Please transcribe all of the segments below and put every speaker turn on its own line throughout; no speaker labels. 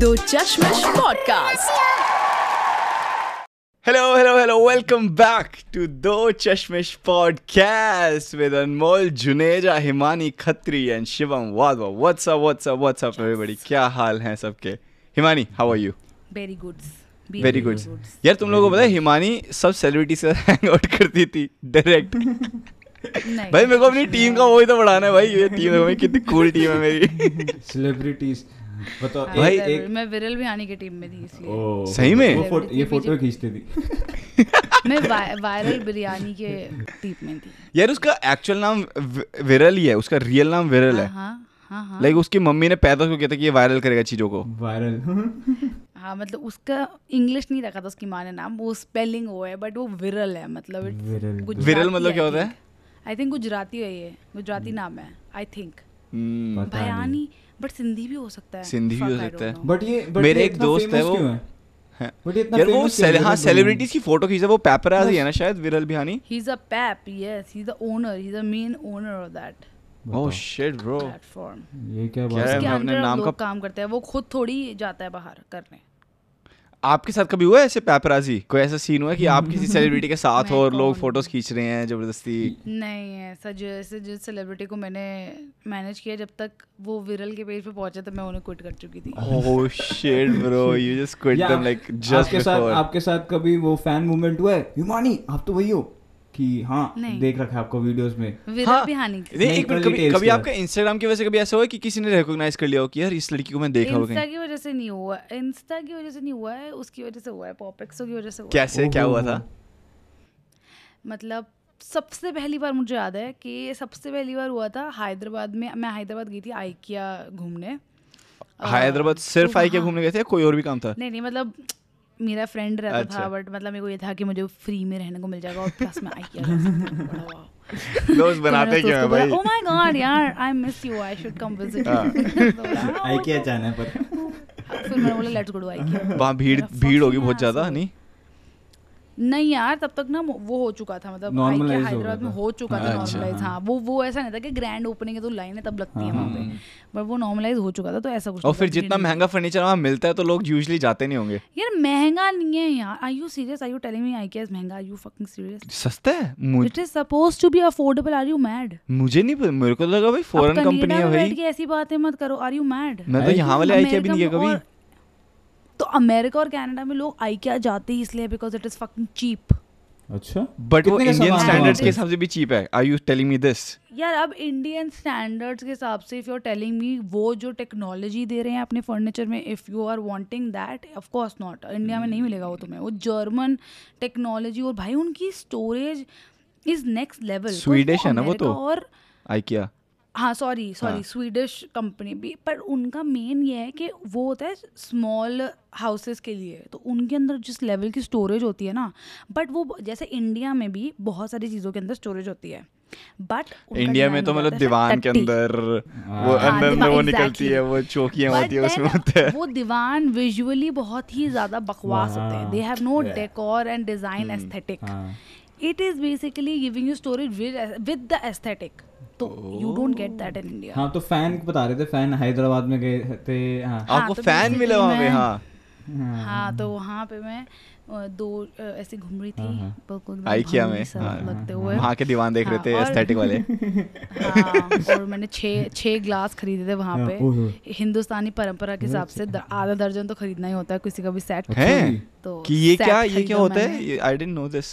Do Chashmish podcast
hello hello hello welcome back to Do Chashmish podcast with Anmol Juneja Himani Khatri and Shivam Wadhwa. What's up what's everybody क्या हाल है सबके? Himani how are you
very good
very good यार तुम लोगों को पता है हिमानी सब सेलिब्रिटीज से हैंग आउट करती थी डायरेक्ट भाई मेरे को अपनी टीम का वो ही तो बढ़ाना है भाई ये टीम है कितनी कूल टीम है मेरी.
सेलिब्रिटीज बताओ
हाँ,
भाई,
एक
मैं विरल बिहानी की टीम में थी इसलिए।
सही में?
वो फ़ोटो ये फ़ोटो
पीछे-
खींचती थी।
मैं वायरल बिरयानी के टीम में थी।
यार उसका एक्चुअल नाम विरल ही है उसका रियल नाम विरल है।
हाँ हाँ हाँ।
लाइक उसकी मम्मी ने पैदा उसको कहता कि ये वायरल करेगा चीज़ों को।
वायरल
हाँ मतलब उसका इंग्लिश नहीं रखा था उसकी माँ ने नाम वो स्पेलिंग वो है बट वो विरल है मतलब
विरल।
विरल मतलब क्या होता है?
आई थिंक गुजराती है ये गुजराती नाम है आई थिंक
नहीं।
बयानी बट सिंधी भी हो सकता है.
सिंधी भी हो सकता है।
बट ये
मेरे एक दोस्त है वो- यार वो
है?
सेल, सेलिब्रिटीज की फ़ोटो खींचा है वो ही है ना शायद Viral Bihani
he is a pap yes he is the owner he is the main
owner of that
oh shit bro
platform
ये क्या बात
है?
है
उसके
अपने
अंदर
नाम का-
काम करते हैं. वो खुद थोड़ी जाता है बाहर करने.
आपके साथ कभी हुआ ऐसे पैपराजी? कोई ऐसा सीन हुआ कि आप किसी सेलिब्रिटी के साथ हो और लोग फ़ोटोज़ खींच रहे हैं ज़बरदस्ती?
नहीं ऐसा जैसे जिस सेलिब्रिटी को मैंने मैनेज किया जब तक वो विरल के पेज पे पहुँचे तो मैं उन्हें क्विट कर चुकी थी।
ओह shit bro you just quit them like just
आपके साथ
बिफोर
आपके साथ कभी वो फ़ैन मूवमेंट हुआ है? हिमानी आप तो वही हो। कि हाँ देख रखा है आपको वीडियोस में।
हाँ, नहीं
नहीं,
एक मिनट कभी कभी आपका इंस्टाग्राम की वजह से कभी ऐसा हुआ कि किसी ने रिकॉग्नाइज कर लिया हो कि यार इस लड़की को मैं देखा हो
इंस्टा की वजह से नहीं हुआ। इंस्टा की वजह से नहीं हुआ है उसकी वजह से हुआ है पॉपेक्सो की वजह से हुआ
कैसे क्या हुआ था?
मतलब सबसे पहली बार मुझे याद है कि सबसे पहली बार हुआ था हैदराबाद में मैं हैदराबाद गई थी आइकिया घूमने।
हैदराबाद सिर्फ़
तो
आई क्या
वहाँ-
घूमने गए थे कोई और भी काम था?
नहीं नहीं मतलब मेरा फ्रेंड रहता
अच्छा।
था बट मतलब मेरे को ये था कि मुझे फ्री में रहने को मिल जाएगा और प्लस में हूँ।
दोस्त बनाते क्यों है भाई?
ओह माय गॉड यार I miss you I should come visit
I क्या जाना पर।
फिर मैंने बोला लेट्स गो टू आई
वहाँ भीड़ भीड़ होगी बहुत ज़्यादा नहीं?
नहीं यार तब तक ना वो हो चुका था मतलब
हो
हैदराबाद में हो चुका था
अच्छा।
नॉर्मलाइज हाँ वो वो ऐसा नहीं था कि ग्रैंड ओपनिंग है तो लाइन है तब लगती है
हाँ,
वहाँ पे। बट वो नॉर्मलाइज हो चुका था तो ऐसा कुछ
और फिर जितना महँगा फर्नीचर वहाँ मिलता है तो लोग यूजुअली जाते नहीं होंगे।
यार महँगा नहीं है यार। Are you serious are you telling me IKEA is महँगा? आर यू फकिंग सीरियस
सस्ता है? मुझ-
it is suppose to be affordable are you mad
मुझे नहीं मेरे को तो लगा भाई फॉरेन कंपनी है भाई।
ऐसी बातें मत करो। आर यू मैड
मैं तो यहाँ वाले आई क्या भी नहीं गया कभी।
तो अमेरिका और कनाडा में लोग IKEA जाते ही इसलिए because it is fucking cheap
अच्छा।
बट वो इंडियन स्टैंडर्ड्स के हिसाब से भी चीप है। Are you telling me this
यार अब इंडियन स्टैंडर्ड्स के हिसाब से if you are telling me वो जो टेक्नोलॉजी दे रहे हैं अपने फर्नीचर में if you are wanting that of course not India में नहीं मिलेगा वो तुम्हें। वो जर्मन टेक्नोलॉजी और भाई उनकी storage is next level
Swedish है ना वो तो?
और
आई क्या
हाँ सॉरी
हाँ।
सॉरी स्वीडिश कंपनी भी पर उनका मेन ये है कि वो होता है स्मॉल हाउसेस के लिए तो उनके अंदर जिस लेवल की स्टोरेज होती है ना बट वो जैसे इंडिया में भी बहुत सारी चीज़ों के अंदर स्टोरेज होती है बट
इंडिया में तो मतलब दीवान के अंदर वो
हाँ,
अंदर वो निकलती है वो चौकियाँ होती है उसमें होता है।
वो दीवान विजुअली बहुत ही ज़्यादा बकवास होते हैं। They have no decor and design. Aesthetic
हाँ।
It is basically giving you storage with the aesthetic तो you don't get that in India
हाँ तो फ़ैन बता रहे थे फ़ैन हैदराबाद में गए थे हाँ।
हाँ,
आपको
तो
फ़ैन मिले
basically
वहाँ पे हाँ।
हाँ तो वहाँ पे मैं दो ऐसे घूम रही थी
हाँ, हाँ।
बिल्कुल एकदम
आई किया
भारी
में हाँ,
लगते हुए।
वहाँ के दीवान देख रहे
हाँ,
थे एस्थेटिक वाले।
हाँ और मैंने छः छः ग्लास खरीदे थे वहाँ
हाँ,
पे हिंदुस्तानी परंपरा के हिसाब से आधा दर्जन तो खरीदना ही होता है किसी का भी सेट
अच्छा
हैं?
जी।
तो
कि ये क्या ये क्या होता है? I didn't know this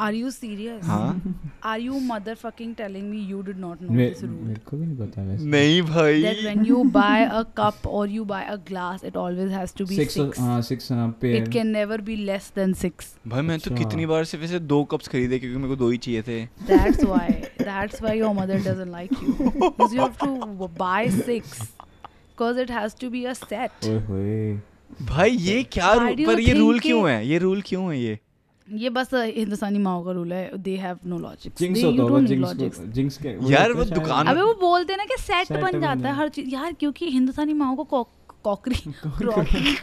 are you serious
हाँ
are you mother fucking telling me you did not know this rule
मेरे को भी नहीं पता वैसे
नहीं भाई
that when you buy a cup or you buy a glass it always has to be
six
six,
हाँ सिक्स हाँ पे
it can never be less than six
भाई मैं तो
अच्छा।
कितनी बार सिर्फ़ ऐसे दो कप्स खरीदे क्योंकि मेरे को दो ही चाहिए थे
that's why that's why your mother doesn't like you because you have to buy six because it has to be a set
ओए होए
भाई ये क्या पर ये रूल क्यों है ये रूल क्यों है ये
ये बस हिंदुस्तानी माओ का रूल है they have no logic
jinx होता होगा जिंक्स जिंक्स के
यार, वो दुकान-
अबे वो बोलते हैं ना कि सेट बन जाता है हर चीज़ यार क्योंकि हिंदुस्तानी माओ को कॉकरी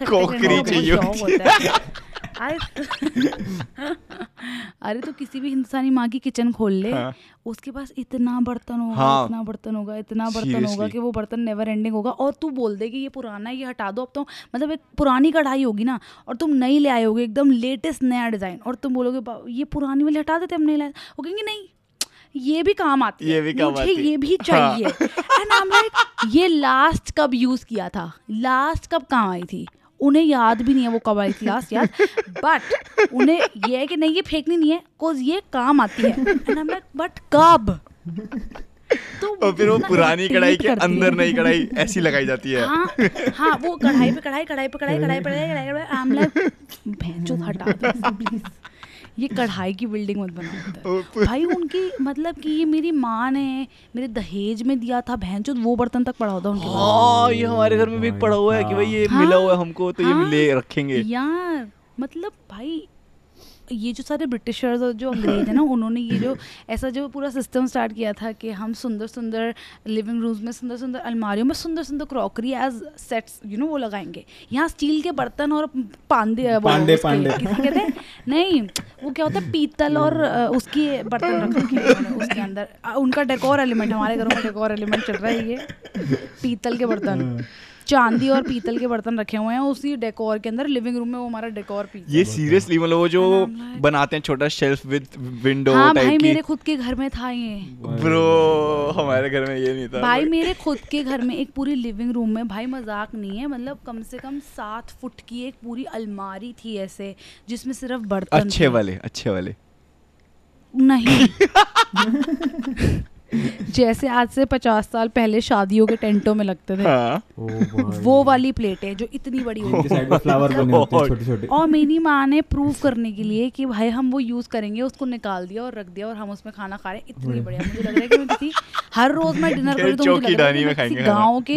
कॉकरी चाहिए
शौक होता है। अरे अरे तो किसी भी हिंदुस्तानी माँ की किचन खोल ले
हाँ।
उसके पास इतना बर्तन होगा
हाँ।
इतना बर्तन होगा इतना बर्तन होगा कि वो बर्तन नेवर एंडिंग होगा। और तू बोल दे कि ये पुराना है ये हटा दो। अब तो मतलब एक पुरानी कढ़ाई होगी ना और तुम नई ले आए होगे एकदम लेटेस्ट नया डिज़ाइन और तुम बोलोगे ये पुरानी वाली हटा देते हम नहीं लाए वो कहेंगे नहीं ये भी काम आती
ये
है।
भी काम
मुझे
आती
ये भी चाहिए। एंड आई एम लाइक ये लास्ट कब यूज़ किया था? लास्ट कब काम आई थी? उन्हें याद भी नहीं है वो कब आई थी लास्ट याद बट उन्हें ये है कि नहीं ये फेंकनी नहीं है कोज ये काम आती है बट कब तो
और फिर वो पुरानी कढ़ाई के अंदर नई कढ़ाई ऐसी लगाई जाती है
हाँ हाँ वो कढ़ाई पे कढ़ाई कढ़ाई पे कढ़ाई कढ़ाई पे कढ़ाई कढ़ाई कढ़ाई आई एम लाइक भैंचो हटा दो प्लीज़ ये कढ़ाई की बिल्डिंग मत बनाओ उधर। भाई उनकी मतलब कि ये मेरी माँ ने मेरे दहेज में दिया था बहन जो वो बर्तन तक पड़ा होता उनके पास।
हाँ ये हमारे घर में भी पड़ा हुआ है कि भाई ये
हाँ,
मिला हुआ है हमको तो ये
हाँ,
ले रखेंगे।
यार मतलब भाई ये जो सारे ब्रिटिशर्स और जो अंग्रेज़ है ना उन्होंने ये जो ऐसा जो पूरा सिस्टम स्टार्ट किया था कि हम सुंदर सुंदर लिविंग रूम्स में सुंदर सुंदर अलमारियों में सुंदर सुंदर crockery as sets you know वो लगाएँगे। यहाँ स्टील के बर्तन और पांडे
पांडे, पांडे।
कहते हैं? नहीं वो क्या होता है पीतल और उसके बर्तन रख रखे उसके अंदर। उनका डेकोर एलिमेंट हमारे घरों में डेकोर एलिमेंट चल रहा है ये पीतल के बर्तन। चांदी और पीतल के बर्तन रखे हुए हैं उसी डेकोर के अंदर लिविंग रूम में वो हमारा डेकोर पीस
ये सीरियसली मतलब वो जो बनाते हैं छोटा शेल्फ विद विंडो
हाँ भाई मेरे खुद के घर में था ये।
ब्रो हमारे घर में ये नहीं था।
भाई मेरे खुद के घर में एक पूरी लिविंग रूम में भाई मज़ाक नहीं है मतलब कम से कम सात फुट की एक पूरी अलमारी थी ऐसे जिसमें सिर्फ़ बर्तन
अच्छे वाले अच्छे वाले।
नहीं। जैसे आज से पचास साल पहले शादियों के टेंटों में लगते थे।
हाँ।
वो वाली प्लेटें जो इतनी बड़ी होती
फ्लावर बने होते छोटे छोटे।
और मेरी माँ ने प्रूव करने के लिए कि भाई हम वो यूज़ करेंगे उसको निकाल दिया और रख दिया और हम उसमें खाना खा रहे हैं। इतनी बढ़िया। मुझे लग रहा है कि मैं किसी हर रोज मैं डिनर करूँ तो मुझे लग रहा है गाँव के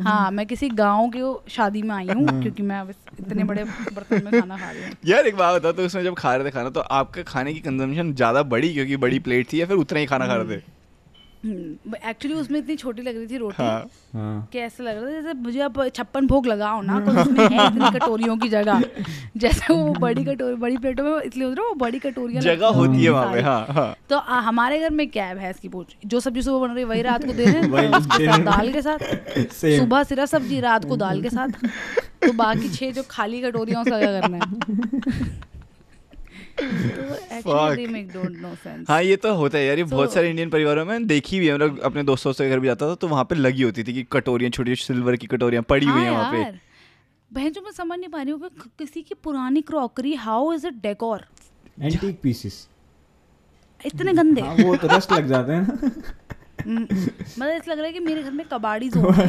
हाँ मैं किसी गाँव के शादी में आई हूँ क्योंकि मैं इतने बड़े बर्तन में खाना खा रही हूँ।
यार एक बात बता तो उसमें जब खा रहे थे खाना तो आपका खाने की कंजम्पशन ज़्यादा बड़ी क्योंकि बड़ी प्लेट थी या फिर उतना ही खाना खा रहे थे?
एक्चुअली उसमें इतनी छोटी लग रही थी रोटी
हाँ।
हाँ।
कि ऐसा लग रहा था जैसे मुझे अब छप्पन भोग लगाओ ना तो उसमें है इतनी कटोरियों की जगह। जैसे वो बड़ी कटोरी बड़ी प्लेटों में इसलिए है वो बड़ी कटोरियाँ
जगह होती है वहाँ पे हाँ हाँ।
तो आ, हमारे घर में क्या है भैंस की पूछ? जो सब्ज़ी सुबह बन रही है वही रात को दे हैं
रहे हैं।
दाल के साथ। सुबह सिरा सब्ज़ी रात को दाल के साथ। तो बाकी छह जो खाली कटोरियाँ उसका क्या करना है तो actually they make don't know sense.
हाँ ये तो होता है यार ये
so, बहुत
सारे इंडियन परिवारों में देखी भी है मतलब अपने दोस्तों से घर भी जाता था तो वहाँ पे लगी होती थी कि कटोरियाँ छोटी सिल्वर की कटोरियाँ पड़ी हुई हैं वहाँ पे।
बहन जो मैं समझ नहीं पा रही हूँ कि किसी की पुरानी crockery how is it decor
antique pieces
इतने गंदे।
हाँ वो तो रस्ट लग जाते हैं ना।
मतलब ऐसा लग रहा है कि मेरे घर में कबाड़ी जोन है।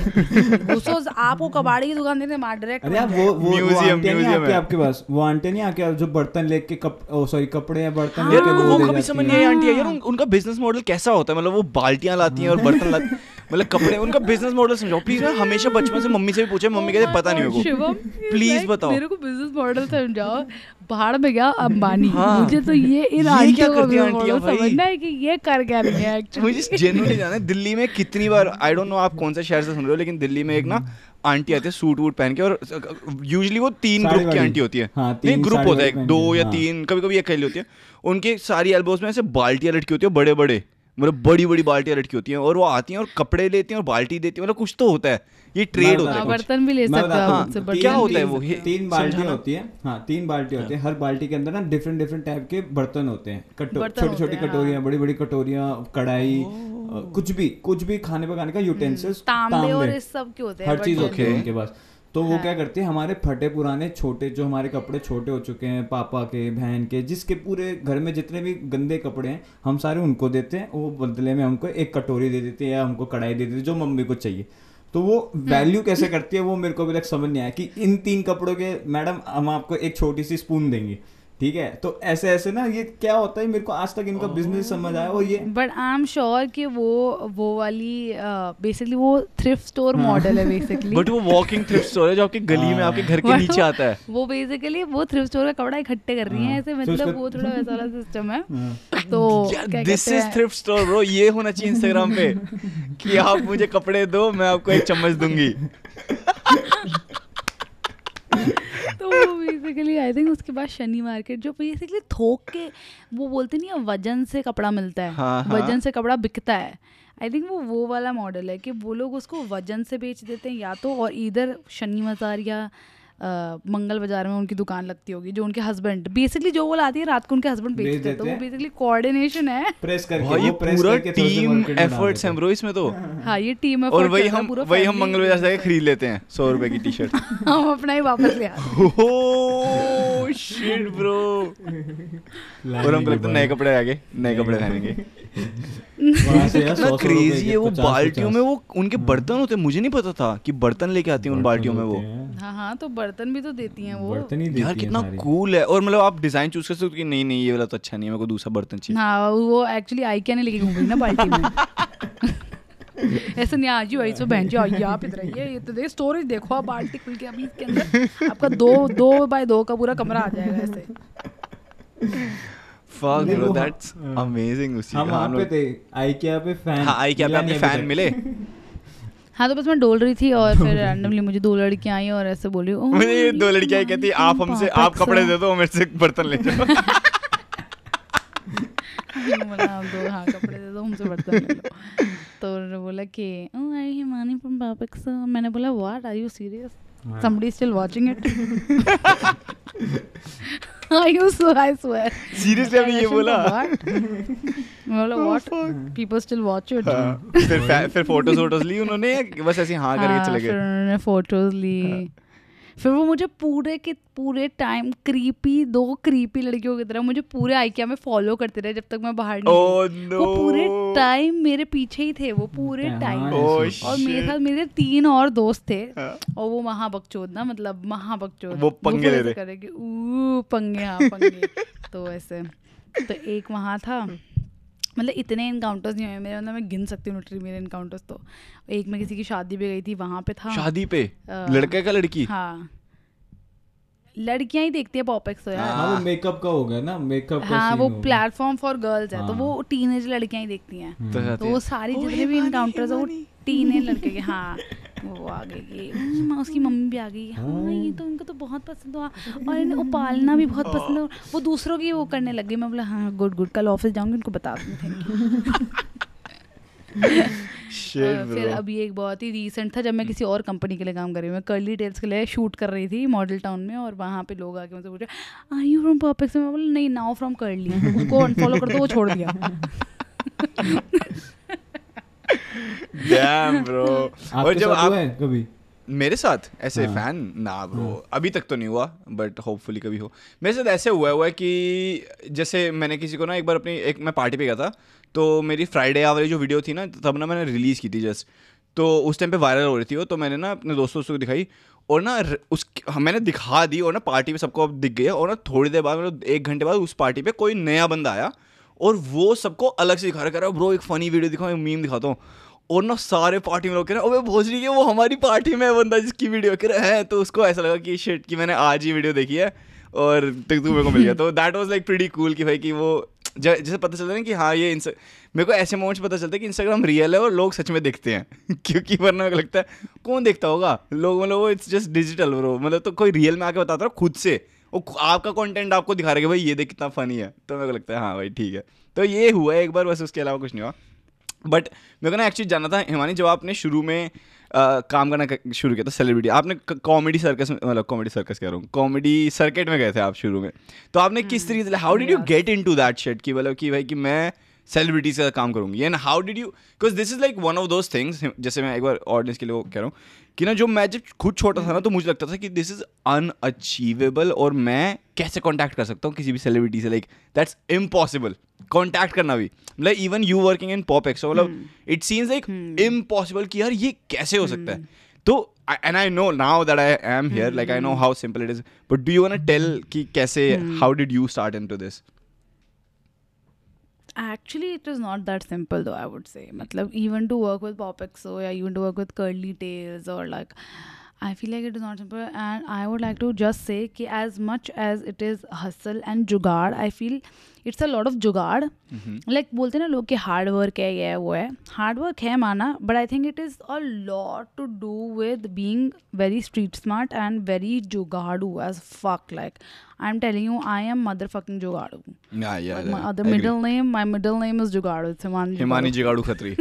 आपको कबाड़ी की दुकान देने मार डायरेक्ट
अरे आप वो वो
museum
आती
है।
आपके पास? वो आंटियाँ नहीं आके जो बर्तन लेके कप ओ सॉरी कपड़े या बर्तन
हाँ,
यार
लेके वो
कभी समझ नहीं आई आंटी यार उनका बिज़नेस मॉडल कैसा होता है? मतलब वो बाल्टियाँ लाती हैं और बर्तन लाती मतलब कपड़े उनका बिज़नेस मॉडल समझाओ। प्लीज़ मैं हमेशा बचपन से मम्मी से भी पूछा मम्मी कहते पता नहीं मेरे को।
शिवम
बताओ।
मेरे को बिज़नेस मॉडल समझाओ। बाहर में गया अंबानी
हाँ।
मुझे तो ये इन आंटियों का
हैं?
समझना है कि ये कर क्या रही है
मुझे जेनुअनली जाना है दिल्ली में कितनी बार आई डोंट नो आप कौन सा शहर से सुन रहे हो लेकिन दिल्ली में एक ना आंटी आती है सूट वूट पहन के और यूजली वो तीन ग्रुप की आंटी होती है
हाँ,
नहीं ग्रुप होता है एक दो या
हाँ।
तीन कभी कभी अकेली होती है उनके सारी एल्बोज में ऐसे बाल्टियाँ लटकी होती है बड़े बड़े मतलब बड़ी बड़ी बाल्टियाँ लटकी होती हैं और वो आती हैं और कपड़े लेती हैं और बाल्टी देती हैं मतलब कुछ तो होता है। ये ट्रेड होता है
बर्तन भी ले सकते हो
हूँ।
क्या होता है वो? ये
तीन बाल्टी होती है। हाँ तीन बाल्टी होती है। हर बाल्टी के अंदर ना डिफरेंट डिफरेंट टाइप के बर्तन होते हैं। छोटी छोटी
हैं,
कटोरियाँ। बड़ी बड़ी कटोरियाँ कढ़ाई कुछ भी कुछ भी खाने पकाने का यूटेंसिल्स
तांबे और इस सब के होते हैं
हर चीज़। होती है उनके पास। तो वो
हाँ।
क्या करती है हमारे फटे पुराने छोटे जो हमारे कपड़े छोटे हो चुके हैं पापा के बहन के जिसके पूरे घर में जितने भी गंदे कपड़े हैं हम सारे उनको देते हैं वो बदले में हमको एक कटोरी दे देती है या हमको कढ़ाई दे देती है जो मम्मी को चाहिए। तो वो वैल्यू कैसे करती है वो मेरे को अभी तक समझ नहीं आया कि इन तीन कपड़ों के मैडम हम आपको एक छोटी सी स्पून देंगे। ठीक है? तो ऐसे ऐसे ना ये क्या होता है मेरे को आज तक इनका बिज़नेस समझ आया और ये
बट आई एम श्योर कि वो वो वाली बेसिकली uh, वो थ्रिफ्ट स्टोर
हाँ।
मॉडल है बेसिकली
बट वो वॉकिंग थ्रिफ्ट स्टोर है जो आपके गली में आपके घर के नीचे आता है।
वो बेसिकली वो थ्रिफ्ट स्टोर का कपड़ा इकट्ठे कर रही हैं
हाँ।
ऐसे
तो
मतलब वो थोड़ा वैसा वाला सिस्टम है।
हाँ।
तो
दिस इज़
हैं?
थ्रिफ्ट स्टोर ब्रो ये होना चाहिए इंस्टाग्राम पे कि आप मुझे कपड़े दो मैं आपको एक चम्मच दूँगी।
तो बेसिकली आई थिंक उसके बाद शनि मार्केट जो बेसिकली थोक के वो बोलते नहीं है वज़न से कपड़ा मिलता है
हाँ, हाँ।
वज़न से कपड़ा बिकता है आई थिंक वो वो वाला मॉडल है कि वो लोग उसको वज़न से बेच देते हैं या तो और इधर शनि मजार या मंगल बाज़ार में उनकी दुकान लगती होगी जो उनके हस्बैंड बेसिकली जो वो लाती है रात को उनके हस्बैंड
बेच
देते हैं तो
देते
वो
हैं।
बेसिकली कोऑर्डिनेशन है।
प्रेस करके
ये पूरा
करके
टीम एफर्ट्स हैं ब्रो इसमें तो।
हाँ ये टीम
और वही हम वही हम मंगल बाज़ार से जाके खरीद लेते हैं सौ रुपए की टी शर्ट
हम अपना ही वापस ले आते हैं।
शिट ब्रो और हम लगता नए कपड़े आ गए नए कपड़े पहनेंगे
100
क्रेजी है वो बाल्टियों में वो उनके बर्तन होते हैं मुझे नहीं पता था कि बर्तन लेके आती हैं उन बाल्टियों में वो
हाँ
हाँ तो बर्तन भी तो देती हैं वो
बर्तन ही देती
यार कितना कूल है और मतलब आप डिज़ाइन चूज़ कर सकते हो कि नहीं नहीं ये वाला तो अच्छा नहीं है मेरे को दूसरा बर्तन चाहिए
हाँ वो एक्चुअली आई क्या नहीं लेके घूम रही ना बाल्टी में ऐसा नहीं आज भाई सो बहन जी आइए आप इधर आइए ये तो देख स्टोरेज देखो आप बाल्टी खुल के अभी इसके अंदर। आपका दो दो बाय दो का पूरा कमरा आ जाएगा ऐसे।
Fuck bro that's. अमेजिंग उसी
हम वहाँ पे थे आईकिया पे फ़ैन
हाँ
अभी
फ़ैन मिले।
हाँ तो बस मैं डोल रही थी और फिर रैंडमली मुझे दो लड़कियाँ आई और ऐसे बोली "ओह,
मुझे ये दो लड़कियाँ कहती आप हमसे आप कपड़े दे दो मेरे से बर्तन ले जाओ।
मैंने बोला दो हाँ कपड़े दे दो हमसे बर्तन ले लो तो उन्होंने बोला कि आई हिमानी फ्रॉम पापेक्स मैंने बोला what are you serious somebody still watching it are you so I swear
Seriously आपने ये बोला?
what बोला what? people still watch it.
फिर फिर फ़ोटोज़ वोटोज ली उन्होंने बस ऐसे ही करके चले
फिर उन्होंने फ़ोटोज़ ली फिर वो मुझे पूरे के पूरे टाइम क्रीपी दो क्रीपी लड़कियों की तरह मुझे पूरे आइकिया में फॉलो करते रहे जब तक मैं बाहर नहीं
ओह
गई।
नो
वो पूरे टाइम मेरे पीछे ही थे वो पूरे टाइम
हाँ, ऐसे।
और मेरे साथ मेरे तीन और दोस्त थे
हाँ।
और वो महाबकचोद ना मतलब महाबकचोद
वो पंगे
फिर
ले रहे।
पंगे हाँ पंगे तो ऐसे तो एक वहाँ था मतलब इतने इनकाउंटर्स नहीं हुए मेरे मतलब मैं गिन सकती हूँ लिटरली मेरे इनकाउंटर्स तो। एक मैं किसी की शादी पे गई थी वहाँ पे था।
शादी पे?
आ,
लड़के का लड़की?
हाँ। लड़कियाँ ही देखती है पॉपेक्स तो यार।
हाँ वो मेकअप का हो गया ना मेकअप का
हाँ वो प्लेटफॉर्म फॉर गर्ल्स है तो
हाँ।
वो टीनेज लड़कियाँ ही देखती हैं।
हम्म।
तो
तो वो सारी जितने भी इनकाउंटर्स है वो टीनेज लड़के के हाँ वो आ गई कि "हम्म, उसकी मम्मी भी आ गई हाँ ये तो इनको तो बहुत पसंद हुआ और इन्हें उपालना भी बहुत पसंद है वो दूसरों की वो करने लग गई मैं बोला हाँ गुड गुड कल ऑफ़िस जाऊँगी उनको बता और फिर अभी एक बहुत ही रीसेंट था जब मैं किसी और कंपनी के लिए काम कर रही हूँ मैं कर्ली टेल्स के लिए शूट कर रही थी मॉडल टाउन में और वहाँ पे लोग आके मुझसे पूछे आर यू फ्रॉम परफेक्ट मैं बोला नहीं नाउ फ्रॉम कर्ली उसको अनफॉलो कर दो वो छोड़ दिया।
Damn, bro. और जब आप
कभी?
मेरे साथ? ऐसे
हाँ।
फ़ैन ना ब्रो हाँ, अभी तक तो नहीं हुआ बट होपफुली कभी हो। मेरे साथ ऐसे हुआ हुआ है कि जैसे मैंने किसी को ना एक बार अपनी एक मैं पार्टी पे गया था तो मेरी फ्राइडे वाली जो वीडियो थी ना तब ना मैंने रिलीज़ की थी जस्ट तो उस टाइम पे वायरल हो रही थी वो तो मैंने ना अपने दोस्तों को दिखाई और ना उस हाँ, मैंने दिखा दी और ना पार्टी में सबको अब दिख है और ना थोड़ी देर बाद मतलब एक घंटे बाद उस पार्टी पे कोई नया बंदा आया और वो सबको अलग से दिखा रहा कह रहा ब्रो, एक फनी वीडियो दिखाओ मीम दिखाता हूँ। और ना सारे पार्टी में लोग कह रहे हैं, अबे, भोज रही है, वो हमारी पार्टी में बंदा जिसकी वीडियो कह रहे हैं तो उसको ऐसा लगा कि शिट कि मैंने आज ही वीडियो देखी है और तक तू मेरे को मिल गया। तो that was like pretty cool कि भाई, कि वो जैसे पता चलता है ना कि हाँ ये इंस मेरे को ऐसे मोमेंट्स पता चलता है कि इंस्टाग्राम रियल है और लोग सच में देखते हैं। क्योंकि वरना मेरे को लगता है, कौन देखता होगा? लोग मतलब वो इट्स जस्ट डिजिटल ब्रो मतलब तो कोई रियल में आके बताता है, खुद से। वो आपका कंटेंट आपको दिखा रहे है कि भाई ये देख कितना फनी है। तो मेरे को लगता है हाँ भाई ठीक है। तो ये हुआ है एक बार बस उसके अलावा कुछ नहीं हुआ। बट मेरे को ना एक्चुअली जानना था हिमानी जब आपने शुरू में आ, काम करना कर, शुरू किया था सेलिब्रिटी आपने कॉमेडी सर्कस में मतलब कॉमेडी सर्कस कह रहा हूँ कॉमेडी सर्किट में गए थे आप शुरू में। तो आपने किस तरीके से how did you get into that shit कि मतलब कि भाई कि मैं सेलिब्रिटी से काम करूँगी। And how did you because this is like one of those things जैसे मैं एक बार ऑडियंस के लिए वो कह रहा हूँ कि ना जो मैं जब खुद छोटा था ना तो मुझे लगता था कि दिस इज़ अनअचीवेबल और मैं कैसे कॉन्टैक्ट कर सकता हूँ किसी भी सेलिब्रिटी से लाइक दैट्स इम्पॉसिबल कॉन्टैक्ट करना भी। मतलब even you working in POPxo मतलब इट सीन्स लाइक इम्पॉसिबल कि यार ये कैसे हो सकता है। तो and I know now that I am here like I know how simple it is but do you want tell कि कैसे how did you start into this
Actually, it is not that simple though, I would say. Matlab, even to work with Pop Exo or even to work with Curly Tails or like, I feel like it is not simple, and I would like to just say कि as much as it is hustle and जुगाड़, I feel it's a lot of जुगाड़. Like बोलते हैं ना लोग कि hard work है ये है वो है. Hard work है माना, but I think it is a lot to do with being very street smart and very जुगाड़ू as fuck. Like I'm telling you, I am motherfucking जुगाड़ू.
Yeah, yeah,
Like
yeah.
my other
Agree.
middle name, my middle name is जुगाड़ू. It's Himani.
Himani जिगाड़ू खत्री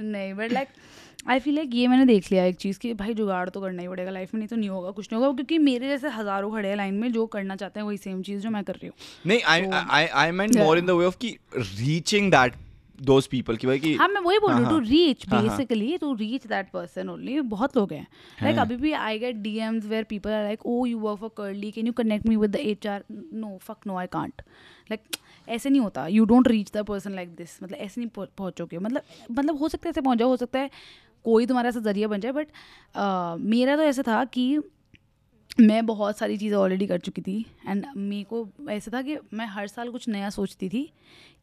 नहीं but like I feel like ये मैंने देख लिया एक चीज़ कि भाई जुगाड़ तो करना ही पड़ेगा लाइफ में नहीं तो नहीं होगा कुछ नहीं होगा क्योंकि मेरे जैसे हज़ारों खड़े हैं लाइन में जो करना चाहते हैं वही सेम चीज़ जो मैं कर रही हूँ
नहीं I I I more in the way of की रीचिंग दैट दोस पीपल की भाई कि
हाँ मैं वही बोल रही हूँ
हाँ,
टू रीच
हाँ, हाँ.
Basically to reach that person only बहुत लोग हैं। लाइक अभी भी I get D Ms where people are like oh you work for Curly can you connect me with the H R no fuck no I can't like ऐसे नहीं होता। You don't reach the person like this मतलब ऐसे नहीं पहुं- पहुंचोगे। मतलब मतलब हो सकता है ऐसे पहुँच जाओ हो सकता है कोई तुम्हारा ऐसा ज़रिया बन जाए बट uh, मेरा तो ऐसा था कि मैं बहुत सारी चीज़ें ऑलरेडी कर चुकी थी। एंड मेरे को ऐसा था कि मैं हर साल कुछ नया सोचती थी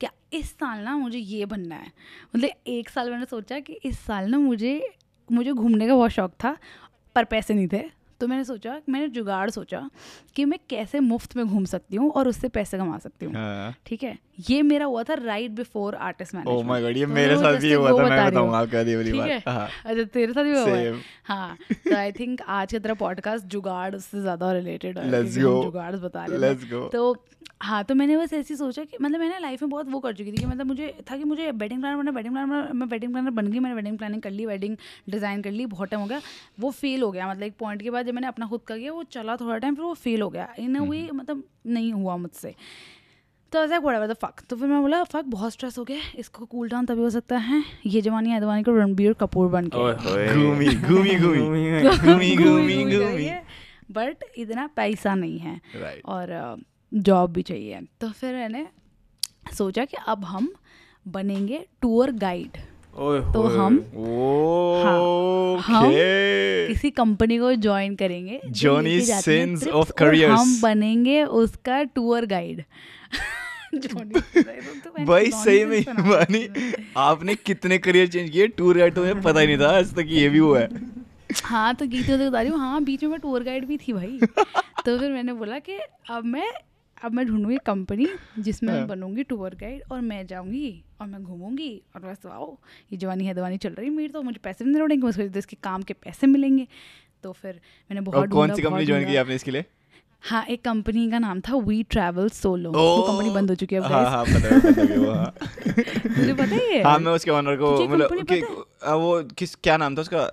कि इस साल ना मुझे ये बनना है। मतलब एक साल मैंने सोचा कि इस साल ना मुझे मुझे घूमने का बहुत शौक था पर पैसे नहीं थे। तो मैंने सोचा मैंने जुगाड़ सोचा कि मैं कैसे मुफ़्त में घूम सकती हूँ और उससे पैसे कमा सकती हूँ।
हाँ।
ठीक है? ये मेरा हुआ था right before artist management
my God ये मेरे साथ भी हुआ था मैं बताऊँगा आपको ये वाली बात। हाँ?
अच्छा तेरे साथ भी हुआ है. हाँ तो आई थिंक आज का तेरा पॉडकास्ट जुगाड़ उससे ज़्यादा रिलेटेड है
Let's
क्योंकि हम जुगाड़ बता रहे
Let's go.
तो हाँ तो मैंने बस ऐसी सोचा कि मतलब मैंने लाइफ में बहुत वो कर चुकी थी कि मतलब मुझे था कि मुझे वेडिंग प्लानर बनना वेडिंग प्लानर मैं वेडिंग प्लानर बन गई मैंने वेडिंग प्लानिंग कर ली वेडिंग डिज़ाइन कर ली बहुत टाइम हो गया। वो फेल हो गया मतलब एक पॉइंट के बाद जब मैंने अपना खुद का किया वो चला थोड़ा टाइम फिर वो फेल हो गया। इन अ वे मतलब नहीं हुआ मुझसे। तो ऐसा पड़ा था फक तो फिर मैं बोला फक बहुत स्ट्रेस हो गया इसको कूल डाउन तभी हो सकता है। ये जवानी है दवानी को रणबीर कपूर बन के।
घूमी घूमी घूमी घूमी घूमी घूमी
बट इतना पैसा नहीं है। और जॉब भी चाहिए। तो फिर मैंने सोचा कि अब हम बनेंगे टूर गाइड तो। हम हम किसी कंपनी को ज्वाइन करेंगे जो
Johnny
लेके जाती है।
Sins
trip
of
और
careers.
हम बनेंगे उसका टूर गाइड
भाई सही में मानी आपने कितने करियर चेंज किए? टूर गाइड तो मुझे पता ही नहीं था आज तक ये भी हुआ है।
हाँ तो गीत बता रही हूँ। हाँ बीच में मैं टूर गाइड भी थी भाई। तो फिर मैंने बोला कि अब मैं अब मैं ढूंढूँगी कंपनी जिसमें मैं
हाँ।
बनूँगी टूर गाइड और मैं जाऊँगी और मैं घूमूँगी और बस आओ ये जवानी है दवानी चल रही मेरी तो। मुझे पैसे नहीं दौड़ेंगे मुझे तो इसके काम के पैसे मिलेंगे। तो फिर मैंने बहुत
कौन सी कंपनी ज्वाइन की आपने इसके लिए?
हाँ एक कंपनी का नाम था वी ट्रेवल सोलो वो कंपनी बंद हो चुकी है
हाँ हाँ पता है पता है हाँ।
मुझे पता है हाँ
मैं उसके ऑनर को मतलब वो किस क्या नाम था उसका?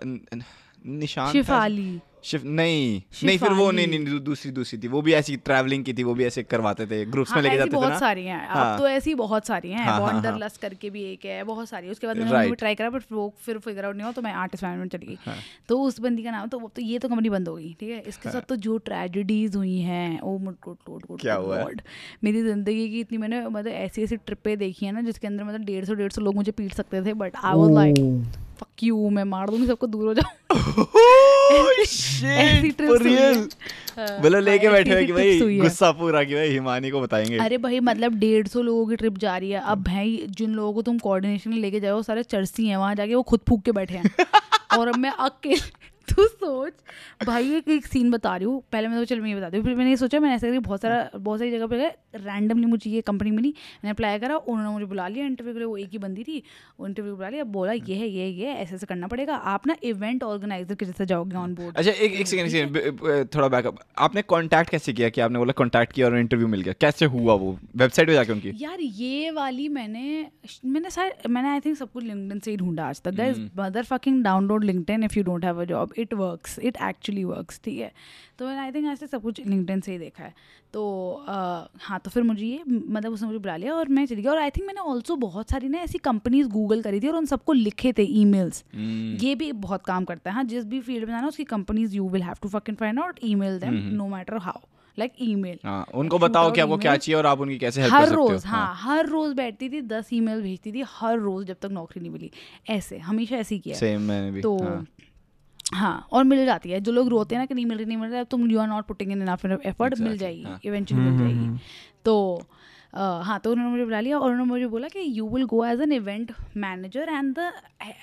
निशान था?
शिफाली।
शिफ नहीं। नहीं फिर वो नहीं। नहीं दूसरी दूसरी थी। वो भी ऐसी ट्रैवलिंग की थी वो भी ऐसे करवाते थे। ग्रुप्स में
हाँ,
लेके
ऐसी
जाते थे
बहुत सारी हैं। अब
हाँ।
तो ऐसी बहुत सारी हैं।
हाँ, हाँ, हाँ।
करके भी एक है बहुत सारी उसके बाद मैंने भी ट्राई करा बट वो फिर फिगर आउट नहीं हुआ तो मैं आर्टिस्ट मैनेजमेंट चली गई।
हाँ।
तो उस बंदी का नाम तो वो तो ये तो कंपनी बंद हो गई ठीक है? इसके साथ तो जो ट्रेजिडीज हुई हैं ओ मुट कोट कोट कोट
क्या हुआ है?
मेरी ज़िंदगी की इतनी मैंने मतलब ऐसी ऐसी ट्रिपें देखी है ना जिसके अंदर मतलब डेढ़ सौ डेढ़ सौ लोग मुझे पीट सकते थे but I was like fuck you मैं मार दूँगी सबको दूर हो जाओ हुई है।
मतलब लेके बैठे हो कि भाई। गुस्सा पूरा कि भाई हिमानी को बताएँगे।
अरे भाई मतलब डेढ़ सौ लोगों की ट्रिप जा रही है। अब भाई जिन लोगों को तुम कोऑर्डिनेशन लेके जाओ वो सारे चर्सी हैं वहाँ जाके वो खुद फूक के बैठे हैं। और अब मैं अकेले तू सोच। भाई एक एक सीन बता रही हूँ। पहले मैं तो चल मैं ये बता दूँ फिर मैंने ये सोचा मैंने ऐसे करके बहुत सारा बहुत सारी जगह पे गए रैंडमली मुझे ये कंपनी मिली मैंने अप्लाई करा उन्होंने मुझे बुला लिया इंटरव्यू के लिए वो एक ही बंदी थी वो इंटरव्यू बुला लिया बोला ये है ये ये ऐसे ऐसे करना पड़ेगा आप ना इवेंट ऑर्गेनाइजर के जैसे जाओगे ऑन बोर्ड
अच्छा एक एक सेकंड थोड़ा बैकअप आपने कॉन्टैक्ट कैसे किया कि आपने बोला कॉन्टैक्ट किया और इंटरव्यू मिल गया? कैसे हुआ वो? वेबसाइट पे जाके उनकी?
यार ये वाली मैंने मैंने शायद मैंने आई थिंक सब कुछ लिंक्डइन से ही ढूंढा आज तक guys mother fucking download LinkedIn if you don't have a job it works it actually works ठीक है? तो मैंने आई थिंक आज तक सब कुछ लिंक्डइन से ही देखा है। तो अ, हाँ तो फिर मुझे ये मतलब उसने मुझे बुला लिया और मैं चली गई। और आई थिंक मैंने ऑल्सो बहुत सारी ना ऐसी कंपनीज़ गूगल करी थी और उन सबको लिखे थे ईमेल्स ये भी बहुत काम करता है। हाँ जिस भी फ़ील्ड में जाना उसकी companies you will have to fucking find out email them no matter how like email
हाँ उनको बताओ कि आपको क्या चाहिए और आप उनकी कैसे हेल्प कर
हर
सकते हो।
रोज हाँ। हर रोज बैठती थी दस ईमेल भेजती थी हर रोज जब तक नौकरी नहीं मिली। ऐसे हमेशा ऐसे ही किया
सेम मैंने भी
तो
हाँ।
हाँ और मिल जाती है। जो लोग रोते हैं ना कि नहीं मिल रही नहीं मिल रही तुम you are not putting in enough effort
Exactly,
मिल जाएगी
हाँ।
इवेंचुअली मिल जाएगी। तो Uh, हाँ तो उन्होंने मुझे बुला लिया और उन्होंने मुझे बोला कि you will go as an event manager and the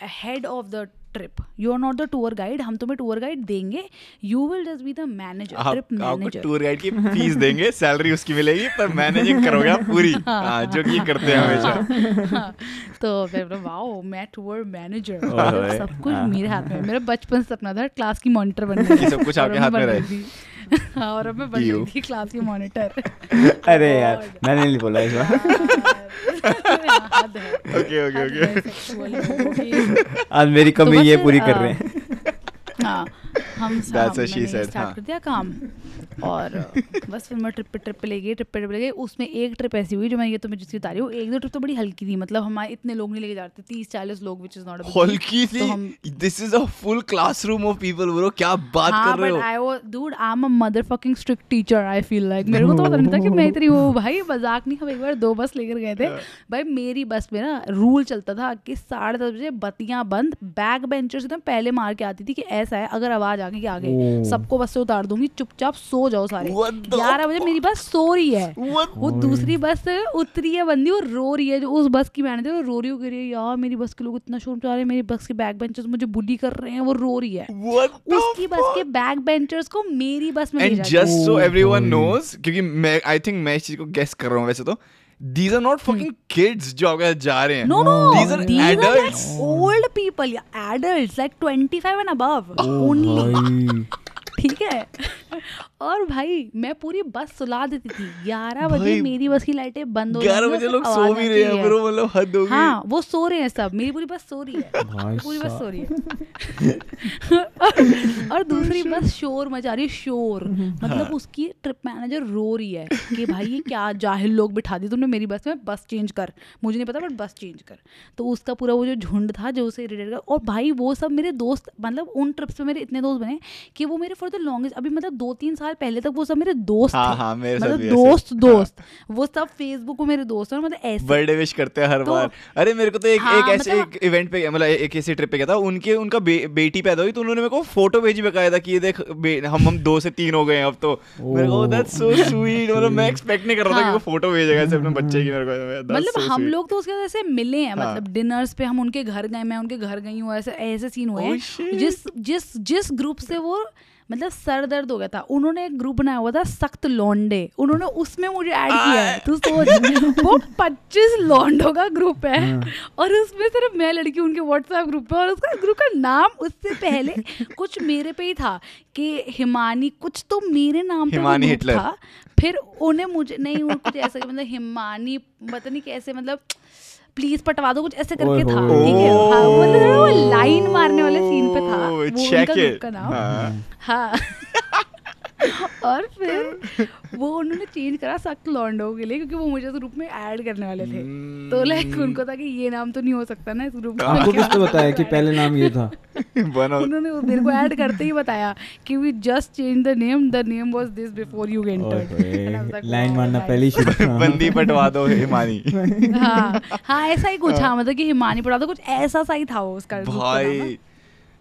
head of the trip you are not the tour guide हम तुम्हें टूर गाइड देंगे. You will just be the manager trip manager
tour guide की fees देंगे salary उसकी मिलेगी पर managing करोगे आप पूरी. हाँ, जो कि करते हैं हमेशा.
हाँ, तो फिर वाओ मैं टूर मैनेजर सब कुछ
हाँ।
मेरे हाथ में मेरा बचपन से सपना था क्लास की मॉनिटर बनने
कि सब कुछ आपके हाथ
में
रहे।
हाँ, और अब मैं बन गई थी क्लास की मॉनिटर
अरे यार मैंने नहीं बोला इस बार।
ओके ओके ओके
आज मेरी
तो
कमी ये पूरी कर रहे हैं।
हाँ हम
That's what
मैंने
she said,
स्टार्ट
हाँ।
कर दिया काम। और बस फिर मैं ट्रिप पे ट्रिप पे ले गई ट्रिप पे ट्रिप ले गई। उसमें एक ट्रिप ऐसी हुई जो मैं ये तो मैं जिसकी बता रही हूँ। एक दो ट्रिप तो बड़ी हल्की थी मतलब हमारे इतने लोग नहीं लेके जाते तीस चालीस लोग विच इज़ नॉट
हल्की
तो
थी? This is a full classroom of people bro क्या बात
हाँ
कर रहे हो?
I was dude I am a mother fucking strict teacher I feel like मेरे को तो पता नहीं था कि मैं इतनी वो भाई मज़ाक नहीं हम एक बार दो बस लेकर गए थे। भाई मेरी बस में ना रूल चलता था कि साढ़े दस बजे बत्तियाँ बंद बैक बेंचर से पहले मार के आती थी कि ऐसा है अगर आवाज़ आ गई कि आगे। सबको बस से उतार दूँगी चुपचाप सो जाओ सारे। ग्यारह बजे मेरी बस सो रही है। वो दूसरी बस उतरी है बंदी और रो रही है जो उस बस की मैनेजर वो रो रही हो रही है यार मेरी बस के लोग इतना शोर मचा रहे हैं मेरी बस के बैक बेंचर्स मुझे बुली कर रहे हैं वो रो रही है। उसकी बस के बैक बेंचर्स को मेरी बस में।
Just so
Oh
everyone
boy.
Knows क्योंकि मैं आई थिंक मैं इस चीज़ को गेस कर रहा हूँ वैसे तो these are not fucking kids जो आपके जा रहे हैं।
No, no,
These are
these adults are like old people, yeah, adults, like 25 and above.
O
only. ठीक है। और भाई मैं पूरी बस सुला देती थी। ग्यारह बजे मेरी बस की लाइटें बंद हो
ग्यारह बजे लोग सो भी रहे हैं ब्रो मतलब हद हो गई।
हाँ वो सो रहे हैं सब मेरी पूरी बस सो रही है। पूरी बस। सो रही है। और, और दूसरी बस शोर मचा रही है शोर। मतलब उसकी ट्रिप मैनेजर रो रही है कि भाई ये क्या जाहिल लोग बिठा दी तुमने मेरी बस में बस चेंज कर। मुझे नहीं पता बट बस चेंज कर। तो उसका पूरा वो जो झुंड था जो उसे रिलेटेड कर और भाई वो सब मेरे दोस्त मतलब उन ट्रिप्स पे मेरे इतने दोस्त बने कि वो मेरे फॉर द लॉन्गेस्ट अभी मतलब दो तीन साल पहले तक वो सब मेरे दोस्त
हाँ,
थे
हाँ, मेरे
मतलब। दोस्त
हाँ।
दोस्त वो सब फेसबुक मेरे दोस्त और मतलब ऐसे
बर्थडे विश करते हैं हर
तो-
बार अरे मेरे को तो एक
हाँ,
एक ऐसे
मतलब-
एक इवेंट पे मतलब एक ऐसे ट्रिप पे गया था उनके उनका बे, बेटी पैदा हुई तो उन्होंने मेरे को फ़ोटो भेजी बकायदा कि ये देख हम हम दो से तीन हो गए अब तो मेरे को दैट्स सो स्वीट मतलब मैं एक्सपेक्ट नहीं कर रहा था कि
हाँ।
वो फ़ोटो भेजेगा ऐसे अपने बच्चे की मेरे को
मतलब हम लोग तो उसके वजह से मिले हैं
हाँ।
मतलब डिनर्स पे हम उनके घर गए मैं उनके घर गई हूँ ऐसे ऐसे सीन हुए
Oh,
हैं. जिस जिस जिस ग्रुप से वो मतलब सर दर्द हो गया था। उन्होंने एक ग्रुप बनाया हुआ था सख्त लौंडे। उन्होंने उसमें मुझे ऐड किया है। तू सोच। वो पच्चीस लौंडों का ग्रुप है।
हाँ।
और उसमें सिर्फ़ मैं लड़की उनके व्हाट्सएप ग्रुप पे। और उसका ग्रुप का नाम उससे पहले कुछ मेरे पे ही था कि हिमानी कुछ तो मेरे नाम
हिमानी हिटलर।
था। फिर उन्हें मुझे नहीं वो कुछ ऐसा मतलब हिमानी पता नहीं कैसे मतलब प्लीज़ पटवा दो कुछ ऐसे करके था। ठीक है? हाँ मतलब वो लाइन मारने वाले सीन वो
check
उनका का नाम।
हाँ।
हाँ। और फिर वो उन्होंने चेंज करा सख्त लॉन्डो के लिए क्योंकि वो मुझे ग्रुप में ऐड करने वाले थे। तो लाइक
Hmm.
उनको था कि ये नाम तो नहीं हो सकता ना इस ग्रुप
आपको किसने बताया कि पहले नाम ये था?
उन्होंने वो मेरे को ऐड करते ही बताया कि we just change the name the name was this before you entered
line मारना पहले ही शुरू।
बंदी पटवा दो हिमानी।
हाँ हाँ ऐसा ही कुछ हाँ मतलब कि हिमानी पटवा दो कुछ ऐसा सा ही था वो उसका।
भाई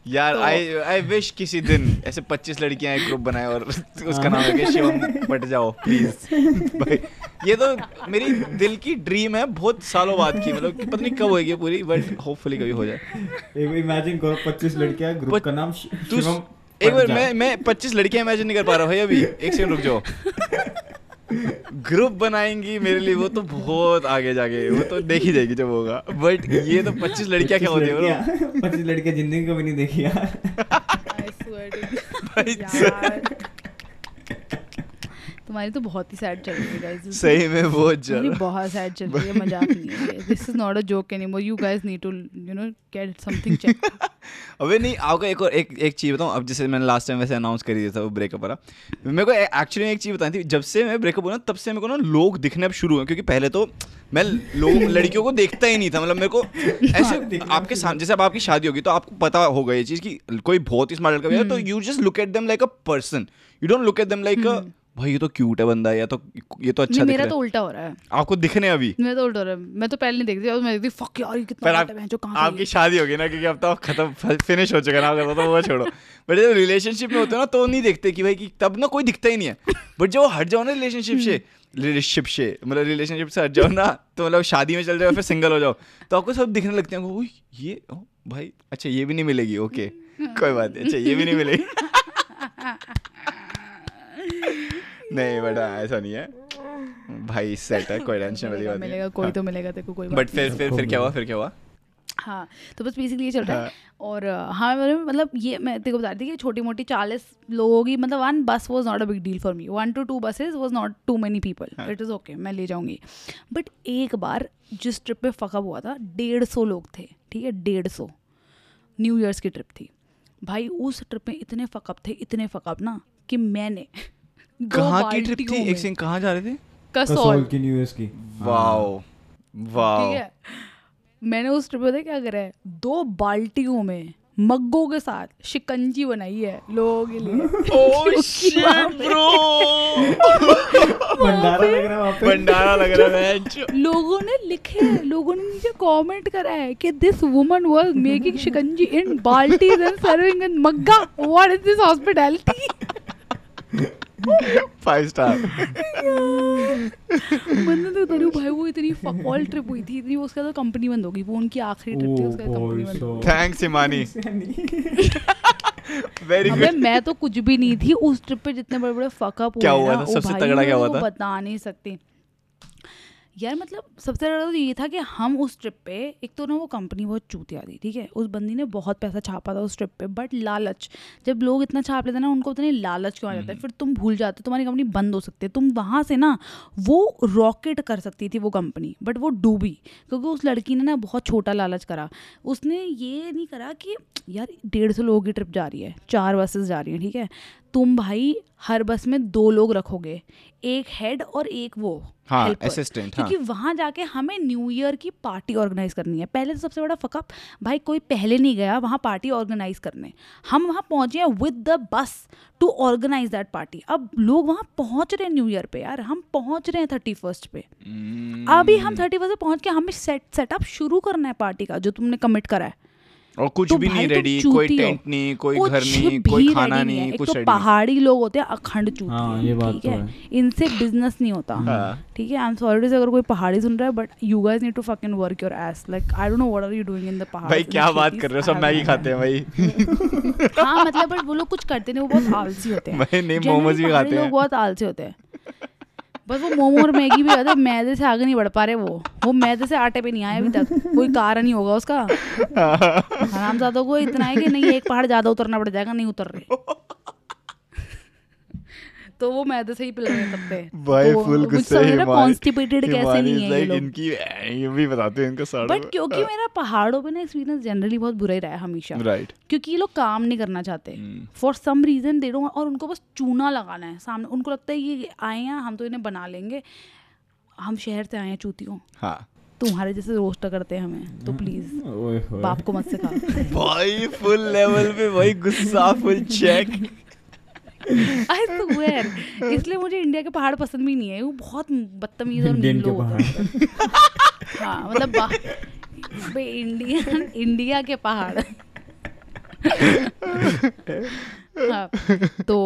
यार
तो-
आई आई विश किसी दिन ऐसे 25 लड़कियाँ एक ग्रुप बनाए और उसका नाम है शिवम पट जाओ प्लीज़ भाई ये तो मेरी दिल की ड्रीम है बहुत सालों बाद की मतलब पता नहीं कब होएगी पूरी बट होपफुली कभी हो जाए।
एक इमेजिन करो 25 लड़कियाँ ग्रुप का नाम शिवम
एक बार। मैं मैं 25 लड़कियाँ इमेजिन नहीं कर पा रहा भाई अभी एक सेकंड रुक जाओ। ग्रुप बनाएँगी मेरे लिए वो तो बहुत आगे जाके वो तो देखी जाएगी जब होगा। बट ये तो 25 लड़कियाँ क्या होती है पच्चीस
25 लड़कियाँ ज़िंदगी को भी नहीं देखी यार
I swear to
भाई
God. यार तुम्हारी तो बहुत ही सैड चल रही है गाइस
सही में बहुत ज़्यादा
बहुत सैड चल रही है मज़ाक नहीं है this is not a joke anymore you guys need to you know get something check
अबे नहीं आपको एक और एक एक चीज़ बताऊँ। अब जैसे मैंने लास्ट टाइम वैसे अनाउंस कर दिया था वो ब्रेकअप वाला। मेरे को एक्चुअली एक चीज़ बतानी थी जब से मैं ब्रेकअप हुआ ना तब से मेरे को ना लोग दिखने अब शुरू हुए क्योंकि पहले तो मैं लोग लड़कियों को देखता ही नहीं था। मतलब मेरे को ऐसे आपके सामने जैसे अब आपकी शादी होगी तो आपको पता होगा ये चीज़ कि कोई बहुत ही स्मार्ट लड़का भी है तो you just look at them like a person you don't look at them like a भाई ये तो क्यूट है बंदा या तो ये तो अच्छा
मेरा तो उल्टा हो रहा है।
आपको दिखने अभी?
मेरा तो उल्टा हो रहा है। मैं तो पहले नहीं देखती अब मैं देखती फक यार ये कितना
आप
है, जो कहाँ
आपकी शादी होगी ना क्योंकि अब तो खत्म फिनिश हो चुका ना अगर तो वो छोड़ो। बट जब रिलेशनशिप में होते हो ना तो नहीं देखते कि भाई कि तब ना कोई दिखता ही नहीं है। बट जब हट जाओ ना रिलेशनशिप से रिलेशनशिप से मतलब रिलेशनशिप से हट जाओ ना तो मतलब शादी में चल जाओ फिर सिंगल हो जाओ तो आपको सब दिखने लगते हैं "ओह, ये भाई अच्छा ये भी नहीं मिलेगी ओके कोई बात नहीं अच्छा ये भी नहीं मिलेगी। नहीं बट ऐसा नहीं है। भाई सेट है कोई टेंशन वाली बात नहीं।
मिलेगा कोई तो मिलेगा तेरे को कोई
बट फिर फिर फिर क्या हुआ फिर क्या हुआ?
हाँ तो बस बेसिकली ये चल रहा है।
हाँ।
और हाँ मेरे मतलब ये मैं तेरे को बता रही थी कि छोटी मोटी चालीस लोगों की मतलब one bus was not a big deal for me one two two buses was not too many people it is okay मैं ले जाऊँगी। बट एक बार जिस ट्रिप पे फकअप हुआ था डेढ़ सौ लोग थे ठीक है डेढ़ सौ। न्यू ईयर्स की ट्रिप थी। भाई उस ट्रिप में इतने फकअप थे इतने फकअप ना कि मैंने
कहाँ की ट्रिप थी? एक सेकंड कहाँ जा रहे थे?
कसौल।
की न्यू ईयर्स की।
Wow wow.
ठीक है। मैंने उस ट्रिप पे क्या करा है? दो बाल्टियों में मग्गों के साथ शिकंजी बनाई है लोगों के लिए।
ओह शिट ब्रो
भंडारा लग रहा है
भंडारा लग रहा है
लोगों ने लिखे है लोगों ने नीचे कमेंट करा है कि this woman was making shikanji in बाल्टीज and serving in मग्गा। What is this hospitality
five star
मैंने तो तेरे भाई वो इतनी फकॉल ट्रिप हुई थी इतनी उसका तो कंपनी बंद होगी गई वो उनकी आखिरी ट्रिप थी उसका कंपनी बंद हो गई।
थैंक्स हिमानी वेरी गुड
मैं तो कुछ भी नहीं थी उस ट्रिप पे जितने बड़े बड़े फकअप हुए
क्या हुआ था? सबसे तगड़ा क्या हुआ था?
बता नहीं सकती। यार मतलब सबसे ज़्यादा तो ये था कि हम उस ट्रिप पे एक तो ना वो कंपनी बहुत चूतिया थी ठीक है? उस बंदी ने बहुत पैसा छापा था उस ट्रिप पे बट लालच। जब लोग इतना छाप लेते हैं ना उनको उतने लालच क्यों आ जाता है? फिर तुम भूल जाते हो तुम्हारी कंपनी बंद हो सकती है। तुम वहाँ से ना वो रॉकेट कर सकती थी वो कंपनी बट वो डूबी क्योंकि उस लड़की ने ना बहुत छोटा लालच करा। उसने ये नहीं करा कि यार डेढ़ सौ लोगों की ट्रिप जा रही है चार बसेस जा रही हैं ठीक है? तुम भाई हर बस में दो लोग रखोगे एक हेड और एक वो
हाँ, हाँ।
क्योंकि वहाँ जाके हमें न्यू ईयर की पार्टी ऑर्गेनाइज करनी है। पहले तो सबसे बड़ा फकअप भाई कोई पहले नहीं गया वहाँ पार्टी ऑर्गेनाइज करने। हम वहाँ पहुँचे हैं with the bus to organise that party अब लोग वहाँ पहुँच रहे हैं न्यू ईयर पे यार हम पहुँच रहे हैं थर्टी फ़र्स्ट पे।
Hmm.
अभी हम थर्टी फ़र्स्ट पे पहुँच के हमें सेट सेटअप शुरू करना है पार्टी का जो तुमने कमिट करा है।
और कुछ
तो
भी नहीं रेडी
चूती
कोई टेंट नहीं कोई घर नहीं कोई खाना। नहीं
एक
कुछ
तो पहाड़ी लोग होते हैं अखंड चूती
हाँ, ये बात
ठीक
तो
है। इनसे बिज़नेस नहीं होता।
हाँ।
ठीक है आई एम सॉरी अगर कोई पहाड़ी सुन रहा है but you guys need to fucking work your ass like I don't know what are you doing in the pahad
भाई क्या बात कर रहे हो? सब मैगी खाते हैं भाई।
हाँ मतलब बट वो लोग कुछ करते नहीं वो बहुत आलसी होते हैं।
भाई नहीं मोमोज भी खाते
लोग
हैं।
बहुत आलसी होते हैं। बस वो मोमो और मैगी भी होता है मैदे से आगे नहीं बढ़ पा रहे वो। वो मैदे से आटे पे नहीं आए अभी तक। कोई कारण ही होगा उसका। हराम ज़्यादा को इतना है कि नहीं एक पहाड़ ज़्यादा उतरना पड़ जाएगा नहीं उतर रहे। तो वो मैदे से ही पिल रहे हैं तब पे।
भाई
तो
फुल गुस्से हिमानी-
कॉन्स्टिपेटेड कैसे नहीं है ये लोग।
इनकी ये भी बताते हैं इनका साड़ा
बट क्योंकि मेरा पहाड़ों पे ना एक्सपीरियंस जनरली बहुत बुरा ही रहा है हमेशा।
राइट
क्योंकि ये लोग काम नहीं करना चाहते। For some reason they don't और उनको बस चूना लगाना है। सामने उनको लगता है ये आए हैं हम तो इन्हें बना लेंगे। हम शहर से आए हैं चूतियों।
हाँ।
तुम्हारे जैसे रोस्ट करते हैं हमें तो प्लीज़ बाप को मत सिखा।
भाई फुल लेवल पे भाई गुस्सा फुल चेक
आई स्वेयर इसलिए मुझे इंडिया के पहाड़ पसंद भी नहीं है। वो बहुत बदतमीज और मीन
के
लोग हाँ। मतलब इंडियन इंडिया के पहाड़। हाँ तो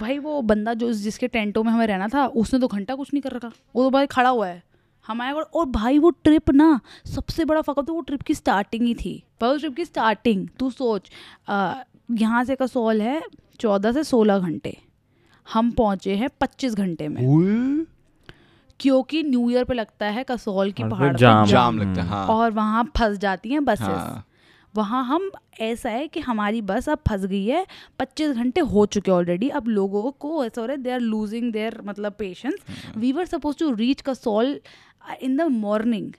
भाई वो बंदा जो जिसके टेंटों में हमें रहना था उसने तो घंटा कुछ नहीं कर रखा। वो तो भाई खड़ा हुआ है। हम आए और और भाई वो ट्रिप ना सबसे बड़ा फकत तो वो ट्रिप की स्टार्टिंग ही थी। पर उस ट्रिप की स्टार्टिंग तू सोच यहाँ से कसौल है चौदह से सोलह घंटे। हम पहुँचे हैं पच्चीस घंटे में। क्योंकि न्यू ईयर पे लगता है कसौल की पहाड़ पे
जाम।
जाम लगता है हाँ।
और वहाँ फंस जाती हैं बसेस
हाँ।
वहाँ हम ऐसा है कि हमारी बस अब फंस गई है। पच्चीस घंटे हो चुके ऑलरेडी अब लोगों को ऐसा हो रहा है दे आर लूजिंग देयर मतलब patience we were suppose to reach Kasol in the morning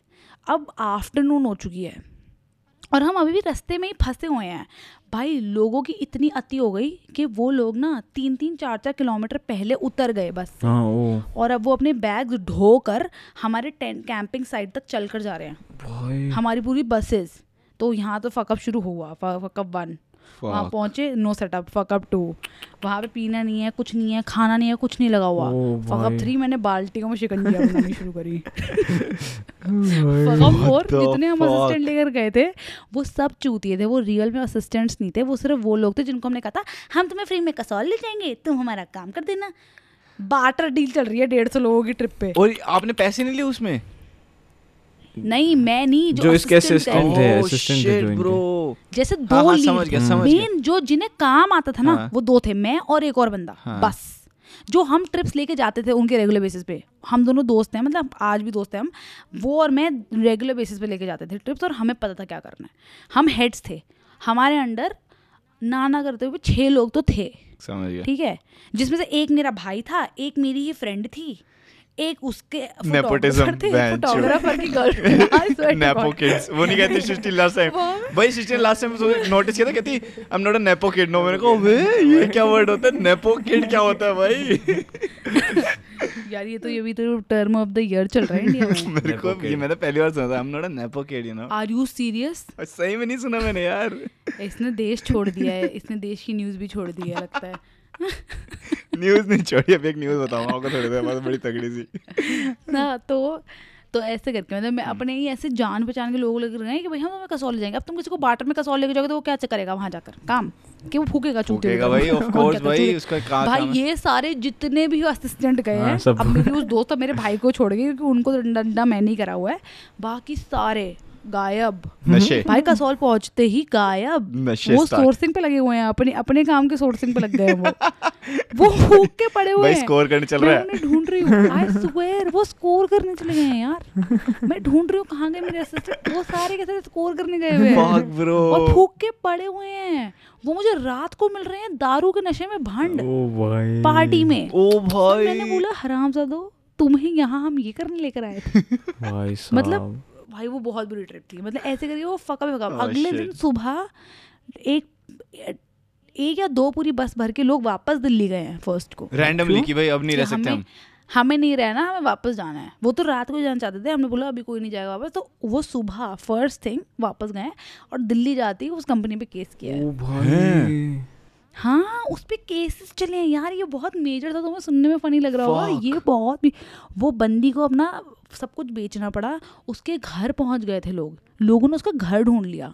अब आफ्टरनून हो चुकी है। और हम अभी भी रास्ते में ही फंसे हुए हैं। भाई लोगों की इतनी अति हो गई कि वो लोग ना तीन तीन चार चार किलोमीटर पहले उतर गए बस। से
हाँ ओ।
और अब वो अपने बैग ढोकर हमारे टेंट कैंपिंग साइट तक चल कर जा रहे हैं।
भाई।
हमारी पूरी बसेस तो यहाँ तो फकअप शुरू हुआ फकअप वन वहाँ. पहुँचे नो सेटअप फकअप टू वहाँ पे पीना नहीं है कुछ नहीं है खाना नहीं है कुछ नहीं लगा हुआ. फकअप थ्री मैंने बाल्टियों में शिकंजिया बनानी शुरू करी. फकअप फोर जितने हम असिस्टेंट लेकर गए थे वो सब चूतिए थे वो रियल में असिस्टेंट्स नहीं थे वो सिर्फ़ वो लोग थे जिनको हमने कहा था हम तुम्हें फ्री में कसौल ले जाएँगे तुम हमारा काम कर देना. बाटर डील चल रही है डेढ़ सौ लोगों की ट्रिप पे.
और आपने पैसे नहीं लिए उसमें?
नहीं मैं नहीं जो,
जो इसके
assistant
assistant
गए।
थे,
Oh.
जैसे
हाँ,
दो
हाँ,
लीड
समझ गया, समझ
मेन जो जिन्हें काम आता था ना
हाँ।
वो दो थे मैं और एक और बंदा
हाँ।
बस जो हम ट्रिप्स लेके जाते थे उनके रेगुलर बेसिस पे हम दोनों दोस्त हैं मतलब आज भी दोस्त हैं हम वो और मैं रेगुलर बेसिस पे लेके जाते थे ट्रिप्स और हमें पता था क्या करना है हम हेड्स थे हमारे अंडर ना ना करते हुए छः लोग तो थे
समझ गया
ठीक है जिसमें से एक मेरा भाई था एक मेरी ही फ्रेंड थी एक उसके
चोद।
फोटोग्राफर की गर्लफ्रेंड
नेपो किड्स वो नहीं कहती सृष्टि लास्ट टाइम भाई सृष्टि लास्ट टाइम नोटिस किया था कहती I am not a nepo kid no मैंने कहा वे ये क्या वर्ड होता है? नेपो किड क्या होता है भाई?
यार ये तो ये भी तो टर्म ऑफ़ द ईयर चल रहा है इंडिया में।
मेरे को ये मैंने पहली बार सुना था। I am not a nepo kid you know
are you serious
सही में नहीं सुना मैंने यार।
इसने देश छोड़ दिया है। इसने देश की न्यूज़ भी छोड़ दी है लगता है।
न्यूज़ नहीं छोड़ी अब एक न्यूज़ बताऊँगा आपको थोड़ी देर बाद बड़ी तगड़ी सी।
ना तो तो ऐसे करके मतलब मैं अपने ही ऐसे जान पहचान के लोग लग रहे हैं कि भाई हम तुम्हें कसौल ले जाएँगे। अब तुम किसी को बाटर में कसौल लेके जाओगे तो वो क्या करेगा वहाँ जाकर? काम कि वो फूकेगा चूते
भाई,
क्या था,
भाई, उसका का-
भाई ये सारे जितने भी असिस्टेंट गए
हाँ,
हैं अब मेरे उस दोस्त और मेरे भाई को छोड़ गए क्योंकि उनको तो डंडा मैं नहीं करा हुआ है। बाकी सारे गायब।
नशे।
भाई कसौल पहुँचते ही गायब।
नशे
वो सोर्सिंग पे लगे हुए हैं अपने अपने काम के सोर्सिंग पे लग गए हैं वो। वो भूख के पड़े हुए हैं।
स्कोर करने चल रहा है।
ढूंढ रही हूँ। आई स्वेयर वो स्कोर करने चले गए हैं यार। मैं ढूंढ रही हूँ कहाँ गए मेरे असिस्टेंट वो सारे के सारे स्कोर करने गए हुए हैं। और भूख के पड़े हुए हैं। वो मुझे रात को मिल रहे हैं दारू के नशे में भंड। पार्टी में।
ओ
तो
भाई।
मैंने बोला हरामजादो तुम्हें यहाँ हम ये करने लेकर आए थे। मतलब भाई वो बहुत बुरी ट्रिप थी। मतलब ऐसे करके वो फका फका
Oh,
अगले दिन सुबह एक एक या दो पूरी बस भर के लोग वापस दिल्ली गए हैं फ़र्स्ट को।
रैंडमली कि भाई अब नहीं रह सकते
हम
हमें?
नहीं रहना हमें वापस जाना है। वो तो रात को जाना चाहते थे हमने बोला अभी कोई नहीं जाएगा वापस। तो वो सुबह फ़र्स्ट थिंग वापस गए और दिल्ली जाती उस कंपनी पे केस किया है।
ओ भाई।
हाँ? उस पर केसेस चले हैं। यार ये बहुत मेजर था तुम्हें सुनने में फनी लग रहा होगा। ये बहुत भी वो बंदी को अपना सब कुछ बेचना पड़ा उसके घर पहुँच गए थे लोग। लोगों ने उसका घर ढूंढ लिया।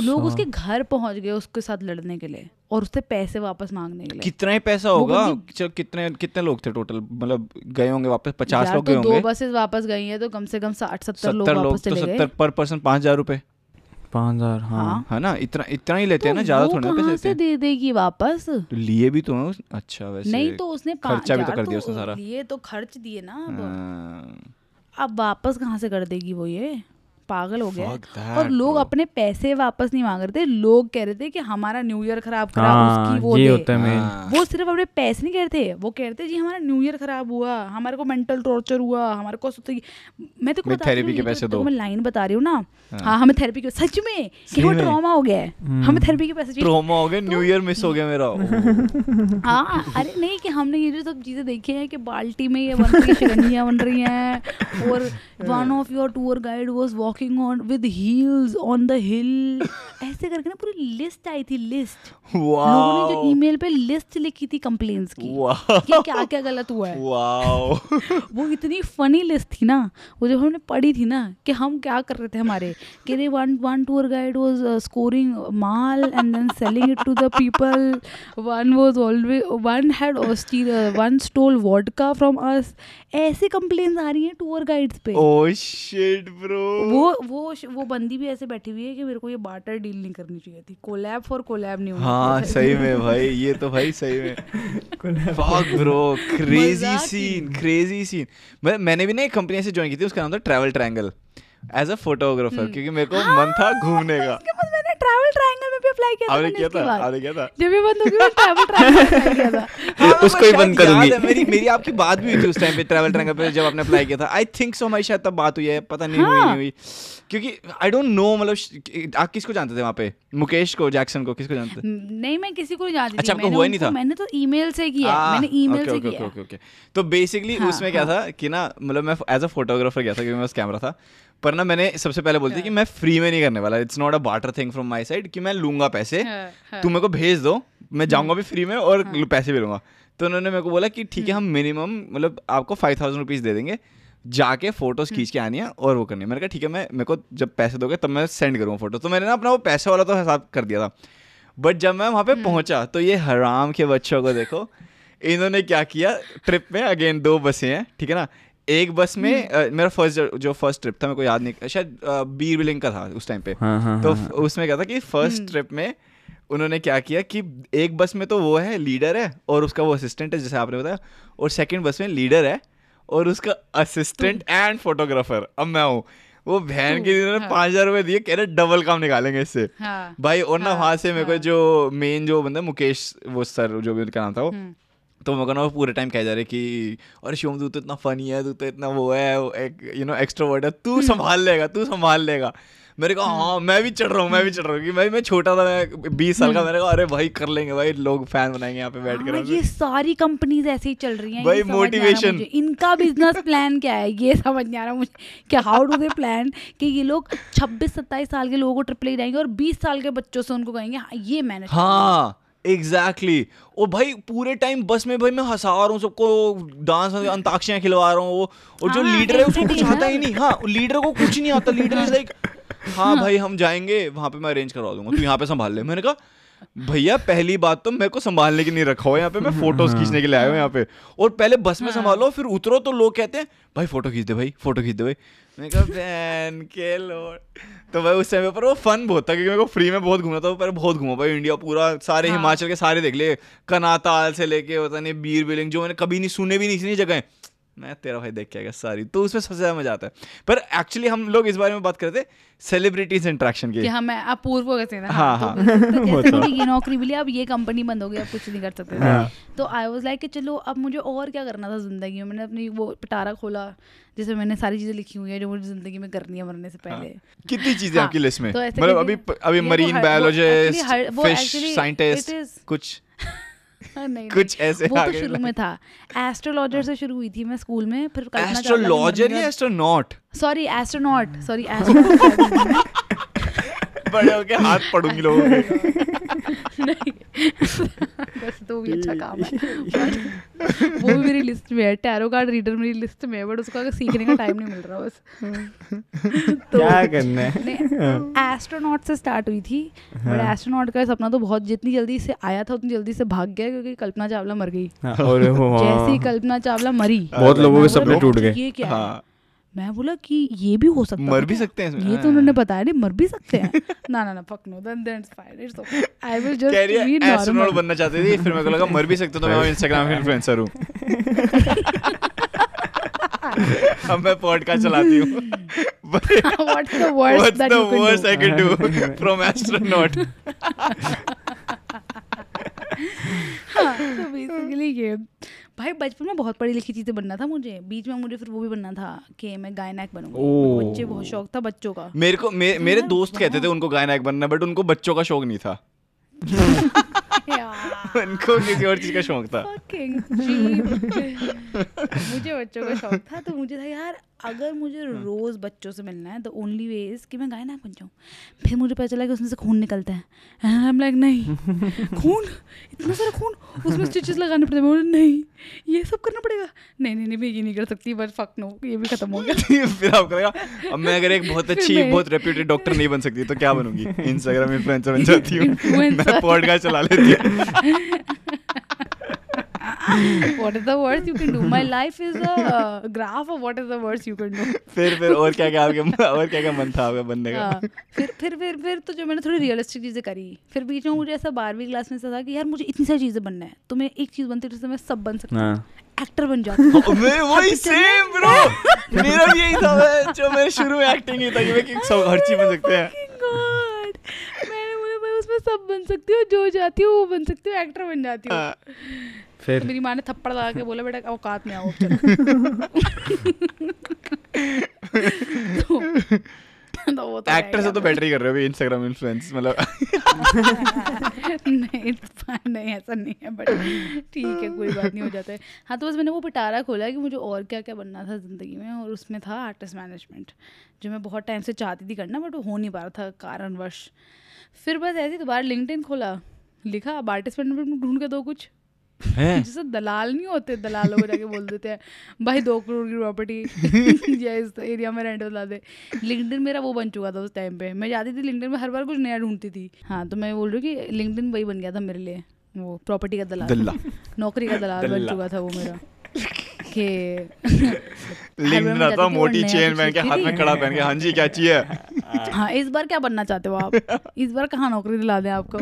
लोग उसके घर पहुँच गए उसके साथ लड़ने के लिए और उससे पैसे वापस मांगने के लिए।
कितना ही पैसा होगा। चल कितने कितने लोग थे टोटल मतलब गए होंगे वापस? पचास लोग
तो
गए
दो बसेस वापस गई है तो कम से कम साठ सत्तर लोग वापस
तो
चले
सत्तर
गए।
पर पर्सन पाँच हज़ार रुपए।
पाँच हज़ार हाँ।
हाँ।
है ना? इतना इतना ही लेते हैं
तो
ना ज़्यादा थोड़ा ना पैसे
से दे देगी वापस?
तो लिए भी तो है अच्छा वैसे
नहीं तो उसने
खर्चा भी तो कर दिया उसने सारा।
लिए तो खर्च दिए ना
हाँ,
अब वापस कहाँ से कर देगी वो ये? पागल हो गया है। और लोग अपने पैसे वापस नहीं मांग रहे थे। लोग कह रहे थे कि हमारा न्यू ईयर खराब करा
हाँ
उसकी वो
ये
दे।
होता है
हाँ।
वो सिर्फ़ अपने पैसे नहीं कह रहे थे। वो कह रहे थे जी हमारा न्यू ईयर खराब हुआ। हमारे को मेंटल टॉर्चर हुआ। हमारे को मैं तो
therapy के पैसे दो।
मैं लाइन बता रही हूँ ना। हाँ। हमें थेरेपी के सच में कि हमें
में?
ट्रॉमा हो गया है। हमें थेरेपी के पैसे
ट्रोमा हो गया न्यू ईयर मिस हो गया मेरा।
हाँ अरे नहीं कि हमने ये जो सब चीज़ें देखी हैं कि बाल्टी में ये बन रही है बन रही हैं और one of your tour guide was walking on with heels on the hill ऐसे करके ना पूरी लिस्ट आई थी लिस्ट लोगों ने जो ईमेल पे लिस्ट लिखी थी कंप्लेंट्स की कि क्या क्या गलत हुआ है।
वाओ
वो इतनी फनी लिस्ट थी ना वो जब हमने पढ़ी थी ना कि हम क्या कर रहे थे हमारे कि रे one one tour guide was scoring maal and then selling it to the people one was always one had one stole vodka from us ऐसी कंप्लेन्स आ रही हैं टूर गाइड्स पे।
ओह शिट ब्रो
वो वो वो बंदी भी ऐसे बैठी हुई है कि मेरे को ये बाटर डील नहीं करनी चाहिए थी। कोलैब फॉर कोलैब नहीं होना
हाँ
था।
सही में भाई ये तो भाई सही में। Fuck bro crazy scene crazy scene मैं मैंने भी ना एक कंपनी से ज्वाइन की थी उसका नाम था travel triangle as a photographer क्योंकि मेरे को मन था घूमने का।
मैंने ट्रैवल ट्रायंगल में भी अप्लाई किया था
आपने
मैंने
किया था? आपने किया था?
जब ये बंद होगी मैं ट्रैवल ट्रायंगल किया था।
हाँ,
उसको ही बंद
शायद
करूँगी।
मेरी मेरी आपकी बात भी हुई थी उस टाइम पे ट्रैवल ट्रैंगल पे जब आपने अप्लाई किया था। आई थिंक सो हमारी शायद तब बात हुई है पता नहीं हुई
हाँ।
नहीं हुई। क्योंकि आई डोंट नो मतलब आप किसको जानते थे वहाँ पे? मुकेश को जैक्सन को किसको जानते थे?
नहीं मैं किसी को जानती
अच्छा, आपको हुआ नहीं था?
मैंने तो ईमेल से किया मैंने ईमेल से किया।
okay. तो बेसिकली
हाँ,
उसमें क्या
हाँ।
था कि ना मतलब मैं एज अ फोटोग्राफर गया था क्योंकि मेरे पास कैमरा था। पर ना मैंने सबसे पहले बोलती कि मैं फ्री में नहीं करने वाला। It's not a barter thing from my side कि मैं लूँगा पैसे।
हाँ, हाँ।
तू मेरे को भेज दो मैं जाऊँगा भी फ्री में और पैसे भी लूँगा। तो उन्होंने मेरे को बोला कि ठीक है हम मिनिमम मतलब आपको फाइव थाउज़ेंड रुपीज़ दे देंगे जाके फ़ोटोज़ खींच के आनी है और वो करनी है। मैंने कहा ठीक है मैं मेरे को जब पैसे दोगे तब मैं सेंड करूँगा फ़ोटो तो मैंने ना अपना वो पैसे वाला तो हिसाब कर दिया था। बट जब मैं वहाँ पे पहुँचा तो ये हराम के बच्चों को देखो इन्होंने क्या किया? ट्रिप में अगेन दो बसें हैं ठीक है ना? एक बस में अ, मेरा फ़र्स्ट जो फ़र्स्ट ट्रिप था मेरे को याद नहीं शायद बीर बिलिंग का था उस टाइम पे।
हाँ, हाँ,
तो
हाँ,
उसमें क्या था कि फ़र्स्ट ट्रिप में उन्होंने क्या किया कि एक बस में तो वो है लीडर है और उसका वो असिस्टेंट है जैसे आपने बताया और सेकंड बस में लीडर है और उसका असिस्टेंट एंड फोटोग्राफर अब मैं हूँ। वो बहन के इन्होंने
हाँ।
पाँच हज़ार रुपए दिए कह रहे डबल काम निकालेंगे इससे।
हाँ
भाई और ना
हाँ,
वहाँ से मेरे को
हाँ।
जो मेन जो बंदा मुकेश वो सर जो भी उनका नाम था वो
हम्म।
तो मेरे को ना वो पूरे टाइम कह जा रहे कि अरे शिवम तू तो इतना फनी है तू तो इतना वो है यू नो एक्स्ट्रोवर्ट है तू
हम्म।
संभाल लेगा तू संभाल लेगा मेरे कहा हाँ मैं भी चढ़ रहा हूँ मैं भी चढ़ रहा हूँ कि भाई मैं छोटा था मैं बीस साल का
हम्म।
मैंने कहा अरे भाई कर लेंगे भाई लोग फ़ैन बनाएँगे यहाँ पे बैठ
हाँ,
कर
ये सारी कंपनीज़ ऐसे ही चल रही हैं
भाई।
मुझे। इनका बिज़नेस प्लान क्या है ये समझ नहीं आ रहा मुझे कि हाउ डू दे प्लान कि ये लोग 26 27 साल के लोगों को ट्रिप ले जाएँगे और 20 साल के बच्चों से उनको कहेंगे हाँ ये मैनेज
हाँ एग्जैक्टली exactly. और भाई पूरे टाइम बस में भाई मैं हंसा रहा हूँ सबको डांस अंताक्षरियाँ खिलवा रहा हूँ वो और जो
हाँ,
लीडर है उसको कुछ आता। ही नहीं। हाँ लीडर को कुछ नहीं आता लीडर इज़ लाइक हाँ भाई हम जाएँगे वहाँ पे मैं अरेंज करवा दूँगा तू यहाँ पे संभाल ले। मैंने कहा भैया पहली बात तो मेरे को संभालने के नहीं रखा हुआ यहाँ पे मैं फ़ोटोज़ खींचने के लिए आया हूँ यहाँ पे। और पहले बस में संभालो फिर उतरो तो लोग कहते हैं भाई फ़ोटो खींच दे भाई फ़ोटो खींच दे भाई। मैं कहा बहन के लॉर्ड तो भाई उस समय पर वो फन बहुत था क्योंकि मेरे को फ्री में बहुत घूमना था पर बहुत घूमा भाई इंडिया पूरा सारे
हाँ।
हिमाचल के सारे देख लिए कनाताल से लेके पता नहीं बीर बिलिंग जो मैंने कभी नहीं सुने भी नहीं इतनी जगह मैं तेरा भाई देख के आ गया सारी। तो उसमें सबसे ज़्यादा मज़ा आता है। पर एक्चुअली हम लोग इस बारे में बात करते सेलिब्रिटीज इंट्रैक्शन की।
हाँ मैं अपूर्व को कैसे
हाँ,
तो
हाँ।
बिल्कुल, तो जैसे
तो।
ये नौकरी मिली अब ये कंपनी बंद हो गई अब कुछ नहीं कर सकते।
हाँ।
तो आई वाज लाइक कि चलो अब मुझे और क्या करना था ज़िंदगी में? मैंने अपनी वो पिटारा खोला जिसमें मैंने सारी चीज़ें लिखी हुई है जो मुझे ज़िंदगी में करनी है मरने से पहले।
कितनी चीज़ें
हाँ,
आपकी लिस्ट में?
तो
मतलब अभी अभी मरीन बायोलॉजिस्ट फ़िश साइंटिस्ट कुछ।
हाँ, नहीं,
कुछ ऐसे
वो तो शुरू में था। एस्ट्रोलॉजर से शुरू हुई थी मैं स्कूल में फिर
एस्ट्रोलॉजर या astronaut?
Sorry astronaut sorry astronaut
बड़े होके हाथ पड़ूँगी लोगों के।
नहीं। वैसे तो भी अच्छा काम है। वो भी मेरी लिस्ट में है टैरो कार्ड रीडर मेरी लिस्ट में है बट उसको अगर सीखने का टाइम नहीं मिल रहा बस। तो
क्या करना है?
एस्ट्रोनॉट से स्टार्ट हुई थी बट
हाँ।
एस्ट्रोनॉट का सपना तो बहुत जितनी जल्दी से आया था उतनी जल्दी से भाग गया क्योंकि कल्पना चावला मर गई।
हाँ,
जैसे ही।
हाँ,
कल्पना चावला मरी।
बहुत लोगों के सपने टूट गए।
ये क्या है?
हाँ।
मैं बोला कि ये भी हो सकता
मर भी सकते हैं
ये तो
हाँ।
उन्होंने बताया नहीं मर भी सकते हैं। ना ना ना fuck no then then it's fine it's okay I will just be
है एस्ट्रोनॉट
नॉर्मल
बनना चाहते थे फिर मेरे को लगा मर भी सकते तो मैं इंस्टाग्राम इन्फ्लुएंसर हूँ। अब मैं पॉडकास्ट चलाती हूँ।
What's the worst that you can do
I can
तो बेसिकली ये भाई बचपन में बहुत पढ़ी लिखी चीज़ें बनना था मुझे। बीच में मुझे फिर वो भी बनना था कि मैं गायनाक बनूँगी। बच्चे बहुत शौक था बच्चों का।
मेरे को मे, मेरे दोस्त कहते थे उनको गायनाक बनना बट उनको बच्चों का शौक नहीं था। उनको किसी और चीज़ का शौक था।
मुझे बच्चों का शौक था तो मुझे था यार अगर मुझे
हाँ।
रोज बच्चों से मिलना है द ओनली वे इज़ कि मैं गायनाक बन जाऊँ। फिर मुझे पता चला कि उसमें से खून निकलता है। आई एम लाइक नहीं खून? इतना सारा खून? उसमें स्टिचेस लगाने पड़ते हैं। नहीं ये सब करना पड़ेगा। नहीं नहीं नहीं मैं ये नहीं कर सकती बस फक नो ये भी खत्म हो गया।
फिर आप करेगा अब मैं अगर एक बहुत अच्छी बहुत रेप्यूटेड डॉक्टर नहीं बन सकती तो क्या बनूँगी? इंस्टाग्राम इन्फ्लुएंसर बन जाती हूँ। मैं पॉडकास्ट चला लेती हूँ।
what is the worst you can do? My life is a graph of what is the worst you can do.
फिर फिर और क्या क्या आपके और क्या क्या मन था आपका बनने का?
हाँ, फिर फिर फिर फिर तो जो मैंने थोड़ी रियलिस्टिक चीज़ें करी। फिर बीच में मुझे ऐसा बारहवीं क्लास में ऐसा था कि यार मुझे इतनी सारी चीज़ें बनना है तो मैं एक चीज़ बनती हूँ जिससे मैं सब बन सकती हूँ
हाँ।
एक्टर बन जाती हूँ
हाँ, मैं वही सेम ब्रो मेरा भी यही था मैं जो मैंने शुरू में एक्टिंग की था कि मैं सब हर चीज़ बन सकते हैं।
मैंने बोला मैं उसमें सब बन सकती हूँ जो चाहती हूँ वो बन सकती हूँ एक्टर बन जाती हूँ।
हाँ,
तो
फिर
मेरी माँ ने थप्पड़ लगा के बोला बेटा औकात में आओ तो तो वो तो
एक्टर से तो। बेटर ही कर रहे हो इंस्टाग्राम इन्फ्लुएंस मतलब।
नहीं नहीं ऐसा नहीं है बट ठीक है कोई बात नहीं हो जाता है। हाँ तो बस मैंने वो पिटारा खोला कि मुझे और क्या क्या बनना था ज़िंदगी में और उसमें था आर्टिस्ट मैनेजमेंट जो मैं बहुत टाइम से चाहती थी करना बट वो हो नहीं पा रहा था कारणवश। फिर बस ऐसे दोबारा लिंक्डइन खोला लिखा अब आर्टिस्ट मैनेजमेंट ढूंढ के दो कुछ।
है?
जैसे दलाल नहीं होते दलालों को जाके बोल देते हैं भाई दो करोड़ की प्रॉपर्टी या इस एरिया में रेंट बता दे। लिंकडिन मेरा वो बन चुका था उस टाइम पे। मैं जाती थी लिंकडिन में हर बार कुछ नया ढूंढती थी। हाँ तो मैं बोल रही हूँ कि लिंकडिन वही बन गया था मेरे लिए वो प्रॉपर्टी का दलाल। नौकरी का दलाल बन चुका था वो मेरा। कि में
में आता मोटी चेन पहन के हाथ में कड़ा पहन के हाँ जी क्या चाहिए?
हाँ इस बार क्या बनना चाहते हो आप? इस बार कहाँ नौकरी दिला दें आपको?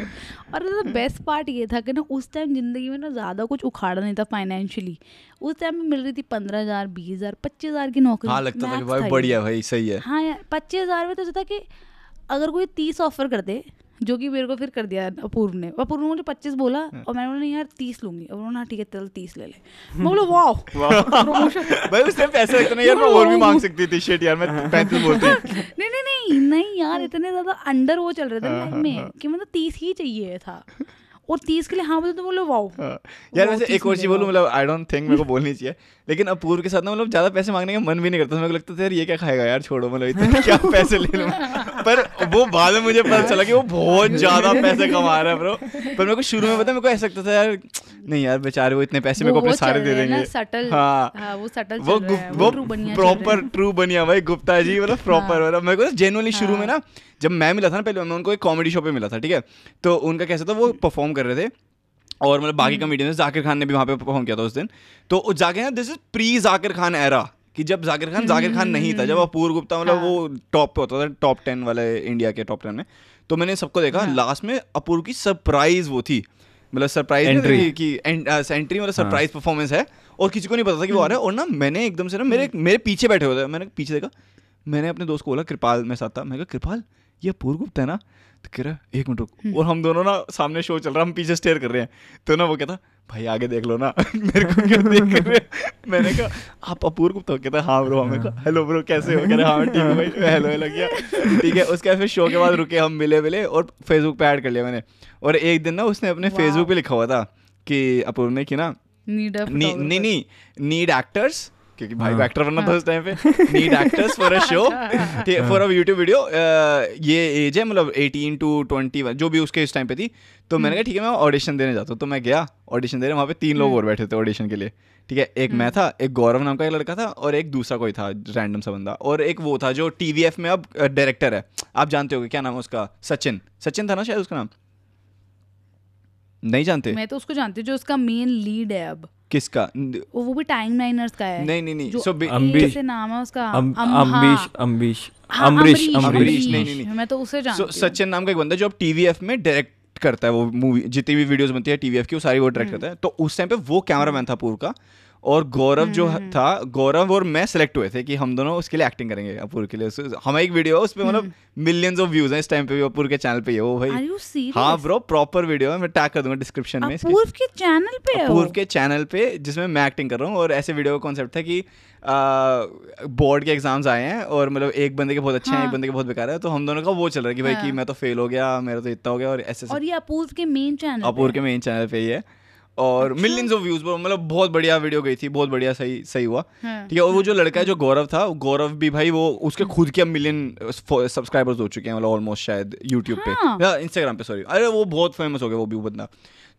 और बेस्ट पार्ट ये था कि ना उस टाइम ज़िंदगी में ना ज़्यादा कुछ उखाड़ा नहीं था फाइनेंशियली उस टाइम में मिल रही थी पंद्रह हज़ार बीस हज़ार पच्चीस हज़ार की नौकरी।
हाँ लगता था कि भाई बढ़िया भाई सही है।
हाँ यार पच्चीस हज़ार में तो होता था कि अगर कोई तीस ऑफ़र कर दे जो कि मेरे को फिर कर दिया अपूर्व ने। अपूर्व ने मुझे पच्चीस बोला
हाँ।
और मैंने बोला यार तीस लूँगी। और उन्होंने हाँ ठीक है चल तीस ले ले। मैं बोला वाह
भाई उस टाइम पैसे इतने यार मैं और भी मांग सकती थी। शिट यार मैं पैंतीस बोलती
नहीं नहीं नहीं नहीं यार इतने ज़्यादा अंडर वो चल रहे थे
हाँ,
लाइफ
हाँ,
में कि मतलब तीस ही चाहिए था। और तीस के लिए हाँ बोले तो बोलो वाओ
हाँ। यार वैसे एक और चीज़। बोलूँ मतलब आई डोंट थिंक मेरे को बोलनी चाहिए। लेकिन अपूर्व के साथ ना मतलब ज़्यादा पैसे मांगने का मन भी नहीं करता मेरे को लगता था यार ये क्या खाएगा? यार छोड़ो मतलब इतने क्या पैसे ले लूँ? पर वो बाद में मुझे पता चला कि वो बहुत ज़्यादा पैसे कमा रहा है ब्रो पर मेरे को शुरू में पता मेरे को ऐसा लगता था यार नहीं यार बेचारे वो इतने पैसे मेरे को अपने सारे दे देंगे।
सटल
हाँ।
हाँ वो सटल
वो प्रॉपर ट्रू बनिया भाई गुप्ता जी मतलब प्रॉपर। मतलब मेरे को जेनुअली शुरू में। ना जब मैं मिला था ना पहले मैं उनको एक कॉमेडी शो पे मिला था ठीक है? तो उनका कैसा था वो परफॉर्म कर रहे थे। और मतलब बाकी
हम्म।
कमेडियन जाकिर खान ने भी वहाँ पे परफॉर्म किया था उस दिन। तो जाकिर ना this is pre Zakir Khan era कि जब जाकिर खान जाकिर खान नहीं था जब अपूर्व गुप्ता मतलब
हाँ।
वो टॉप पे होता था टॉप टेन वाले इंडिया के टॉप टेन में तो मैंने सबको देखा।
हाँ।
लास्ट में अपूर्व की सरप्राइज़ वो थी। मतलब सरप्राइज़
एंट्री
की एंट्री मतलब सरप्राइज़ परफॉर्मेंस है। और किसी को नहीं पता था कि वो आ रहा है। और ना मैंने एकदम से ना मेरे मेरे पीछे बैठे हुए थे। मैंने पीछे देखा मैंने अपने दोस्त को बोला कृपाल में साथ था। मैं कहा कृपाल ये अपूर्व गुप्ता है ना? तो कह रहा है, एक मिनट रुक। और हम दोनों ना सामने शो चल रहा हम पीछे स्टेयर कर रहे हैं। तो ना वो कहता भाई आगे देख लो ना। मेरे को क्यों देख रहे मैंने कहा आप अपूर्व गुप्ता कहता हाँ ब्रो हमें कहा हेलो ब्रो कैसे हो? कह रहे हाँ ठीक है भाई हेलो हेलो किया। ठीक है उसके बाद फिर शो के बाद रुके हम मिले मिले और फेसबुक पे ऐड कर लिया मैंने। और एक दिन ना उसने अपने फेसबुक पे लिखा हुआ था कि अपूर्व ने कि ना
Need a
नी- नहीं नहीं नीड एक्टर्स क्योंकि भाई
हाँ।
एक्टर बनना था उस टाइम पे। Need actors for a show for a YouTube video ये एज है मतलब 18 टू 21 जो भी उसके इस टाइम पे थी। तो मैंने कहा ठीक है मैं ऑडिशन देने जाता हूँ। तो मैं गया ऑडिशन देने वहाँ पे तीन लोग और बैठे थे ऑडिशन के लिए। ठीक है एक मैं था एक गौरव नाम का एक लड़का था और एक दूसरा कोई था रैंडम सा बंदा। और एक वो था जो टी में अब डायरेक्टर है। आप जानते हो क्या नाम है उसका? सचिन। सचिन था ना शायद उसका नाम? नहीं जानते?
मैं तो उसको जानती हूँ जो उसका मेन लीड है अब।
किसका?
वो वो भी टाइम लाइनर्स का है।
नहीं नहीं नहीं सो
अम्बीश-
नाम है उसका
अंबीश
अंबीश।
अम्बीश
हाँ।
अम्बीश
हाँ,
अमरीश
अमरीश,
नहीं, नहीं।
मैं तो उसे जानती
सो सचिन नाम का एक बंदा जो अब टीवीएफ में डायरेक्ट करता है वो मूवी जितनी भी वीडियोस बनती है टीवीएफ की वो सारी वो डायरेक्ट करता है। तो उस टाइम पे वो कैमरामैन था पूर्व का। और गौरव जो था गौरव और मैं सेलेक्ट हुए थे कि हम दोनों उसके लिए एक्टिंग करेंगे अपूर के लिए। उस- हमें एक वीडियो है उस पर मतलब मिलियंस ऑफ़ व्यूज़ हैं इस टाइम पे भी अपूर के चैनल पे वो भाई। हाँ ब्रो प्रॉपर वीडियो है मैं टैग कर दूँगा डिस्क्रिप्शन में
अपूर्व के चैनल पे वो
अपूर्व के चैनल पे जिसमें मैं एक्टिंग कर रहा हूँ और ऐसे वीडियो का कॉन्सेप्ट था कि बोर्ड के एग्ज़ाम्स आए हैं और मतलब एक बंदे के बहुत अच्छे हैं एक
हाँ।
बंदे के बहुत बेकार है तो हम दोनों का वो चल रहा है कि भाई कि
हाँ।
मैं तो फेल हो गया मेरा तो इतना हो गया और ऐसे
और ये अपूर्व के मेन चैनल
अपूर के मेन चैनल पे ही है। और। मिलियंस ऑफ़ व्यूज़ मतलब बहुत बढ़िया वीडियो गई थी बहुत बढ़िया सही सही हुआ
हाँ।
ठीक है और वो जो लड़का है जो गौरव था गौरव भी भाई वो उसके खुद के अब मिलियन सब्सक्राइबर्स हो चुके हैं मतलब ऑलमोस्ट शायद यूट्यूब
हाँ।
पे इंस्टाग्राम पे सॉरी अरे वो बहुत फ़ेमस हो गया वो भी बदना बंदा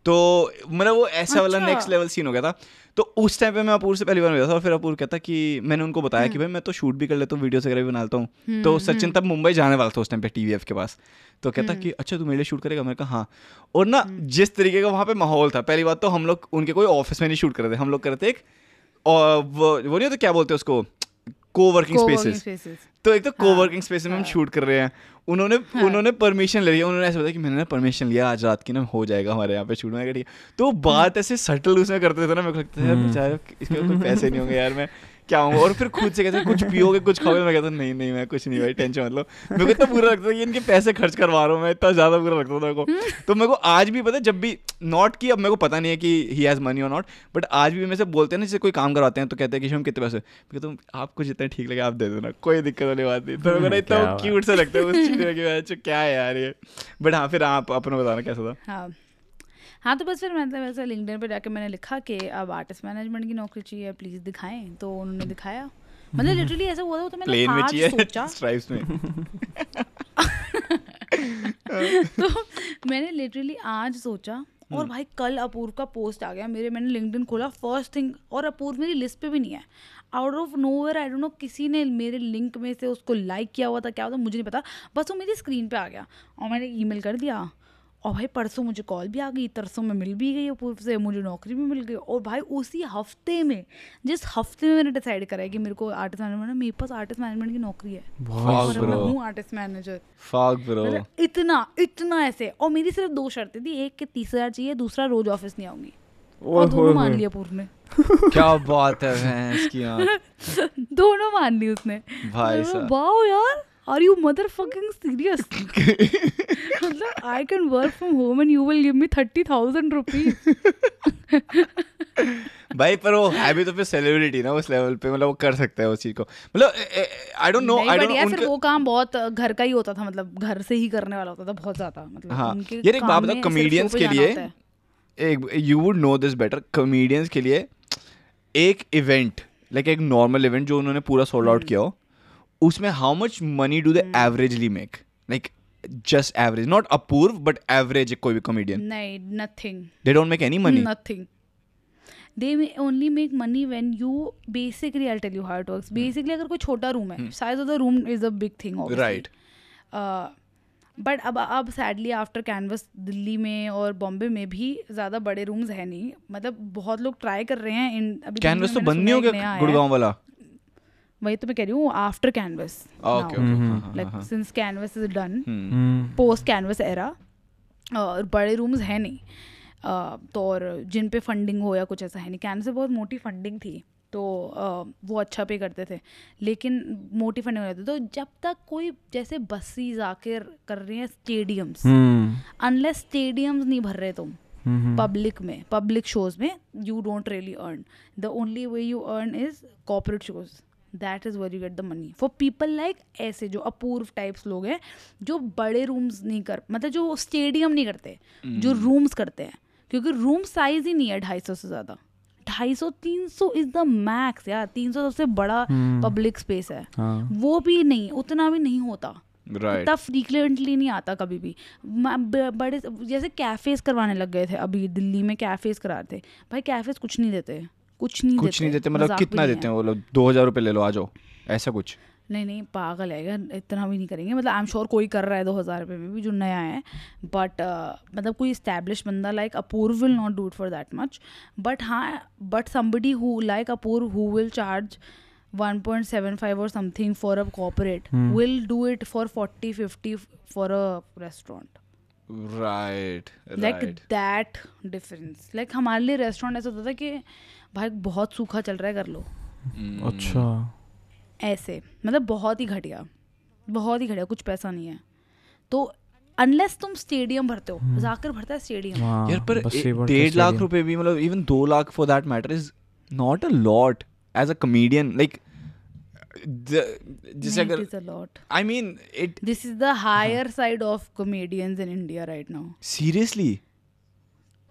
तो मतलब वो ऐसा वाला। नेक्स्ट लेवल सीन हो गया था। तो उस टाइम पे मैं अपूर से पहली बार मिला था और फिर अपूर कहता कि मैंने उनको बताया
हम्म।
कि भाई मैं तो शूट भी कर लेता हूँ वीडियोस वगैरह भी बनाता हूँ। तो सचिन तब मुंबई जाने वाला था उस टाइम पे टीवीएफ के पास। तो कहता कि अच्छा तू मेरे लिए शूट करेगा? मैंने कहा हाँ। और ना जिस तरीके का वहाँ पे माहौल था पहली बात तो हम लोग उनके कोई ऑफ़िस में नहीं शूट कर रहे थे। हम लोग कर रहे थे एक और वो वो नहीं होता क्या बोलते उसको? को वर्किंग स्पेसेस. तो एक तो कोवर्किंग
हाँ,
स्पेस में हम
हाँ।
शूट कर रहे हैं। उन्होंने हाँ, उन्होंने परमिशन ले लिया। उन्होंने ऐसा बताया कि मैंने ना परमिशन लिया आज रात की ना हो जाएगा हमारे यहाँ पे शूट में ठीक है। तो बात ऐसे सटल उसमें करते थे ना मेरे को लगता था यार बेचारे इसके कोई पैसे नहीं होंगे यार मैं क्या हूँ? और फिर खुद से कहते कुछ पियोगे कुछ खाओगे? मैं कहता नहीं नहीं मैं कुछ नहीं भाई टेंशन मतलब मेरे को इतना बुरा लगता था कि इनके पैसे खर्च करवा रहा हूँ मैं इतना ज़्यादा बुरा लगता था मेरे को। तो मेरे को आज भी पता है जब भी नॉट की अब मेरे को पता नहीं है कि he has money or not but आज भी मेरे से बोलते हैं ना जैसे कोई काम करवाते हैं तो कहते हैं कि हम कितने पैसे? मैं कहता हूँ आपको जितना ठीक लगे आप दे देना कोई दिक्कत वाली बात नहीं। तो मेरे को ना इतना
क्या
क्यूट सा लगता है उस चीज़ में अच्छा, क्या है यार ये? बट हाँ फिर आप अपना बताना कैसा था?
हाँ तो बस फिर मतलब वैसे लिंक्डइन पे जाके मैंने लिखा कि अब आर्टिस्ट मैनेजमेंट की नौकरी चाहिए प्लीज़ दिखाएँ। तो उन्होंने दिखाया। मतलब लिटरली ऐसा हुआ था तो मैंने आज सोचा।
स्ट्राइप्स में।
तो मैंने लिटरली आज सोचा
हम्म।
और भाई कल अपूर्व का पोस्ट आ गया। मेरे मैंने लिंकडिन खोला फ़र्स्ट थिंग और अपूर्व मेरी लिस्ट पे भी नहीं है। Out of nowhere I don't know किसी ने मेरे लिंक में से उसको लाइक किया हुआ था क्या हुआ था मुझे नहीं पता। बस वो मेरी स्क्रीन पे आ गया और मैंने ईमेल कर दिया। और भाई परसों मुझे कॉल भी आ गई तरसों में मिल भी गई अपूर्व से मुझे नौकरी भी मिल गई। और भाई उसी हफ़्ते में जिस हफ़्ते में मैंने डिसाइड करा है कि मेरे को आर्टिस्ट मैनेजमेंट मेरे पास आर्टिस्ट मैनेजमेंट की नौकरी है। और मैं हूँ आर्टिस्ट मैनेजर. मतलब इतना इतना ऐसे। और मेरी सिर्फ़ दो शर्तें थी एक के तीस हज़ार चाहिए दूसरा रोज ऑफ़िस नहीं आऊँगी। और दोनों मान लिया पूर्व ने।
क्या बात है भैंस की
दोनों मान ली उसने।
भाई साहब।
वाओ यार। Are you mother fucking serious मतलब I can work from home and you will give me thirty thousand rupees
भाई पर वो है भी तो फिर सेलिब्रिटी ना उस लेवल पे मतलब वो कर सकता है उस चीज़ को। मतलब I don't know I don't know
फिर वो काम बहुत घर का ही होता था मतलब घर से ही करने वाला होता था बहुत ज़्यादा मतलब
हाँ।
उनके
यार एक बात बताओ कॉमेडियंस के लिए एक you would know this better comedians के लिए एक इवेंट लाइक एक नॉर्मल इवेंट जो उन्होंने पूरा सोल्ड
हम्म।
आउट किया हो उसमें how much money do they averagely make like just average not Apoorva but average कोई भी कॉमेडियन
नहीं nothing
they don't make any money
nothing. They may only make money when you basically i'll tell you how it works. Basically अगर कोई छोटा room है size of the room is a big thing obviously.
Right
but अब अब sadly after canvas Delhi में और बॉम्बे में भी ज़्यादा बड़े रूम्स है नहीं. मतलब बहुत लोग ट्राई कर रहे हैं इन अभी
कैनवस तो
मैंने
बंद नहीं हो गया गुड़गांव वाला?
वही तो मैं कह रही हूँ after canvas
okay okay
like since canvas is done. Post canvas era और बड़े रूम्स हैं नहीं। तो और जिन पे फंडिंग हो या कुछ ऐसा है नहीं। कैनवस बहुत मोटी फंडिंग थी तो वो अच्छा पे करते थे। लेकिन मोटी फंडिंग हो जाती तो जब तक कोई जैसे बसेस आकर कर रहे हैं स्टेडियम्स अनलेस स्टेडियम्स नहीं भर रहे तुम पब्लिक में पब्लिक शोज़ में you don't really earn the only way you earn is corporate shows that is where you get the money for people like ऐसे जो अपूर्व टाइप्स लोग हैं जो बड़े रूम्स नहीं कर मतलब जो स्टेडियम नहीं करते जो रूम्स करते हैं क्योंकि रूम साइज़ ही नहीं है ढाई सौ से ज़्यादा। ढाई सौ तीन सौ इज़ द मैक्स यार तीन सौ सबसे बड़ा पब्लिक hmm. स्पेस है।
हाँ।
वो भी नहीं उतना भी नहीं होता।
राइट
इतना फ्रीक्वेंटली नहीं आता कभी भी। बड़े जैसे कैफेज करवाने लग गए थे अभी दिल्ली में कैफेज करा रहे थे। भाई कैफेज कुछ नहीं देते। कुछ नहीं
कुछ
देते
नहीं देते मतलब कितना देते
हैं
वो लोग? दो हज़ार रुपये ले लो आ जाओ। ऐसा कुछ?
नहीं नहीं पागल है यार इतना भी नहीं करेंगे। मतलब आई एम श्योर कोई कर रहा है दो हज़ार रुपये में भी जो नया है। बट uh, मतलब कोई इस्टेब्लिश बंदा like Apoorva will not do it for that much but हाँ but somebody who like Apoorva who will charge 1.75 or something for a corporate will do it for 40 50 for a restaurant.
Right
like that difference like हमारे लिए restaurant ऐसा होता था कि भाई बहुत सूखा चल रहा है कर लो।
अच्छा।
ऐसे मतलब बहुत ही घटिया बहुत ही घटिया कुछ पैसा नहीं है। तो अनलेस तुम स्टेडियम भरते हो जाकर भरता है स्टेडियम
हाँ
यार पर डेढ़ लाख रुपए भी मतलब इवन दो lakh for that matter is not a lot as a comedian like जैसे अगर
lot
I mean it
this is the higher side of comedians in India right now
seriously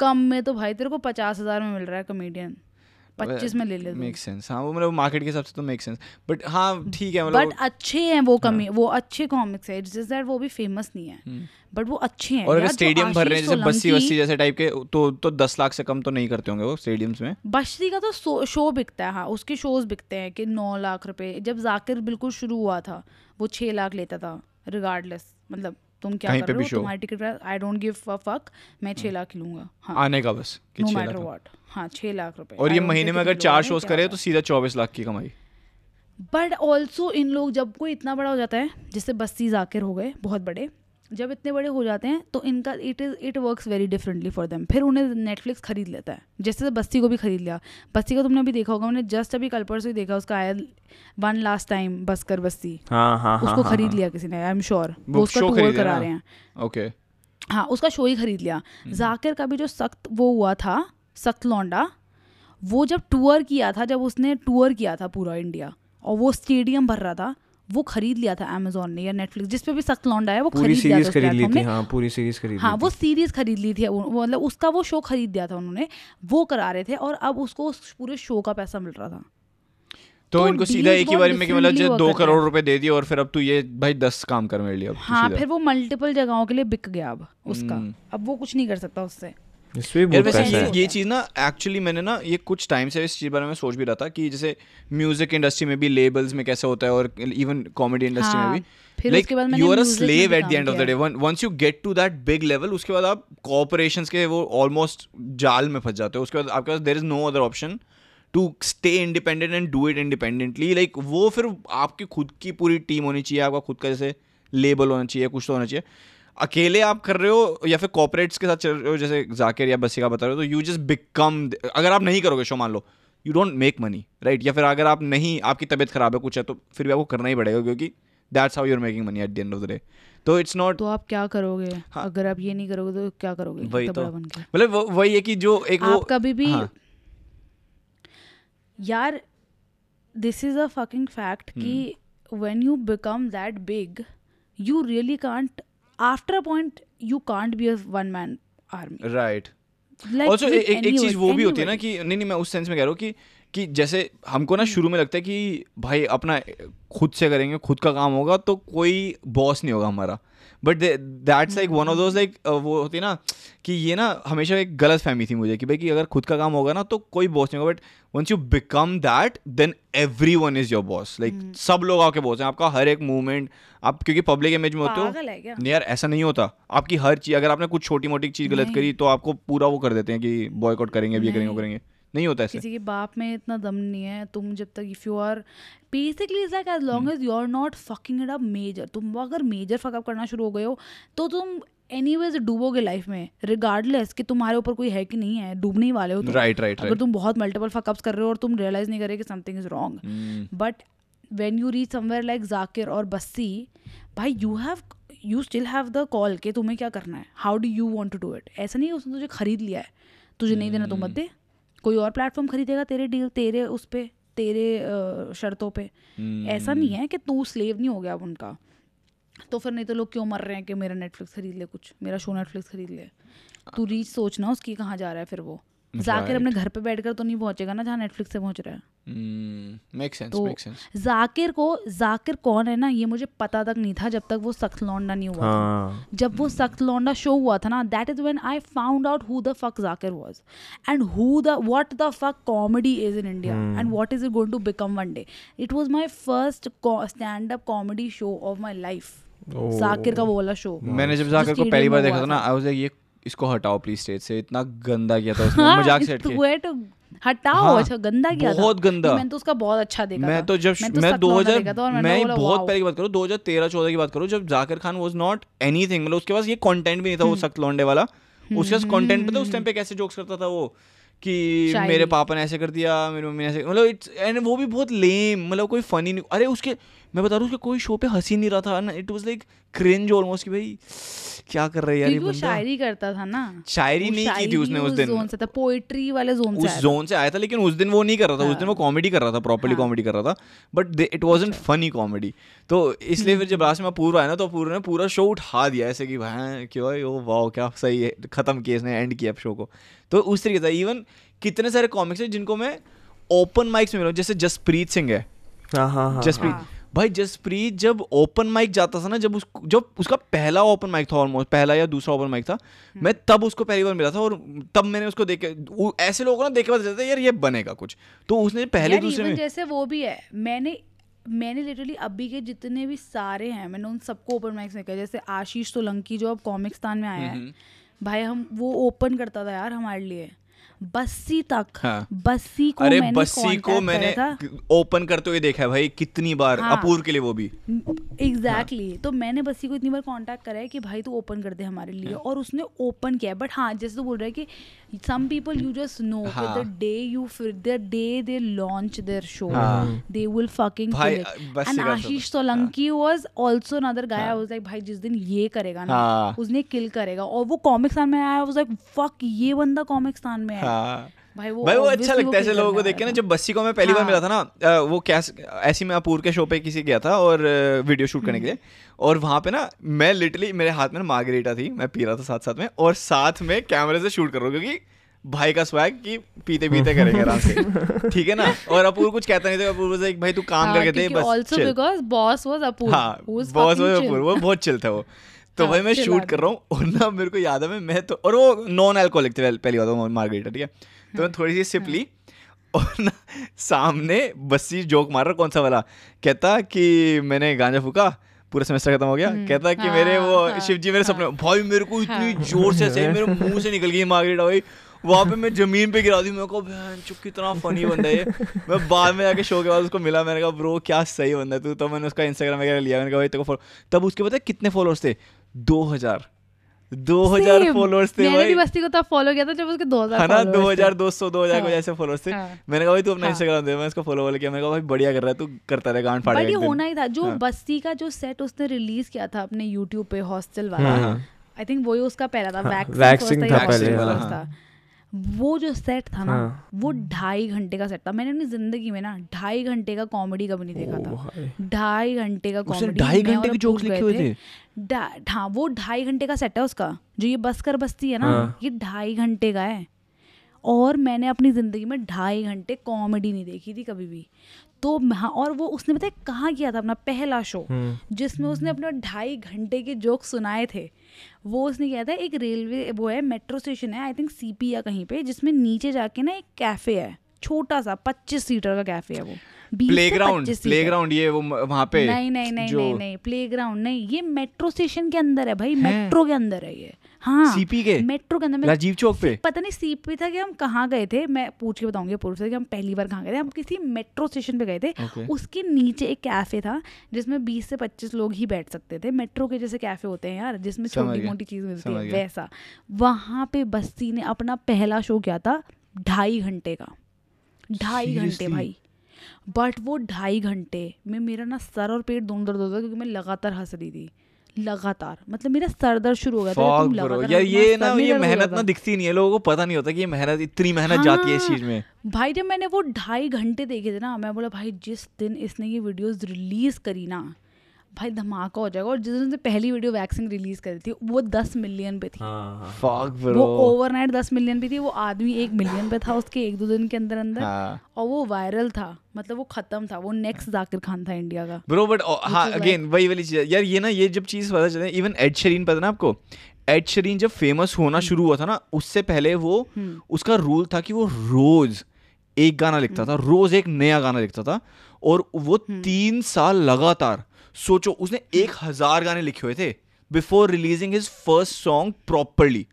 कम में तो भाई तेरे को पचास हज़ार में मिल रहा है कॉमेडियन पच्चीस में ले ले
मेक सेंस हाँ वो मतलब मार्केट के हिसाब से तो मेक सेंस बट हाँ ठीक है मतलब
बट अच्छे हैं वो कमी वो अच्छे कॉमिक्स है जिस दैट वो भी फ़ेमस नहीं है। बट वो अच्छे हैं।
और अगर स्टेडियम भर रहे हैं जैसे बस्सी वस्सी जैसे टाइप के तो तो दस लाख से कम तो नहीं करते होंगे वो स्टेडियम्स में?
बस्ती का तो शो- शो बिकता है हाँ उसके शोज़ बिकते हैं कि नौ लाख रुपए। जब जाकिर बिल्कुल शुरू हुआ था वो छः लाख लेता था रिगार्डलेस मतलब तुम क्या कर रहे हो? तुम्हारी ticket I don't give a fuck मैं छः लाख लूँगा। हाँ।
आने का बस
नो
छह
मैटर व्हाट हाँ छः लाख रुपए।
और ये महीने में अगर चार शोज़ करे तो सीधा चौबीस लाख की कमाई।
बट ऑल्सो इन लोग जब कोई इतना बड़ा हो जाता है जैसे बस्ती जाकिर हो गए बहुत बड़े जब इतने बड़े हो जाते हैं तो इनका it is it works very differently for them फिर उन्हें नेटफ्लिक्स खरीद लेता है। जैसे बस्ती को भी खरीद लिया। बस्ती का तुमने अभी देखा होगा मैंने जस्ट अभी कल परसों ही देखा उसका आया वन लास्ट टाइम बसकर बस्ती।
हाँ हाँ हाँ
उसको खरीद। लिया किसी ने आई एम श्योर
वो
वो उसका टूर करा रहे हैं।
ओके
हाँ उसका शो ही खरीद लिया। जाकिर का भी जो सख्त वो हुआ था सख्त लौंडा वो जब टूर किया था जब उसने टूर किया था पूरा इंडिया और वो स्टेडियम भर रहा था वो खरीद लिया था अमेजोन ने या नेटफ्लिक्स जिस पे भी सख्त लौंडा है वो
पूरी
खरीद लिया था
सीरीज़ खरीद ली थी हाँ पूरी सीरीज़ खरीद
हाँ वो सीरीज़ खरीद ली थी मतलब उसका वो शो खरीद दिया था उन्होंने वो करा रहे थे और अब उसको उस पूरे शो का पैसा मिल रहा था।
तो
तो
इनको सीधा एक ही बारी में मतलब दो करोड़
हैं।
रुपए दे दिए और फिर अब तू ये भाई दस काम कर मेरे लिए अब
हाँ फिर वो मल्टीपल जगहों के लिए बिक गया अब उसका।
हम्म।
अब वो कुछ नहीं कर सकता उससे।
यार वैसे ये, ये चीज़ ना एक्चुअली मैंने ना ये कुछ टाइम से इस चीज़ बारे में सोच भी रहा था कि जैसे म्यूज़िक इंडस्ट्री में भी लेबल्स में कैसे होता है और इवन कॉमेडी इंडस्ट्री में भी। लाइक
उसके बाद
you are a slave at the end of the day once you get to that big level उसके बाद आप कॉपरेशंस के वो ऑलमोस्ट जाल में फंस जाते हो। उसके बाद आपके पास there is no other option to stay independent and do it independently like वो फिर आपकी खुद की पूरी टीम होनी चाहिए आपका खुद का जैसे लेबल होना चाहिए कुछ तो होना चाहिए। अकेले आप कर रहे हो या फिर कॉपरेट्स के साथ चल रहे हो? जैसे जाकिर या बसी का बता रहे हो तो यू जस्ट बिकम अगर आप नहीं करोगे शो मान लो you don't make money right या फिर अगर आप नहीं आपकी तबीयत खराब है कुछ है तो फिर भी आपको करना ही पड़ेगा क्योंकि that's how you are making money at the end of the day तो इट्स नॉट
तो आप क्या करोगे?
हाँ।
अगर आप ये नहीं करोगे तो क्या करोगे?
वही तो। मतलब वही है कि जो एक वो
कभी भी
हाँ।
यार this is a fucking fact कि। When you become that big you really can't after a point you can't be a one man army
right also एक चीज़ वो भी होती है ना कि नहीं नहीं मैं उस सेंस में कह रहा हूँ कि कि जैसे हमको। ना शुरू में लगता है कि भाई अपना खुद से करेंगे खुद का काम होगा तो कोई बॉस नहीं होगा हमारा। But that's like one of those like वो होती है ना कि ये ना हमेशा एक गलत फहमी थी मुझे कि भाई कि अगर खुद का काम होगा ना तो कोई बॉस नहीं होगा but once you become that then every one is your boss like. सब लोग आपके बॉस हैं आपका हर एक मूवमेंट आप क्योंकि पब्लिक इमेज में होते हो नहीं यार ऐसा नहीं होता। आपकी हर चीज़ अगर आपने कुछ छोटी मोटी चीज़ गलत करी तो आपको पूरा वो कर देते हैं कि बॉयकॉट करेंगे ये करेंगे वो करेंगे। नहीं होता ऐसे।
किसी के बाप में इतना दम नहीं है तुम जब तक if you are basically is like as long as you are not fucking it up major तुम अगर मेजर फकअप करना शुरू हो गए हो तो तुम एनी वेज डूबोगे लाइफ में रिगार्डलेस कि तुम्हारे ऊपर कोई है कि नहीं है डूबने ही वाले हो तुम।
राइट राइट
अगर
राइट
तुम बहुत मल्टीपल फकअप्स कर रहे हो और तुम रियलाइज़ नहीं कर रहे कि something is wrong but when you reach somewhere like Zakir और बस्सी भाई you have you still have the call कि तुम्हें क्या करना है? How do you want to do it ऐसा नहीं है उसने तुझे खरीद लिया है तुझे नहीं देना तो। मत दे। कोई और प्लेटफॉर्म खरीदेगा तेरे डील तेरे उस पर तेरे शर्तों पे? ऐसा नहीं है कि तू स्लेव नहीं हो गया अब उनका। तो फिर नहीं तो लोग क्यों मर रहे हैं कि मेरा नेटफ्लिक्स खरीद ले कुछ मेरा शो नेटफ्लिक्स खरीद ले? तू रीच सोचना उसकी कहाँ जा रहा है फिर वो। जाकिर अपने घर पे बैठकर तो नहीं पहुंचेगा ना जहाँ नेटफ्लिक्स से पहुँच रहा है।
Make sense make sense
Zakir को जाकिर कौन है ना ये मुझे पता तक नहीं था जब तक वो सख्त लौंडा नहीं हुआ था।
हाँ।
जब वो सख्त लौंडा शो हुआ था ना that is when I found out who the fuck Zakir was and who the what the fuck comedy is in India and what is it going to become one day it was my first stand up comedy show of my life. Zakir का वो वाला show
मैंने जब जाकर को पहली बार देखा था ना आई वाज लाइक ये इसको हटाओ प्लीज़ स्टेज से। इतना गंदा किया था उसने।
हाँ,
मज़ाक से हट के
wait, हटाओ
हाँ,
अच्छा गंदा किया
बहुत था
गंदा। मैंने तो उसका बहुत अच्छा देखा
मैं तो जब
मैंने तो
मैं
सख्त लौंडा
2000
देखा था और मैंने
मैं बहुत पहले की बात करूँ 2013 14 की बात करूँ जब Zakir Khan was not anything मतलब उसके पास ये कंटेंट भी नहीं था
हम्म।
वो सख्त लौंडे वाला। उसके पास कंटेंट पता उस टाइम पे कैसे जोक्स करता था वो कि मेरे पापा ने ऐसे कर दिया मेरी मम्मी ने ऐसे मतलब इट्स एंड वो भी बहुत लेम मतलब कोई फनी नहीं। अरे उसके मैं बता रहा हूँ उसके कोई शो पे हँसी नहीं रहा था ना it was like cringe almost कि भाई क्या कर रहा है यार ये बंदा?
शायरी करता था ना।
शायरी नहीं की थी उसने उस दिन।
जोन से था पोएट्री वाले जोन से
उस जोन से आया था लेकिन उस दिन वो नहीं कर रहा था उस दिन वो कॉमेडी कर रहा था प्रॉपर्ली
हाँ।
कॉमेडी कर रहा था but it wasn't funny comedy तो इसलिए फिर जब लास्ट में पूरा आया ना तो पूरा ने पूरा शो उठा दिया ऐसे कि भाई क्यों है ओ वाह क्या सही है खत्म किया इसने एंड किया शो को। तो उस तरीके से इवन कितने सारे कॉमिक्स हैं जिनको मैं ओपन माइक्स में मिला हूँ, जैसे जसप्रीत सिंह है।
हाँ हाँ हाँ
जसप्रीत
हाँ।
भाई जसप्रीत जब ओपन माइक जाता था ना जब उस जब उसका पहला ओपन माइक था ऑलमोस्ट पहला या दूसरा ओपन माइक था
हम्म।
मैं तब उसको पहली बार मिला था और तब मैंने उसको देखे ऐसे लोगों को ना देखे पता चलता यार ये बनेगा कुछ तो उसने पहले दूसरे में
जैसे वो भी है मैंने मैंने लिटरली अभी के जितने भी सारे हैं मैंने उन सबको ओपन माइक्स में किया जैसे आशीष सोलंकी जो अब कॉमिक्सतान में आया है
हम्म।
भाई हम वो ओपन करता था यार हमारे लिए बस्सी तक
हाँ।
बस्सी को
अरे
मैंने
बस्सी को मैंने ओपन करते हुए देखा है भाई कितनी बार
हाँ।
अपूर्व के लिए वो भी
एग्जैक्टली exactly. हाँ। तो मैंने बस्सी को इतनी बार कांटेक्ट करा है कि भाई तू ओपन कर दे हमारे लिए और उसने ओपन किया बट हाँ जैसे तू बोल रहा है कि some people you just know
हाँ।
द डे यू फिर the day they launch their show
हाँ।
They will fucking and Ashish Solanki was also another guy I was like भाई जिस दिन ये करेगा ना
हाँ।
उसने किल करेगा और वो कॉमिक्सान में आया वाज लाइक फक ये बंदा कॉमिक्सान में है
हाँ।
भाई वो
भाई वो अच्छा लगता है ऐसे लोगों को देख के ना जब बस्सी को मैं पहली बार
हाँ।
मिला था ना वो कैस ऐसी मैं अपूर्व के शो पे किसी गया था और वीडियो शूट करने के
हम्म।
लिए। और वहाँ पे ना मैं लिटरली मेरे हाथ में ना मार्गरीटा थी मैं पी रहा था साथ साथ में और साथ में कैमरे से शूट कर रहा हूँ क्योंकि भाई का स्वैग कि पीते पीते करेंगे आराम से। ठीक है ना? और अपूर कुछ कहता नहीं था अपूर्व से भाई तू काम
हाँ,
करके दे बस हाँ
who was
boss
fucking chill.
Apoorv वो बहुत चिल था वो। तो
हाँ,
भाई मैं शूट कर रहा हूँ और ना मेरे को याद है मैं तो और वो नॉन अल्कोहलिक थे पहली बात वो मार्गरीटा ठीक है? तो मैं थोड़ी सी सिप ली और ना सामने बस्सी जोक मार रहा कौन सा वाला? कहता कि मैंने गांजा फूका पूरा सेमेस्टर खत्म हो गया। कहता कि मेरे वो
हाँ,
शिव जी मेरे
हाँ।
सपने भाई मेरे को इतनी ज़ोर से सही मेरे मुँह से निकल गई मार्गरीटा भाई। वहाँ पे मैं ज़मीन पे गिरा दी मेरे को बहन चुप कितना फनी बंदा है मैं बाद में जाके शो के बाद उसको मिला मैंने कहा ब्रो क्या सही बंदा है तू? तो मैंने उसका इंस्टाग्राम वगैरह लिया मैंने कहा भाई तेरे को follow- तब उसके पता है कितने फॉलोअर्स थे? दो हज़ार दो हज़ार फॉलोअर्स थे
मैंने बस्ती को तब फॉलो किया था जब उसके 2000
है ना दो हज़ार दो सौ दो हज़ार कुछ
हाँ।
फॉलोअर्स थे
हाँ।
मैंने कहा भाई तू अपना
हाँ।
इंस्टाग्राम दे मैं इसको फॉलो किया मैंने कहा भाई बढ़िया कर रहा है तू करता रहे गांड
फाड़ ये होना ही था जो
हाँ।
बस्ती का जो सेट उसने रिलीज़ किया था अपने यूट्यूब पे हॉस्टल वाला। आई थिंक वही उसका पहला था
हाँ,
वैक्सिंग
था पहले वाला,
था। वो जो सेट था ना
हाँ।
वो ढाई घंटे का सेट था। मैंने अपनी ज़िंदगी में ना ढाई घंटे का कॉमेडी कभी नहीं देखा था। ढाई घंटे का कॉमेडी
ढाई घंटे की जोक्स लिखे हुए थे।
हाँ वो ढाई घंटे का सेट है उसका जो ये बस कर बस्ती है ना
हाँ।
ये ढाई घंटे का है। और मैंने अपनी ज़िंदगी में ढाई घंटे कॉमेडी नहीं देखी थी कभी भी। तो हाँ और वो उसने बताया कहाँ किया था अपना पहला शो
हम्म।
जिसमें उसने अपने ढाई घंटे के जोक सुनाए थे। वो उसने किया था एक रेलवे वो है मेट्रो स्टेशन है आई थिंक सीपी या कहीं पे जिसमें नीचे जाके ना एक कैफ़े है छोटा सा पच्चीस सीटर का कैफ़े है वो। 20 से
प्लेग्राउंड
25 सीटर।
प्लेग्राउंड ये वो वहाँ पे
नहीं नहीं नहीं नहीं नहीं प्लेग्राउंड नहीं ये मेट्रो स्टेशन के अंदर है भाई मेट्रो के अंदर है ये। हाँ
सीपी के?
मेट्रो के अंदर
राजीव चौक पे?
पता नहीं सीपी था कि हम कहाँ गए थे मैं पूछ के बताऊँगी पूर्व से कि हम पहली बार कहाँ गए थे। हम किसी मेट्रो स्टेशन पे गए थे।
Okay.
उसके नीचे एक कैफ़े था जिसमें 20 से 25 लोग ही बैठ सकते थे। मेट्रो के जैसे कैफ़े होते हैं यार जिसमें छोटी मोटी चीज़ मिलती है वैसा। वहाँ पे बस्ती ने अपना पहला शो किया था ढाई घंटे का। ढाई घंटे भाई। बट वो ढाई घंटे में मेरा ना सर और पेट दोनों दर्द होता था क्योंकि मैं लगातार हंस रही थी। लगातार। मतलब मेरा सर दर्द शुरू हो गया था तुम लगातार
यार ये
मेरा
ना ये मेहनत ना दिखती नहीं है लोगों को पता नहीं होता कि ये मेहनत इतनी मेहनत हाँ, जाती है इस। चीज़ में।
भाई जब मैंने वो ढाई घंटे देखे थे ना मैं बोला भाई जिस दिन इसने ये वीडियोस रिलीज़ करी ना भाई धमाका हो जाएगा। और जिस दिन से पहली वीडियो वैक्सिंग रिलीज़ करी थी वो दस मिलियन पे थी।
हाँ हाँ
वो ओवरनाइट दस मिलियन पे थी वो आदमी एक मिलियन पे था उसके एक दो दिन के अंदर अंदर।
हाँ।
और वो वायरल था मतलब वो खत्म था वो नेक्स्ट जाकिर खान था इंडिया का।
ब्रो बट हाँ अगेन वही वाली चीज़ यार ये ना ये जब चीज़ पता चले इवन एड शरीन पता ना आपको? एड शरीन जब फ़ेमस होना शुरू हुआ था ना उससे पहले वो
हम्म।
उसका रूल था कि वो रोज एक गाना लिखता था रोज एक नया गाना लिखता था। और वो तीन साल लगातार सोचो उसने एक हज़ार गाने लिखे हुए थे before releasing his first song properly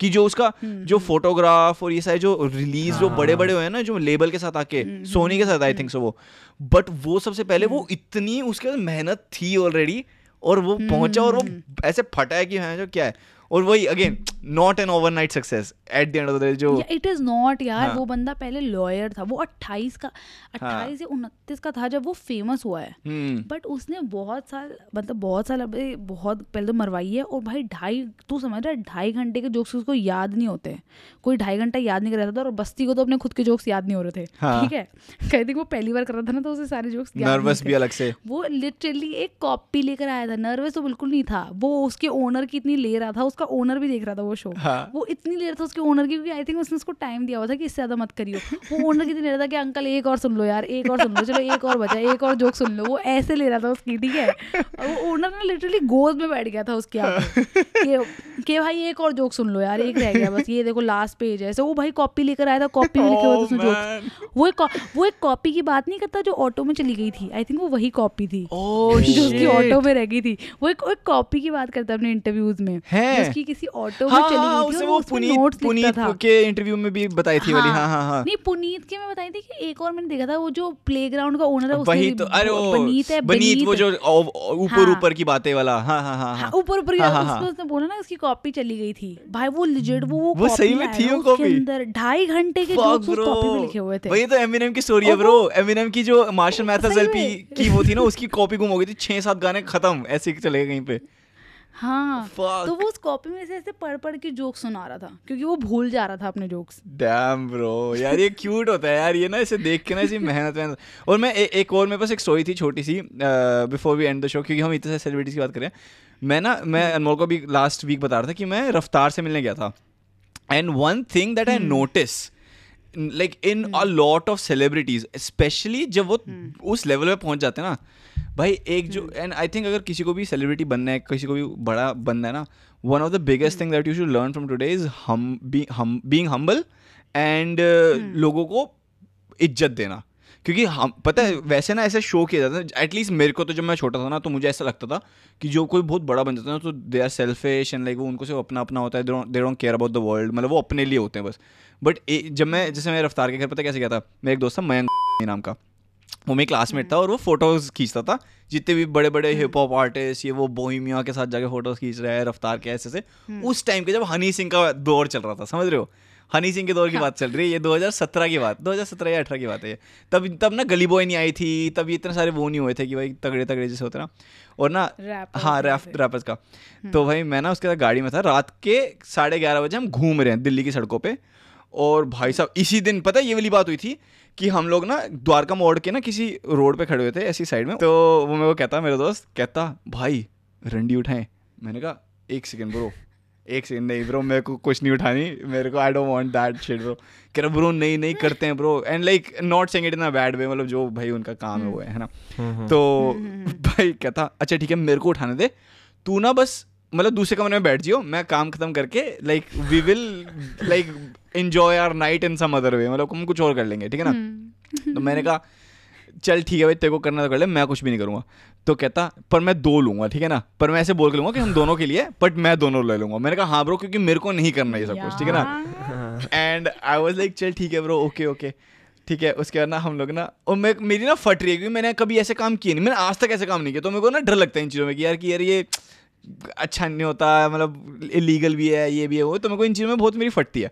कि जो उसका जो फोटोग्राफ और ये सारे जो रिलीज़ जो बड़े बड़े हुए हैं ना जो लेबल के साथ आके सोनी के साथ आई थिंक सो वो। बट वो सबसे पहले वो इतनी उसके मेहनत थी ऑलरेडी और वो पहुँचा और वो ऐसे फटा है कि हाँ जो क्या है? और वही again not an overnight success at the end of the day जो
इट इज़ नॉट यार
हाँ।
वो बंदा पहले लॉयर था वो 28 का 28 या 29 का था जब वो फ़ेमस हुआ है।
हम्म।
बट उसने बहुत साल मतलब बहुत साल अबे बहुत पहले तो मरवाई है और भाई ढाई तू समझ रहा है ढाई घंटे के जोक्स उसको याद नहीं होते कोई ढाई घंटा याद नहीं कर रहा था और बस्ती को तो अपने खुद के जोक्स याद नहीं हो रहे थे।
हाँ।
ठीक है? कहती वो पहली बार कर रहा था ना तो उसे सारे जोक्स
नर्वस भी अलग से।
वो लिटरली एक कॉपी लेकर आया था नर्वस तो बिल्कुल नहीं था। वो उसके ओनर की इतनी ले रहा था उसका ओनर भी देख रहा था वो शो
हाँ।
वो इतनी ले रहा था उसके ओनर की क्योंकि आई थिंक उसने उसको टाइम दिया हुआ था कि इससे ज़्यादा मत करियो। वो ओनर कितनी ले रहा था कि अंकल एक और सुन लो यार एक और सुन लो चलो एक और बचा एक और जोक सुन लो। वो ऐसे ले रहा था उसकी ठीक है? और वो ओनर ना लिटरली गोद में बैठ गया था उसके पे कि भाई एक और जोक सुन लो यार एक रह गया बस ये देखो लास्ट पेज है। वो भाई कॉपी लेकर आया था कॉपी में लिखे हुए थे
Oh.
जोक्स। वो एक वो एक कॉपी की बात नहीं करता जो ऑटो में चली गई थी। आई थिंक वो वही कॉपी थी।
Oh,
जो उसकी ऑटो में रह गई थी। वो एक, कॉपी की बात करता है अपने इंटरव्यूज़ में।
है?
उसकी किसी ऑटो में
हाँ
चली
हाँ
गई थी
वो पुनीत पुनीत के इंटरव्यू में भी बताई थी वाली। हाँ। हाँ हाँ
नहीं पुनीत की मैं बताई थी कि एक और मैंने देखा था वो जो प्लेग्राउंड का ओनर है
वही तो अरे वो
बनीत है
बनीत वो जो ऊपर
हाँ।
ऊपर की बातें वाला। हाँ हाँ हाँ
हाँ,
हाँ
ऊपर ऊपर
हाँ, हाँ,
उसने बोला ना उसकी कॉपी चली गई थी। भाई वो लिजिट वो
वो सही में थी वो copy?
अंदर। ढाई घंटे के
Fuck,
जोक्स उस कॉपी में लिखे हुए थे।
वही तो एमिनेम की स्टोरी है ब्रो एमिनेम की जो मार्शल मैथर्स एलपी की वो थी ना उसकी कॉपी गुम हो गई थी छह सात गाने खत्म ऐसे ही चले गए कहीं पे।
हाँ।
Fuck.
तो वो उस कॉपी में से ऐसे पढ़ पढ़ के जोक सुना रहा था क्योंकि वो भूल जा रहा था अपने जोक्स
डैम ब्रो यार ये क्यूट होता है यार ये ना इसे देख के ना इसी मेहनत मेहनत और मैं ए, एक और मेरे पास एक स्टोरी थी छोटी सी before we end the show क्योंकि हम इतने सारे सेलिब्रिटीज की बात करें मैं ना मैं अनमोल को भी लास्ट वीक बता रहा था कि मैं रफ्तार से मिलने गया था। And one thing that I notice like in a lot of celebrities specially जब वो उस लेवल पे पहुँच जाते हैं ना। भाई एक जो एंड आई थिंक अगर किसी को भी सेलिब्रिटी बनना है किसी को भी बड़ा बनना है ना one of the biggest thing that you should learn from today is हम बीइंग हम्बल एंड लोगों को इज़्ज़त देना। क्योंकि हम पता है वैसे ना ऐसे शो किया जाता है एटलीस्ट मेरे को तो जब मैं छोटा था ना तो मुझे ऐसा लगता था कि जो कोई बहुत बड़ा बन जाता है ना तो they are selfish and like वो उनको सिर्फ़ अपना अपना होता है they don't care about the world मतलब वो अपने लिए होते हैं बस। बट जब मैं जैसे मैं रफ्तार के घर पता कैसे गया था मेरा एक दोस्त था मयंक नाम का। वो मेरे क्लासमेट था और वो फ़ोटोज़ खींचता था जितने भी बड़े बड़े हिप हॉप आर्टिस्ट ये वो बोहिमिया के साथ जाके फ़ोटोज़ खींच रहा है रफ्तार के ऐसे से उस टाइम के जब हनी सिंह का दौर चल रहा था समझ रहे हो? हनी सिंह के दौर की बात चल रही है ये 2017 की बात 2017 या 18 की बात है ये। तब तब ना गली बॉय नहीं आई थी तब ये इतने सारे वो नहीं हुए थे कि भाई तगड़े तगड़े जैसे होते ना। और ना हाँ रैप रैपर्स का। तो भाई मैं ना उसके साथ गाड़ी में था रात के साढ़े ग्यारह बजे हम घूम रहे हैं दिल्ली की सड़कों पर और भाई साहब इसी दिन पता है ये वाली बात हुई थी कि हम लोग ना द्वारका मोड़ के ना किसी रोड पे खड़े हुए थे ऐसी साइड में। तो वो मेरे को कहता मेरा दोस्त कहता भाई रंडी उठाएँ। मैंने कहा एक सेकेंड ब्रो एक सेकंड नहीं ब्रो मेरे को कुछ नहीं उठानी। मेरे को I don't want that shit bro कह रहा ब्रो नहीं नहीं करते हैं bro and like not saying it in a bad way मतलब जो भाई उनका काम है वो है है ना? तो भाई कहता अच्छा ठीक है मेरे को उठाने दे। तू ना बस मतलब दूसरे कमरे में बैठ जियो मैं काम खत्म करके like we will like enjoy our night in some other way मतलब हम कुछ और कर लेंगे ठीक है ना? तो मैंने कहा चल ठीक है भाई तेरे को करना तो कर ले मैं कुछ भी नहीं करूँगा। तो कहता पर मैं दो लूँगा ठीक है ना? पर मैं ऐसे बोल के लूँगा कि हम दोनों के लिए बट मैं दोनों ले लूँगा। मैंने कहा हाँ ब्रो क्योंकि मेरे को नहीं करना ये सब कुछ ठीक है ना? एंड आई वॉज़ लाइक चल ठीक है ब्रो ओके ओके ठीक है उसके बाद ना हम लोग ना और मैं मेरी ना फट रही है क्योंकि मैंने कभी ऐसे काम किए नहीं मैंने आज तक ऐसे काम नहीं किया तो मेरे को ना डर लगता है इन चीज़ों में कि यार कि यार ये अच्छा नहीं होता मतलब इलीगल भी है ये भी है वो तो मेरे को इन चीज़ों में बहुत मेरी फटती है।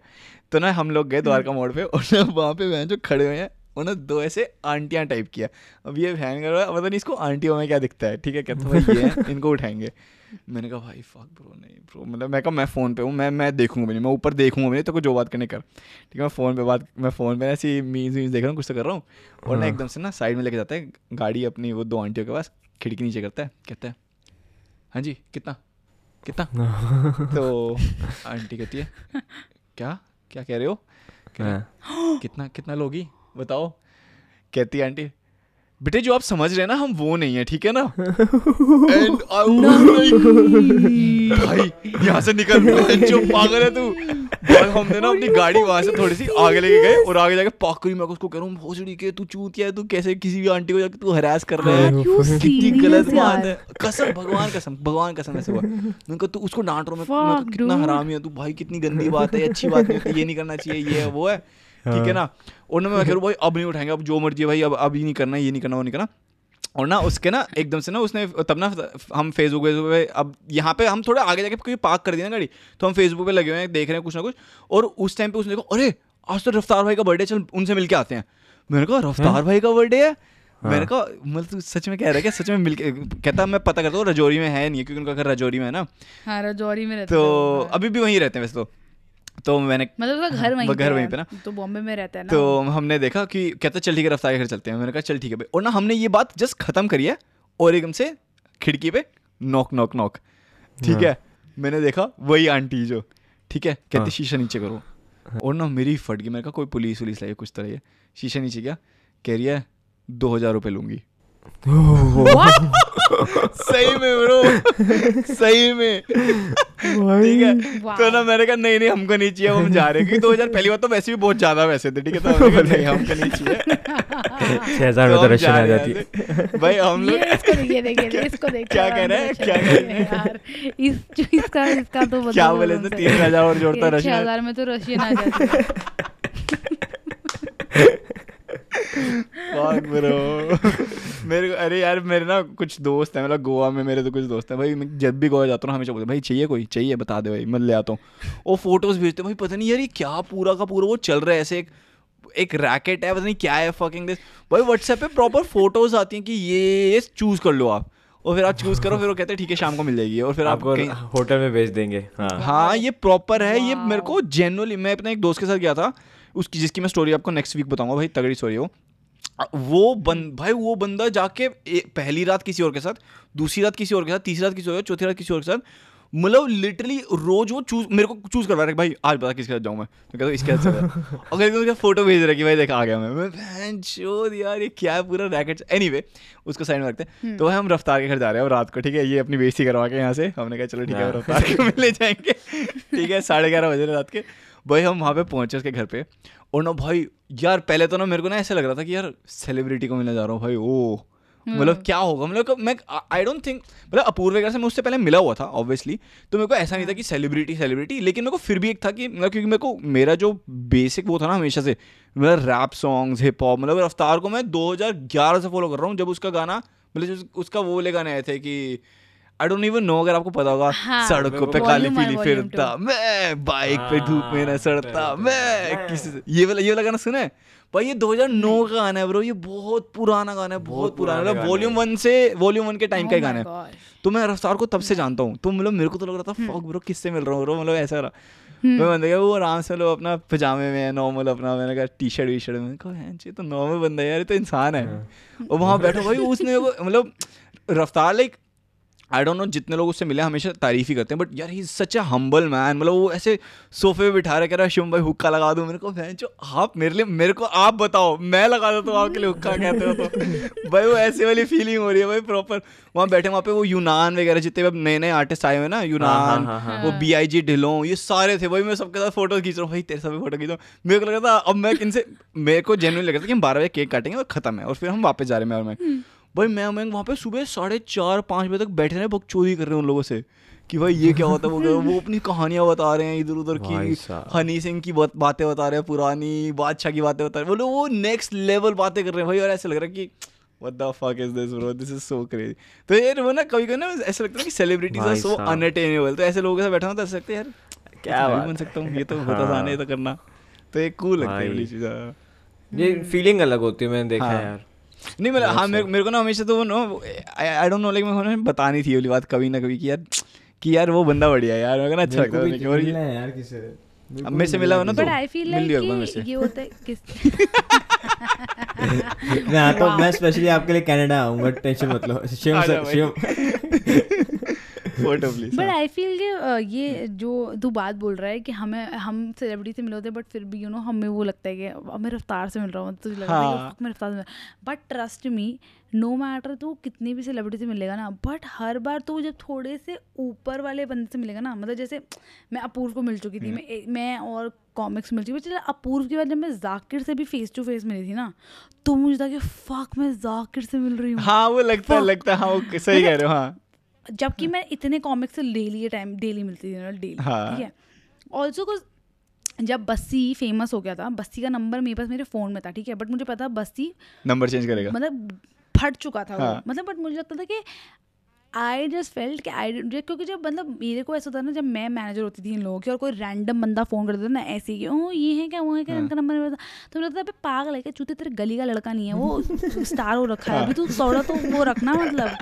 तो ना हम लोग गए द्वारका मोड़ पे और वहाँ पे जो खड़े हुए हैं उन्होंने दो ऐसे आंटियाँ टाइप किया। अब ये फ़ैन कर रहा है पता नहीं इसको आंटियों में क्या दिखता है ठीक है? कहते भाई ये इनको उठाएँगे। मैंने कहा भाई फक ब्रो नहीं ब्रो मतलब मैं कहा मैं फ़ोन पे हूँ मैं मैं देखूँगा भी नहीं मैं ऊपर देखूँगा भी नहीं तो कोई जो बात करने कर। ठीक है मैं फ़ोन पे बात मैं फ़ोन पे ऐसी मीन्स वीन्स देख रहा हूँ कुछ तो कर रहा हूँ। और ना एकदम से ना साइड में लेके जाता है गाड़ी अपनी वो दो आंटियों के पास खिड़की नीचे करता है कहता है हाँ जी कितना? कितना? तो आंटी कहती है क्या? क्या कह रहे हो
हाँ।
कितना कितना लोगी? बताओ। कहती है आंटी बेटे जो आप समझ रहे हैं ना हम वो नहीं है ठीक है ना? एंड भाई यहाँ से निकल जो पागल है तू। भाई हमने ना अपनी गाड़ी वहाँ से थोड़ी सी आगे लेके गए और आगे जाके पाक करी मैं उसको कह रहा हूँ भोसड़ी के तू चूतिया है तू कैसे किसी भी आंटी को जाके तू हरास कर रहा है? कितनी गलत बात है। कसम भगवान कसम भगवान कसम ऐसे हुआ। मैंने कहा तू उसको डांट रहा हूँ
Fuck,
कहा, कितना. हरामी है तू भाई कितनी गंदी बात है अच्छी बात नहीं होती ये नहीं करना चाहिए ये है वो है। ठीक है ना? और ना मैं कह रहा भाई अब नहीं उठाएँगे अब जो मर्ज़ी है भाई अब अब ये नहीं करना ये नहीं करना वो नहीं करना। और ना उसके ना एकदम से ना उसने तब ना हम फेसबुक वेसबुक पे अब यहाँ पे हम थोड़े आगे जाके कोई पार्क कर दिया ना गाड़ी तो हम फेसबुक पे लगे हुए हैं देख रहे हैं कुछ ना कुछ और उस टाइम पे उसने देखा अरे आज तो रफ्तार भाई का बर्थडे चल उनसे मिल के आते हैं। मैंने कहा रफ्तार भाई का बर्थडे है? मैंने कहा मतलब तू सच में कह रहा है क्या? सच में मिल कहता मैं पता करता हूँ रजौरी में है नहीं है, क्योंकि उनका घर रजौरी में है ना?
हाँ रजौरी में रहता
तो
है हाँ।
अभी भी वहीं रहते हैं वैसे तो। तो मैंने
मतलब उसका घर वहीं
घर वहीं पे ना।
तो बॉम्बे में रहता है ना।
तो हमने देखा कि कहता चल ठीक है रफ्तार के घर चलते हैं। मैंने कहा चल ठीक है भाई। और ना हमने ये बात जस्ट खत्म करी है और एकदम से खिड़की पे नॉक नॉक नॉक ठीक है। मैंने देखा वही आंटी जो। ठीक है? कहती
हाँ।
शीशा नीचे करो। और ना मेरी फट गई। मैंने कहा कोई पुलिस वुलिस लाई कुछ तरह ये शीशा नीचे क्या कह रही है दो हज़ार रुपये लूँगी। सही में ब्रो सही में। ठीक है तो ना मैंने कहा नहीं नहीं हमको नहीं चाहिए हम जा रहे हैं क्योंकि 2000 पहली बार तो वैसे भी बहुत ज़्यादा वैसे थे ठीक है तो हमने नहीं हमको नहीं चाहिए
छह हज़ार में
तो
तो रशियन आ जाती
है भाई हम लोग
इसको देखिए देखिए इसको देखिए
क्या कह रहे हैं? क्या कह रहे हैं?
इस इसका इसका तो
क्या बोले
से।
तीन हज़ार और जोड़ता
छह हज़ार में तो रशियन आ जाती है.
मेरे को अरे यार मेरे ना कुछ दोस्त हैं मतलब गोवा में मेरे तो कुछ दोस्त हैं। भाई मैं जब भी गोवा जाता हूँ हमेशा बोलते भाई चाहिए कोई? चाहिए बता दे भाई मैं ले आता हूँ। वो फ़ोटोज़ भेजते हैं, भाई पता नहीं यार ये क्या पूरा का पूरा वो चल रहा है ऐसे एक एक रैकेट है पता नहीं क्या है फकिंग दिस भाई व्हाट्सएप पे प्रॉपर फ़ोटोज़ आती हैं कि ये ये चूज़ कर लो आप। और फिर आप चूज़ करो फिर वो कहते हैं ठीक है शाम को मिल जाएगी। और फिर
आपको
कहीं
होटल में भेज देंगे हाँ।
हाँ ये प्रॉपर है ये मेरे को जेनुअली मैं अपने एक दोस्त के साथ गया था उसकी जिसकी मैं स्टोरी आपको नेक्स्ट वीक बताऊँगा भाई तगड़ी स्टोरी हो वो। बन भाई वो बंदा जाके पहली रात किसी और के साथ दूसरी रात किसी और के साथ तीसरी रात किसी और चौथी रात किसी और के साथ मतलब लिटरली रोज वो चूज़ मेरे को चूज़ करवा रहा है भाई आज बता किसके साथ जाऊँ मैं। तो कहता हूँ इसके साथ अगर उसका फ़ोटो भेज रहा है कि भाई देख आ गया मैं। मैं यार ये क्या है पूरा रैकेट एनीवे उसको साइड में रखते हैं तो भाई हम रफ्तार के घर जा रहे हैं और रात को ठीक है? ये अपनी बेइज्जती करवा के यहाँ से। हमने कहा चलो ठीक है
हाँ।
रफ्तार के ले जाएँगे। ठीक है साढ़े ग्यारह बजे रात के। भाई हम वहाँ पे पहुँचे उसके घर पे और ना भाई यार पहले तो ना मेरे को ना ऐसा लग रहा था कि यार सेलिब्रिटी को मिलने जा रहा हूँ भाई ओ। मतलब क्या होगा? मतलब मैं आई डोंट थिंक मतलब अपूर्व वगैरह से मैं उससे पहले मिला हुआ था ऑब्वियसली तो मेरे को ऐसा नहीं था कि सेलिब्रिटी सेलिब्रिटी लेकिन मेरे को फिर भी एक था कि मतलब क्योंकि मेरे को मेरा जो बेसिक वो था ना हमेशा से मतलब रैप सॉन्ग्स हिप हॉप मतलब रफ्तार को मैं 2011 से फॉलो कर रहा हूँ जब उसका गाना मतलब उसका वो वाले गाने आए थे कि आई डोंट इवन नो अगर आपको पता होगा
हाँ,
सड़कों पे काली पीली फिरता। मैं बाइक पे धूप में न
हाँ,
सड़ता।
मैं-
मैं
मैं-
किसी ये वाला ये वाला गाना सुना है? भाई ये 2009 का गाना है ब्रो। ये बहुत पुराना गाना है बहुत पुराना मतलब वॉल्यूम
हैं।
वन से वॉल्यूम वन के टाइम का ही
Oh
गाना है। तो मैं रफ्तार को तब से जानता हूँ। तो मतलब मेरे को तो लग रहा था। फक ब्रो किससे मिल रहा हूँ? ब्रो मतलब ऐसा रहा। मैं बंदा गया वो आराम से लोग अपना पजामे में है नॉर्मल अपना मैंने कहा टी शर्ट वी शर्ट में। कहा "हैं, ये तो नॉर्मल बंदा है यार ये तो इंसान है।
हाँ।
और वहाँ बैठा भाई उसने मतलब रफ्तार लाइक आई डोंट नो जितने लोग उससे मिले हमेशा तारीफ़ ही करते हैं बट यार ही सच अ हम्बल मैन मतलब वो ऐसे सोफे पे बिठा रहे कह रहा है शिवम भाई हुक्का लगा दूँ मेरे को. बहन जो आप मेरे लिए मेरे को आप बताओ मैं लगा देता हूँ आपके लिए हुक्का कहते हो तो। भाई वो ऐसी वाली फीलिंग हो रही है भाई प्रॉपर वहाँ बैठे वहाँ पे वो यूनान वगैरह जितने भी नए नए आर्टिस्ट आए हुए ना यूनान
हाँ, हाँ,
वो बी आई जी ढिलों ये सारे थे। भाई मैं सबके साथ फ़ोटो खींच रहा हूँ। भाई तेरे साथ फ़ोटो खींच रहा हूँ। मेरे को लगा था अब मैं इनसे मेरे को जेनुअन लगा था कि हम बारह बजे केक काटेंगे और खत्म है और फिर हम वापस जा रहे हैं मैं और मैं। भाई मैं मैं वहाँ पे सुबह साढ़े चार पाँच बजे तक बैठे रहे बकचोदी कर रहे हैं उन लोगों से कि भाई ये क्या होता है वो वो अपनी कहानियाँ बता रहे हैं इधर उधर की हनी सिंह की बात- बातें बता रहे हैं पुरानी बादशाह की बातें बता रहे हैं। बोलो वो नेक्स्ट लेवल बातें कर रहे हैं भाई और ऐसा लग रहा है कि what the fuck is this bro? This is so crazy. तो यार वो ना कभी कभी ना ऐसा लगता है कि सेलिब्रिटीज आर
भाई
सो अनअटेनेबल तो ऐसे लोगों के साथ बैठा हूँ तो ऐसा लगता है यार
क्या बात
बन सकता हूँ ये तो होता
हाँ।
था ये तो करना। तो ये कूल लगता है। चीज़ हाँ।
ये फीलिंग अलग होती है मैंने देखा
हाँ।
है। यार।
नहीं मतलब हाँ मेरे मेरे को ना हमेशा तो वो no I don't know like मैं उन्होंने बतानी थी वाली बात कभी ना कभी कि यार कि यार वो बंदा बढ़िया है यार मेरे को ना अच्छा लगता है और ये
यार किसे
अब मेरे से मिला हो ना तो
आई फील
मिल लियो एक
लाइक
मेरे से।
ये होता है किस।
मैं तो मैं स्पेशली आपके लिए कनाडा आऊँगा टेंशन मत लो। Shivam
Shiv
sir Shivam
but I feel कि ये जो तू बात बोल रहा है कि हमें हम सेलिब्रिटी से मिले होते हैं बट फिर भी यू नो हमें वो लगता है कि अब मैं रफ्तार से मिल रहा हूँ तुझे लगता है
हाँ।
मैं रफ्तार से but trust me no matter तू कितनी भी सेलिब्रिटी से मिलेगा ना बट हर बार तू जब थोड़े से ऊपर वाले बंदे से मिलेगा ना मतलब जैसे मैं अपूर्व को मिल चुकी थी मैं मैं और कॉमिक्स मिल चुकी थी चलो अपूर्व के बाद जब मैं जाकिर से भी फेस टू फेस मिली थी ना तो मुझे था कि फक मैं जाकिर से मिल रही हूँ।
हाँ वो लगता है लगता है हाँ सही कह रहे हो हाँ।
जबकि मैं इतने कॉमिक्स से डेली टाइम डेली मिलती थी डेली
हाँ।
ठीक है ऑल्सो कुछ जब बस्सी फ़ेमस हो गया था बस्सी का नंबर मेरे पास मेरे फ़ोन में था ठीक है बट मुझे पता बस्सी
नंबर चेंज करेगा
मतलब फट चुका था वो
हाँ।
मतलब बट मुझे लगता था कि आई जस्ट फेल्ट कि आई क्योंकि जब मतलब मेरे को ऐसा होता है ना जब मैं मैनेजर होती थी इन लोगों की और कोई रैंडम बंदा फ़ोन करता था ना ऐसे ही कि ओ ये है क्या वो है क्या
हाँ।
इनका नंबर मेरे तो मुझे लगता है पागल है क्या? चूते तेरे गली का लड़का नहीं है वो स्टार हो रखा है। अभी तू थोड़ा तो वो रखना मतलब।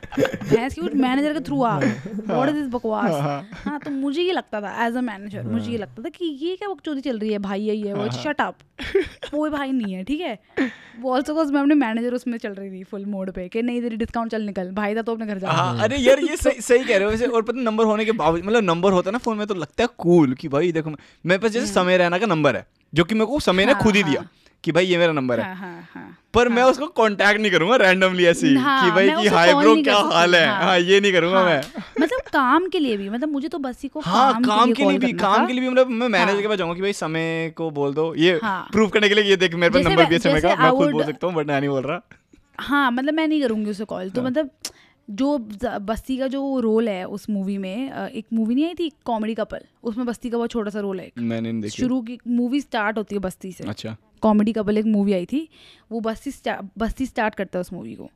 भैंस की मैनेजर के थ्रू आ। व्हाट इज़ बकवास?
हाँ।
हाँ तो मुझे ये लगता था एज अ मैनेजर मुझे ये लगता था कि ये क्या बकचोदी चल रही है? भाई यही है वो शट अप वो भाई नहीं है ठीक है? वो ऑल्सो मैं अपने मैनेजर उसमें चल रही थी फुल मोड पे कि नहीं तेरी डिस्काउंट चल निकल। भाई था तो अपने घर जा।
हाँ अरे यार ये सही सही कह रहे हो वैसे और पता नंबर होने के बावजूद मतलब नंबर होता है ना फ़ोन में तो लगता है कूल कि भाई देखो मेरे पास जैसे समय रहना का नंबर है जो कि मेरे को समय ने
हाँ,
खुद ही
हाँ।
दिया कि भाई ये मेरा नंबर है
हाँ हाँ हाँ
पर मैं उसको कांटेक्ट नहीं करूँगा रैंडमली ऐसे ही
हाँ,
कि भाई कि हाय ब्रो क्या हाल है
हाँ।
हाँ ये नहीं करूँगा
हाँ,
मैं
मतलब काम के लिए भी मतलब मुझे तो बस ही को
हाँ
काम,
काम के लिए भी काम के लिए भी मतलब मैं मैनेजर
हाँ।
के पास जाऊँगा कि भाई समय को बोल दो ये
हाँ।
प्रूव करने के लिए ये देख मेरे पास नंबर भी है समय का मैं खुद बोल सकता हूँ बट मैं नहीं बोल रहा
हाँ मतलब मैं नहीं करूँगी उसे कॉल तो
हाँ।
मतलब जो बस्ती का जो रोल है उस मूवी में एक मूवी नहीं आई थी कॉमेडी कपल उसमें बस्ती का बहुत छोटा सा रोल है
मैंने देखी।
शुरू की मूवी स्टार्ट होती है बस्ती से।
अच्छा।
कॉमेडी कपल एक मूवी आई थी वो बस्ती स्टा- बस्ती स्टार्ट करता है उस मूवी को।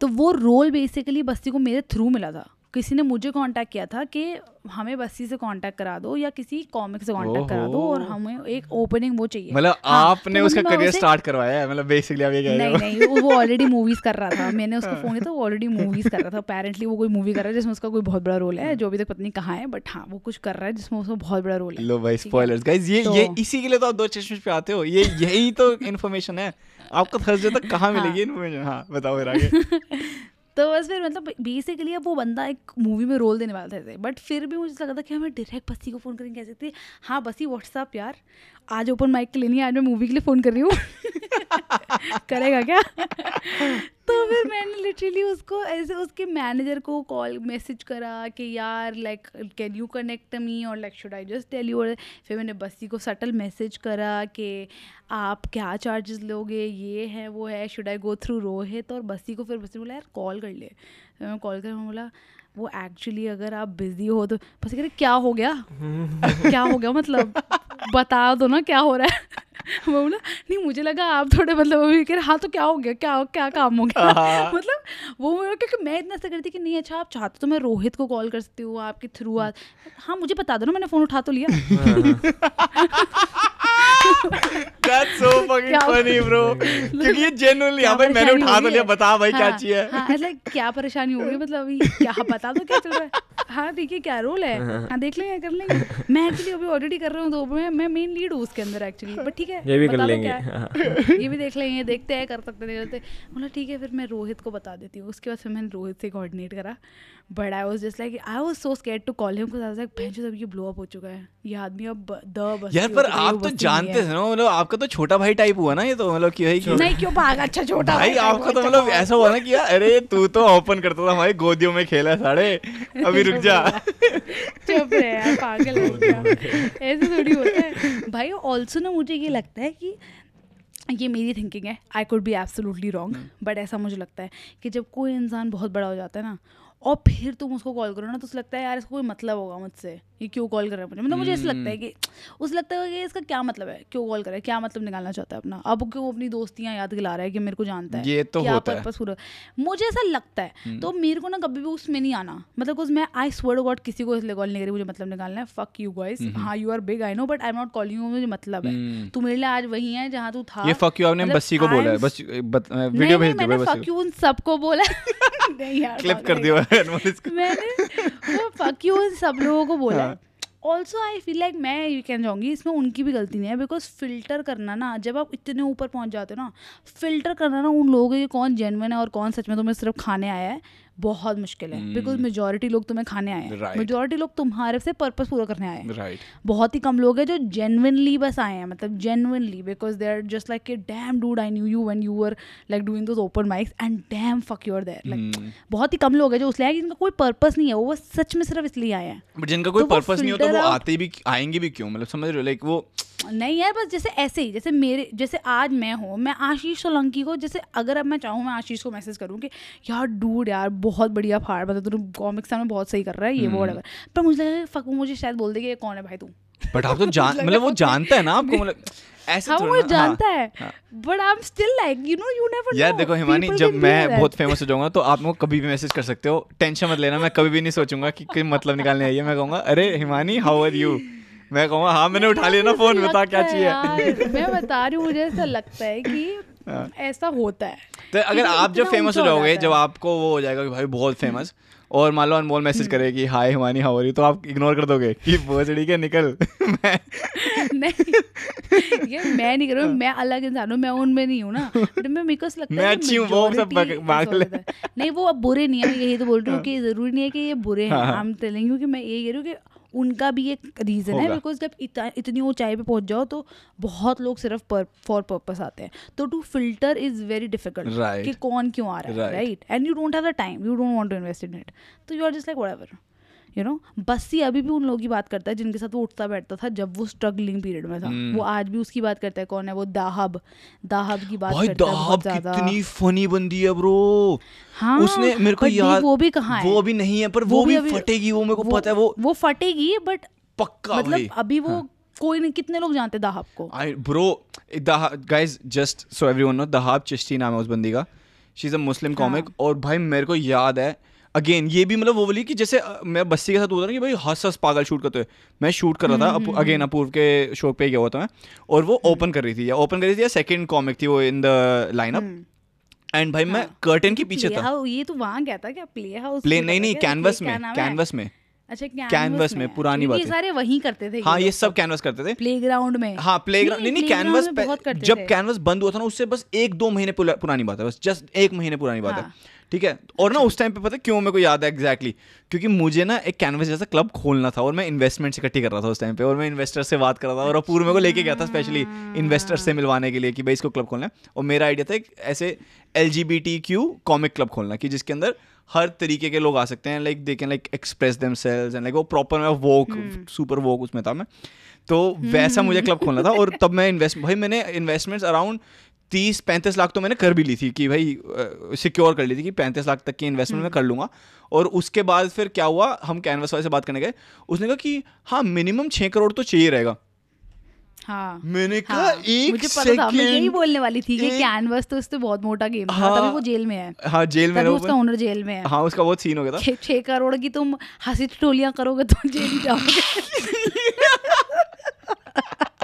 तो वो रोल बेसिकली बस्ती को मेरे थ्रू मिला था। किसी ने मुझे कांटेक्ट किया था कि हमें बस्ती से कांटेक्ट करा दो या किसी कॉमिक से कांटेक्ट करा दो और हमें एक ओपनिंग वो चाहिए।
मतलब
हाँ,
आपने
तो
उसका करियर स्टार्ट करवाया है मतलब बेसिकली आप ये कह रहे
नहीं
हो।
नहीं वो- वो ऑलरेडी मूवीज़ कर रहा था। मैंने उसको फ़ोन किया था वो ऑलरेडी मूवीज़ कर रहा था। अपेरेंटली वो कोई मूवी कर रहा है जिसमें उसका कोई बहुत बड़ा रोल है जो अभी तक पत्नी कहाँ है बट हाँ वो कुछ कर रहा है जिसमें उसका बहुत बड़ा रोल है।
लो भाई स्पॉयलर्स गाइस ये
तो-
ये इसी के लिए तो आप दो चश्मे पे आते हो। ये यही तो इन्फॉर्मेशन है। आपको थर्सडे तक कहाँ
हाँ।
मिलेगी इन्फॉर्मेशन हाँ बताओ फिर आगे।
तो बस फिर मतलब बेसिकली अब वो बंदा एक मूवी में रोल देने वाला था बट फिर भी मुझे लगा था कि हमें डायरेक्ट बसी को फ़ोन करेंगे कह सकते हैं, हाँ बसी व्हाट्सअप यार? आज ओपन माइक के लिए नहीं आज मैं मूवी के लिए फ़ोन कर रही हूँ। करेगा क्या? तो फिर मैंने लिटरली उसको ऐसे उसके मैनेजर को कॉल मैसेज करा कि यार like can you connect me और like should I just tell you और फिर मैंने बस्सी को सटल मैसेज करा कि आप क्या चार्जेस लोगे? ये है वो है should I go through Rohit और बस्सी को फिर बस्सी बोला यार कॉल कर ले। फिर मैं कॉल कर मैं बोला वो एक्चुअली अगर आप बिज़ी हो तो बस कह रहे, क्या हो गया? क्या हो गया? मतलब बता दो ना, क्या हो रहा है? बोला नहीं मुझे लगा आप थोड़े मतलब अभी कह रहे हाँ तो क्या हो गया? क्या क्या काम हो गया? मतलब वो क्योंकि मैं इतना ऐसा करती कि नहीं अच्छा आप चाहते तो मैं रोहित को कॉल कर सकती हूँ आपके थ्रू आ हाँ मुझे बता दो ना मैंने फ़ोन उठा तो लिया.
That's so fucking funny bro. क्योंकि ये genuinely हाँ भाई मैंने उठा तो लिया बता भाई क्या
हाँ,
चाहिए।
हाँ क्या परेशानी हो गई? मतलब अभी क्या बता दो क्या चल रहा है? हाँ देखिए क्या रोल है। हाँ। देख लेंगे कर लेंगे। मैं एक्चुअली अभी ऑलरेडी कर रहा हूँ तो मैं मैं मेन लीड हूँ उसके अंदर एक्चुअली बट ठीक है
ये भी कर लेंगे,
हाँ। ये भी देख लेंगे देखते हैं कर सकते नहीं करते। बोला ठीक है फिर मैं रोहित को बता देती हूँ। उसके बाद फिर मैंने रोहित से कोऑर्डिनेट करा। But I was just like I was so scared to call him because भैंस अब ये ब्लो अप हो चुका है। ये आदमी अब द बस्ती
यार पर आप तो जानते
है।
थे ना मतलब आपका तो छोटा भाई टाइप हुआ ना ये तो मतलब कि भाई
नहीं क्यों भाग? अच्छा छोटा
भाई
भाई
आपका तो मतलब ऐसा हुआ ना कि यार अरे तू तो ओपन करता था हमारी गोदियों में खेला साढ़े अभी रुक जा।
चुप रहे यार पागल हो गया ऐसे थोड़ी होता है। भाई ऑल्सो ना मुझे ये लगता है कि ये मेरी थिंकिंग है। I could be absolutely wrong but ऐसा मुझे लगता है कि जब कोई इंसान बहुत बड़ा हो जाता है ना और फिर तुम उसको कॉल करो ना तो उसे लगता है यार इसको कोई मतलब होगा मुझसे। ये क्यों कॉल कर रहा है मुझे मतलब मुझे ऐसा लगता है कि उसे लगता है कि इसका क्या मतलब है? क्यों कॉल कर रहा है? क्या मतलब निकालना चाहता है अपना? अब क्यों अपनी दोस्तियाँ याद दिला रहा है कि मेरे को जानता है?
ये तो
क्या
होता है।
पूरा? मुझे ऐसा लगता है। तो मेरे को ना कभी भी उसमें नहीं आना। मतलब मैं आई स्वर्ड गॉड किसी को इसलिए कॉल नहीं करी मुझे मतलब निकालना है। फक यू गाइस हाँ you are big I know but I am not calling you मुझे मतलब है। तू मेरे लिए आज वही है जहाँ तू था।
ये फक यू आपने
मतलब
बस्सी को बोला है। बस वीडियो भेज दो
फक यू उन सबको बोला। नहीं यार
क्लिप कर। दिया
मैंने वो फक यू उन सब लोगों को बोला। ऑल्सो आई फील लाइक मैं ये कहना चाहूँगी, इसमें उनकी भी गलती नहीं है बिकॉज़ फ़िल्टर करना ना, जब आप इतने ऊपर पहुँच जाते हो ना फ़िल्टर करना ना उन लोगों के कौन जेनवन है और कौन सच में तुम्हें सिर्फ़ खाने आया है। बहुत मुश्किल है। बिकॉज़ मेजोरिटी लोग तुम्हें खाने आए हैं।
Right.
मेजोरिटी लोग तुम्हारे से पर्पस पूरा करने आए हैं। बहुत ही कम लोग हैं जो जेनविनली बस आए हैं मतलब genuinely because they are just like के damn dude I knew you when you were like doing those open mics and damn fuck you are there like बहुत ही कम लोग हैं जो इसलिए आए जिनका कोई पर्पज नहीं है वो सच में सिर्फ़ इसलिए आए हैं।
बट जिनका कोई
तो वो
पर्पस नहीं होता वो आते भी आएँगे भी क्यों? मतलब समझ रहे हो लाइक वो
नहीं यार बस जैसे ऐसे ही जैसे मेरे जैसे आज मैं हूँ मैं आशीष सोलंकी को जैसे अगर अब मैं चाहूँ मैं आशीष को मैसेज करूँ कि यार डूड यार बहुत बढ़िया फाड़ मतलब तू कॉमिक्स में बहुत सही कर रहा है ये वो whatever। पर मुझे लगा फक मुझे शायद बोल दे कि ये कौन है भाई तू?
बट आप तो जान मतलब वो जानता है ना आपको मतलब ऐसे
हाँ वो मुझे
ना- हाँ,
जानता है। But I am still like you know you never
यार देखो हिमानी जब मैं बहुत फ़ेमस हो जाऊँगा तो आप को कभी भी मैसेज कर सकते हो। टेंशन मत लेना मैं कभी भी नहीं सोचूँगा कि कोई मतलब निकालने आई है। मैं कहूँगा अरे हिमानी हाउ आर यू मैं कहूँगा हाँ मैंने उठा लिया ना फ़ोन बता क्या चाहिए।
मैं बता रही हूँ मुझे ऐसा लगता है कि ऐसा होता है।
तो अगर आप जब फ़ेमस हो जाओगे जब आपको वो हो जाएगा कि भाई बहुत फ़ेमस और मान लो अनमोल मैसेज करे कि hi Himani how are you तो आप इग्नोर कर दोगे कि भोसड़ी के निकल। मैं
नहीं। ये मैं नहीं कर रही हूँ मैं अलग इंसान हूँ मैं उनमें नहीं हूँ ना। बट मैं मेरे को लगता
मैं
है
अच्छी हूँ, वो सब
होता है। नहीं वो अब बुरे नहीं है यही तो बोल रही हूँ कि ज़रूरी नहीं है कि ये बुरे हैं।
हाँ, हाँ।
आई एम टेलिंग यू कि मैं ये कह रही हूँ कि उनका भी एक रीज़न है बिकॉज़ जब इतना इतनी ऊंचाई पे पहुँच जाओ तो बहुत लोग सिर्फ़ फॉर पर्पस आते हैं। तो to filter is very difficult कि कौन क्यों आ रहा है right and you don't have the time you don't want to invest in it तो you are just like whatever you know Bassi अभी भी उन लोगों की बात करता है जिनके साथ वो उठता बैठता था जब वो स्ट्रगलिंग पीरियड में था।
Hmm.
वो आज भी उसकी बात करता है कौन है वो? दाहब। दाहब की बात
भाई
करता है
दाहब कितनी फनी बंदी है ब्रो
हाँ
उसने मेरे को याद
वो भी कहाँ है?
वो अभी नहीं है पर वो, भी
अभी-
फटेगी वो मेरे को पता है वो
वो फटेगी बट
पक्का
मतलब अभी वो कोई नहीं कितने लोग जानते दाहब को?
I bro guys just so everyone know Dahab Chishti नाम है उस बंदी का। शी इज़ अ मुस्लिम
हाँ।
कॉमिक और भाई मेरे को याद है अगेन ये भी मतलब वो बोली कि जैसे मैं बस्सी के साथ होता ना कि भाई हंस हंस पागल शूट करते हुए। मैं शूट कर रहा
हम्म,
था अगेन अपूर्व के शो पे गया हुआ था मैं और वो ओपन कर रही थी या ओपन कर रही थी या सेकंड कॉमिक थी वो इन द लाइनअप एंड भाई मैं कर्टन के पीछे था।
ये तो वहाँ गया था क्या? प्ले हाउस
प्ले नहीं नहीं कैनवस में कैनवस में।
अच्छा
कैनवस में,
है।
पुरानी बात।
सारे वही करते थे
हाँ ये सब कैनवस करते थे।
प्लेग्राउंड में।
हाँ प्लेग्राउंड नहीं नहीं कैनवस
में
जब कैनवस बंद हुआ था ना उससे बस एक दो महीने पुरानी बात है बस जस्ट एक महीने पुरानी बात है।
हाँ।
ठीक है? और ना उस टाइम पे पता है क्यों मेरे को याद है एग्जैक्टली exactly. क्योंकि मुझे ना एक कैनवस जैसा क्लब खोलना था और मैं इन्वेस्टमेंट इकट्ठी कर रहा था उस टाइम पे और मैं इन्वेस्टर से बात कर रहा था और अपूर्व मेरे को लेके गया था स्पेशली इन्वेस्टर से मिलवाने के लिए कि भाई इसको क्लब खोलना है। और मेरा आइडिया था एक ऐसे L G B T Q comic club खोलना कि जिसके अंदर हर तरीके के लोग आ सकते हैं like they can like express themselves and like वो प्रॉपर मैं वोक सुपर वोक उसमें था मैं। तो वैसा मुझे क्लब खोलना था और तब मैं इन्वेस्ट भाई मैंने इन्वेस्टमेंट्स अराउंड तीस पैंतीस लाख तो मैंने कर भी ली थी कि भाई सिक्योर कर ली थी कि पैंतीस लाख तक की इन्वेस्टमेंट मैं कर लूँगा। और उसके बाद फिर क्या हुआ हम कैनवस वाले से बात करने गए। उसने कहा कि हाँ मिनिमम छः करोड़ तो चाहिए रहेगा।
हाँ।
मैंने कहा
हाँ,
एक
मुझे पता था मैं यही
सेकंड
बोलने वाली थी कि कैनवस तो इससे बहुत मोटा गेम था।
हाँ।
तभी वो जेल में है।
हाँ जेल में
उसका ओनर जेल में है।
हाँ उसका बहुत सीन हो गया था।
छः छः करोड़ की तुम हँसी टोलियाँ करोगे तो जेल जाओगे।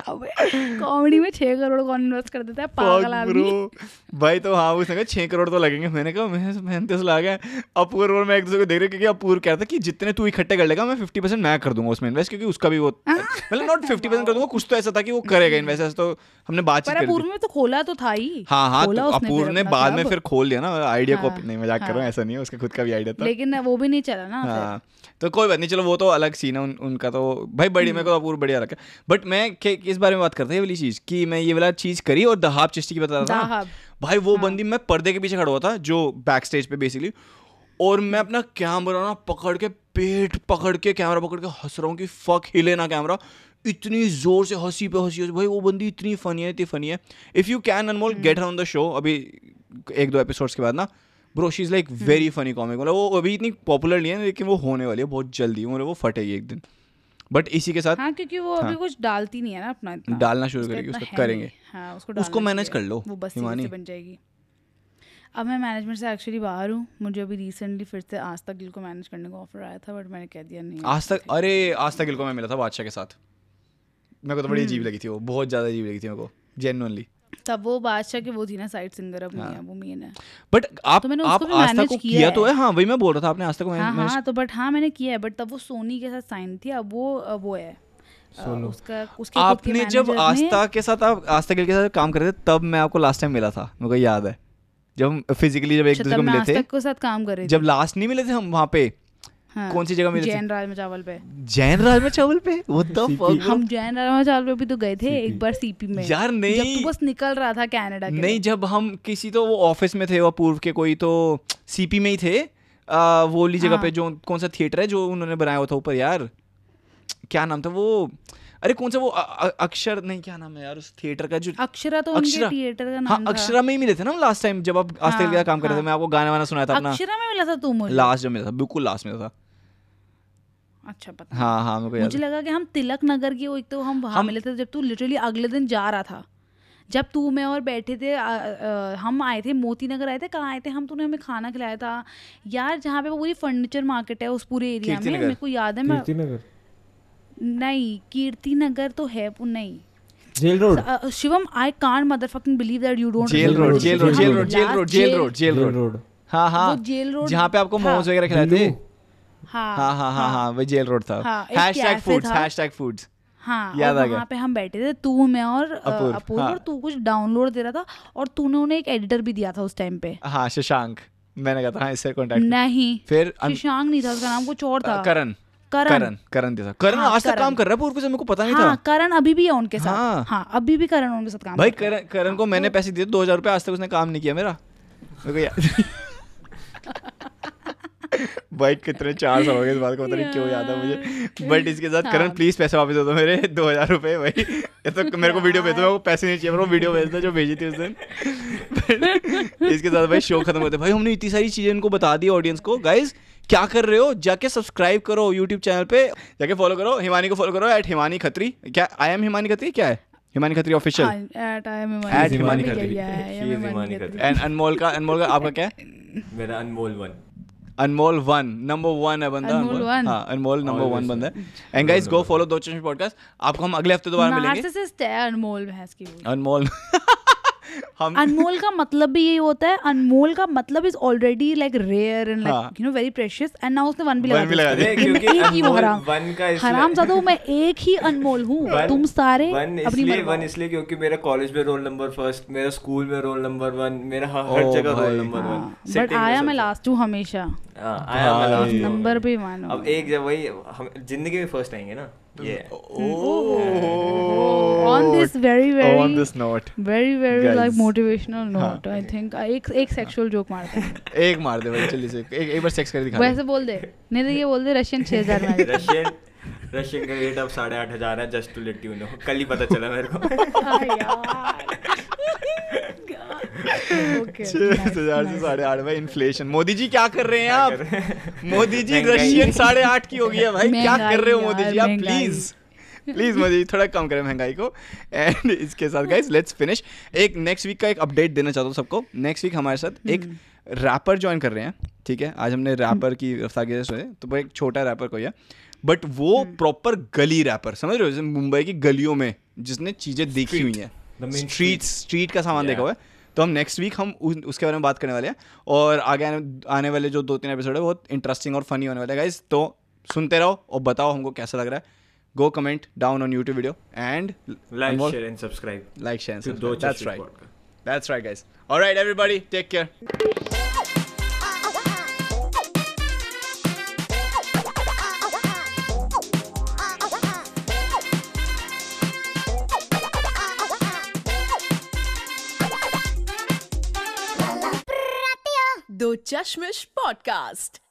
कॉमेडी में छः करोड़ कौन इन्वेस्ट कर देता है पागल आदमी।
भाई तो हाँ उसने कहा छः करोड़ तो लगेंगे। मैंने कहा मैं पैंतीस लाख है। अपूर्व और मैं एक दूसरे को देख रहे क्योंकि अपूर्व कह रहा था कि जितने तू इकट्ठे कर लेगा मैं फिफ्टी परसेंट मैं कर दूँगा उसमें इन्वेस्ट क्योंकि उसका भी वो मतलब नॉट फिफ्टी परसेंट कर दूँगा कुछ तो ऐसा था कि वो करेगा इन्वेस्ट ऐसा तो हमने बातचीत
पर
करी
अपूर्व
थी
में तो खोला तो था ही।
हाँ हाँ तो
फिर
ने बाद में फिर खोल लिया ना आइडिया
हाँ,
कॉपी नहीं मज़ाक कर रहा हूँ।
हाँ।
ऐसा नहीं है उसका खुद का भी आइडिया था।
लेकिन वो भी नहीं चला ना
हाँ तो कोई बात नहीं चलो वो तो अलग सीन है उन, उनका तो भाई बड़ी मेरे को तो अपूर्व बढ़िया रखा बट मैं के- किस बारे में बात करता है वाली चीज़ कि मैं ये वाला चीज़ करी और दहाब चिश्ती की बता रहा था भाई वो बंदी मैं पर्दे के पीछे खड़ा हुआ था जो बैक स्टेज पे बेसिकली और मैं अपना कैमरा ना पकड़ के पेट पकड़ के कैमरा पकड़ के हंस रहा हूँ कि फक हिले ना कैमरा इतनी ज़ोर से हँसी पे हँसी हँसी भाई वो बंदी इतनी फनी है इतनी फनी है। If you can Anmol get on the show अभी एक दो एपिसोड्स के बाद ना। Bro she is like very funny comic मतलब वो अभी इतनी पॉपुलर नहीं है लेकिन वो होने वाली है बहुत जल्दी। मतलब वो फटेगी एक दिन। बट इसी के साथ
हाँ क्योंकि वो हाँ, अभी कुछ डालती नहीं है ना अपना इतना।
डालना शुरू करेगी उसको करेंगे।
हाँ उसको
उसको
मैनेज
कर लो,
वो बस। बन जाएगी। अब मैं मैनेजमेंट से एक्चुअली बाहर हूँ। मुझे अभी रिसेंटली फिर से आज तक को मैनेज करने का ऑफ़र आया था बट मैंने कह दिया नहीं
आज तक अरे आज तक को मैं मिला था बादशाह के साथ। मेरे को तो बड़ी अजीब लगी थी वो बहुत ज़्यादा अजीब लगी थी मेरे को जेन्युइनली
तब वो बादशाह की वो थी ना साइड सिंगर अब नहीं है। वो मेन है।
बट आप
तो मैंने
आप आज तक को
किया
किया तो
है।
है? वही मैं बोल रहा था आपने आज तक
हाँ हाँ तो बट हाँ मैंने किया है बट तब वो सोनी के साथ साइन थी अब वो वो है। उसका उसके
आपने जब आस्था के साथ आप आस्था के साथ काम कर रहे थे तब मैं आपको लास्ट टाइम मिला था मेरे को याद है। जब हम फिजिकली जब एक
अच्छा,
दूसरे को मिले थे।
साथ काम कर रही थी।
जब लास्ट नहीं मिले थे हम वहाँ पे
हाँ,
कौन सी जगह मिले थे?
जैन राजमा चावल पे।
जैन राज में चावल पे? द फक
हम जैन राजमा चावल पे भी तो गए थे एक बार सीपी में।
यार
जब
नहीं।
तू बस निकल रहा था कनाडा के
नहीं
लिए।
जब हम किसी तो वो ऑफ़िस में थे वो पूर्व के कोई तो सीपी में ही थे। आ, वो वाली जगह
हाँ।
पे जो कौन सा थिएटर है जो उन्होंने बनाया हुआ था ऊपर यार। क्या नाम था वो? अरे कौन सा वो? अक्षर नहीं क्या नाम है यार उस थिएटर का जो
अक्षरा तो
अक्षरा।
थिएटर का
हाँ
नाम था।
अक्षरा में ही मिले थे ना लास्ट टाइम जब आप आज तक
हाँ,
काम कर रहे थे
हाँ।
मैं आपको गाना वाना सुनाया था अपना।
अक्षरा में मिला था तू मुझे?
लास्ट जब मिला था बिल्कुल लास्ट में था।
अच्छा पता
हाँ हाँ मेरे को याद
मुझे लगा कि हम तिलक नगर की वो एक तो हम वहाँ
हम-
मिले थे जब तू लिटरली अगले दिन जा रहा था। जब तू मैं और बैठे थे आ, आ, हम आए थे मोती नगर आए थे कहाँ आए थे हम? तूने हमें खाना खिलाया था। यार जहाँ पे वो पूरी फर्नीचर मार्केट है उस पूरे एरिया में। मेरे को याद है मैं नहीं कीर्ति नगर तो है नहीं।
Jail road.
Uh, Shivam, I can't motherfucking believe that you don't
jail road jail road jail road jail road jail road jail road. हाँ हाँ।
वो जेल रोड
जहाँ पे आपको मोमोज वगैरह थे।
बिल्लू।
हाँ
हाँ हाँ हाँ हाँ। वो जेल रोड था।
हाँ,
फूड्स। फूड्स
हाँ
याद
और वहाँ पे हम बैठे थे तू मैं और अ,
अपूर्व,
अपूर्व
हाँ।
और तू कुछ डाउनलोड दे रहा था और तूने उन्हें एक एडिटर भी दिया था उस टाइम पे।
हाँ शशांक। मैंने कहा था हाँ इससे कांटेक्ट
नहीं
फिर
शशांक नहीं था उसका नाम कुछ और था।
करण।
करण।
करण देसाई करण
हाँ,
आज तक काम कर रहा है पूर्व से मेरे को पता नहीं
हाँ
था।
करण अभी भी है उनके साथ।
हाँ।
हाँ अभी भी करण उनके साथ काम
भाई करण करण को मैंने पैसे दिए दो हज़ार रुपये आज तक उसने काम नहीं किया मेरा। मेरे को याद भाई कितने चार साल हो गए इस बात को पता नहीं क्यों याद है मुझे। बट इसके साथ करण
हाँ।
प्लीज़ पैसे वापस दे दो मेरे दो हज़ार रुपये भाई। ये तो मेरे को वीडियो भेज दो मेरे को पैसे नहीं चाहिए मेरे को वीडियो भेज दो जो भेजी थी उस दिन। इसके साथ भाई शो खत्म करते हैं। भाई हमने इतनी सारी चीज़ें इनको बता दी ऑडियंस को। गाइज़ क्या कर रहे हो? जाके सब्सक्राइब करो यूट्यूब चैनल पे। जाके फॉलो करो हिमानी को फॉलो करो एट हिमानी खत्री। क्या आई एम हिमानी खत्री? क्या है? हिमानी खत्री ऑफिशियल
हाँ, Himani
हिमानी. खत्री। एंड अनमोल का अनमोल का आपका क्या? है
मेरा Anmol one.
Anmol one number one है बंदा
अनमोल one.
हाँ अनमोल नंबर वन बंदा है। एंड गाइस गो फॉलो दो चश्मे पॉडकास्ट आपको हम अगले हफ़्ते दोबारा मिलेंगे।
नार्सिसिस्ट है अनमोल भैंस की
अनमोल। हम
अनमोल का मतलब भी यही होता है अनमोल का मतलब is already like rare and. Like you know very precious and now उसने वन भी लगा दिया।
क्योंकि
एक ही हूँ
अनमोल
हराम
वन का इसलिए-
हराम ज़्यादा मैं एक ही अनमोल हूँ। तुम सारे
इसलिए वन इसलिए क्योंकि मेरा कॉलेज में रोल नंबर फ़र्स्ट मेरा स्कूल में रोल नंबर वन मेरा हर हर जगह रोल नंबर वन
बट आया मैं लास्ट हूँ हमेशा।
हाँ, आया मैं last
नंबर भी मानो
अब एक जब वही ज़िंदगी में फ़र्स्ट आएँगे ना। ये है।
on this very very Oh,
on this note.
very very
Guys.
like motivational
हाँ।
note I think. एक एक सेक्सुअल जोक मारते हैं
एक मार दे भाई जल्दी से एक एक बार सेक्स कर दिखा दे।
वैसे बोल दे। नहीं तो ये बोल दे रशियन छह हज़ार में
रशियन रशियन का रेट अब साढ़े आठ हज़ार है just to let you know कल ही पता चला मेरे को।
ओके
छह हज़ार से साढ़े आठ भाई इन्फ्लेशन मोदी जी क्या कर रहे हैं आप? मोदी जी रशियन साढ़े आठ की हो गई है भाई। क्या कर रहे हो मोदी जी आप? प्लीज़ प्लीज़ मोदी जी थोड़ा कम करें महँगाई को। एंड इसके साथ गाइस लेट्स फिनिश एक नेक्स्ट वीक का एक अपडेट देना चाहता हूँ सबको। नेक्स्ट वीक हमारे साथ एक रैपर ज्वाइन कर रहे हैं ठीक है? आज हमने रैपर की रफ्तार के सुने तो वो एक छोटा रैपर कोई है। बट वो प्रॉपर गली रैपर समझ रहे हो? जैसे मुंबई की गलियों में जिसने चीज़ें देखी हुई हैं। स्ट्रीट स्ट्रीट का सामान देखा हुआ है। तो हम नेक्स्ट वीक हम उस- उसके बारे में बात करने वाले हैं और आगे आने, आने वाले जो दो तीन एपिसोड है बहुत इंटरेस्टिंग और फनी होने वाले गाइज़ तो सुनते रहो और बताओ हमको कैसा लग रहा है। Go comment down on YouTube video and
like share and subscribe
like share
share, and
that's
That's
right
That's
that's right guys alright everybody take care
Do Chashmish podcast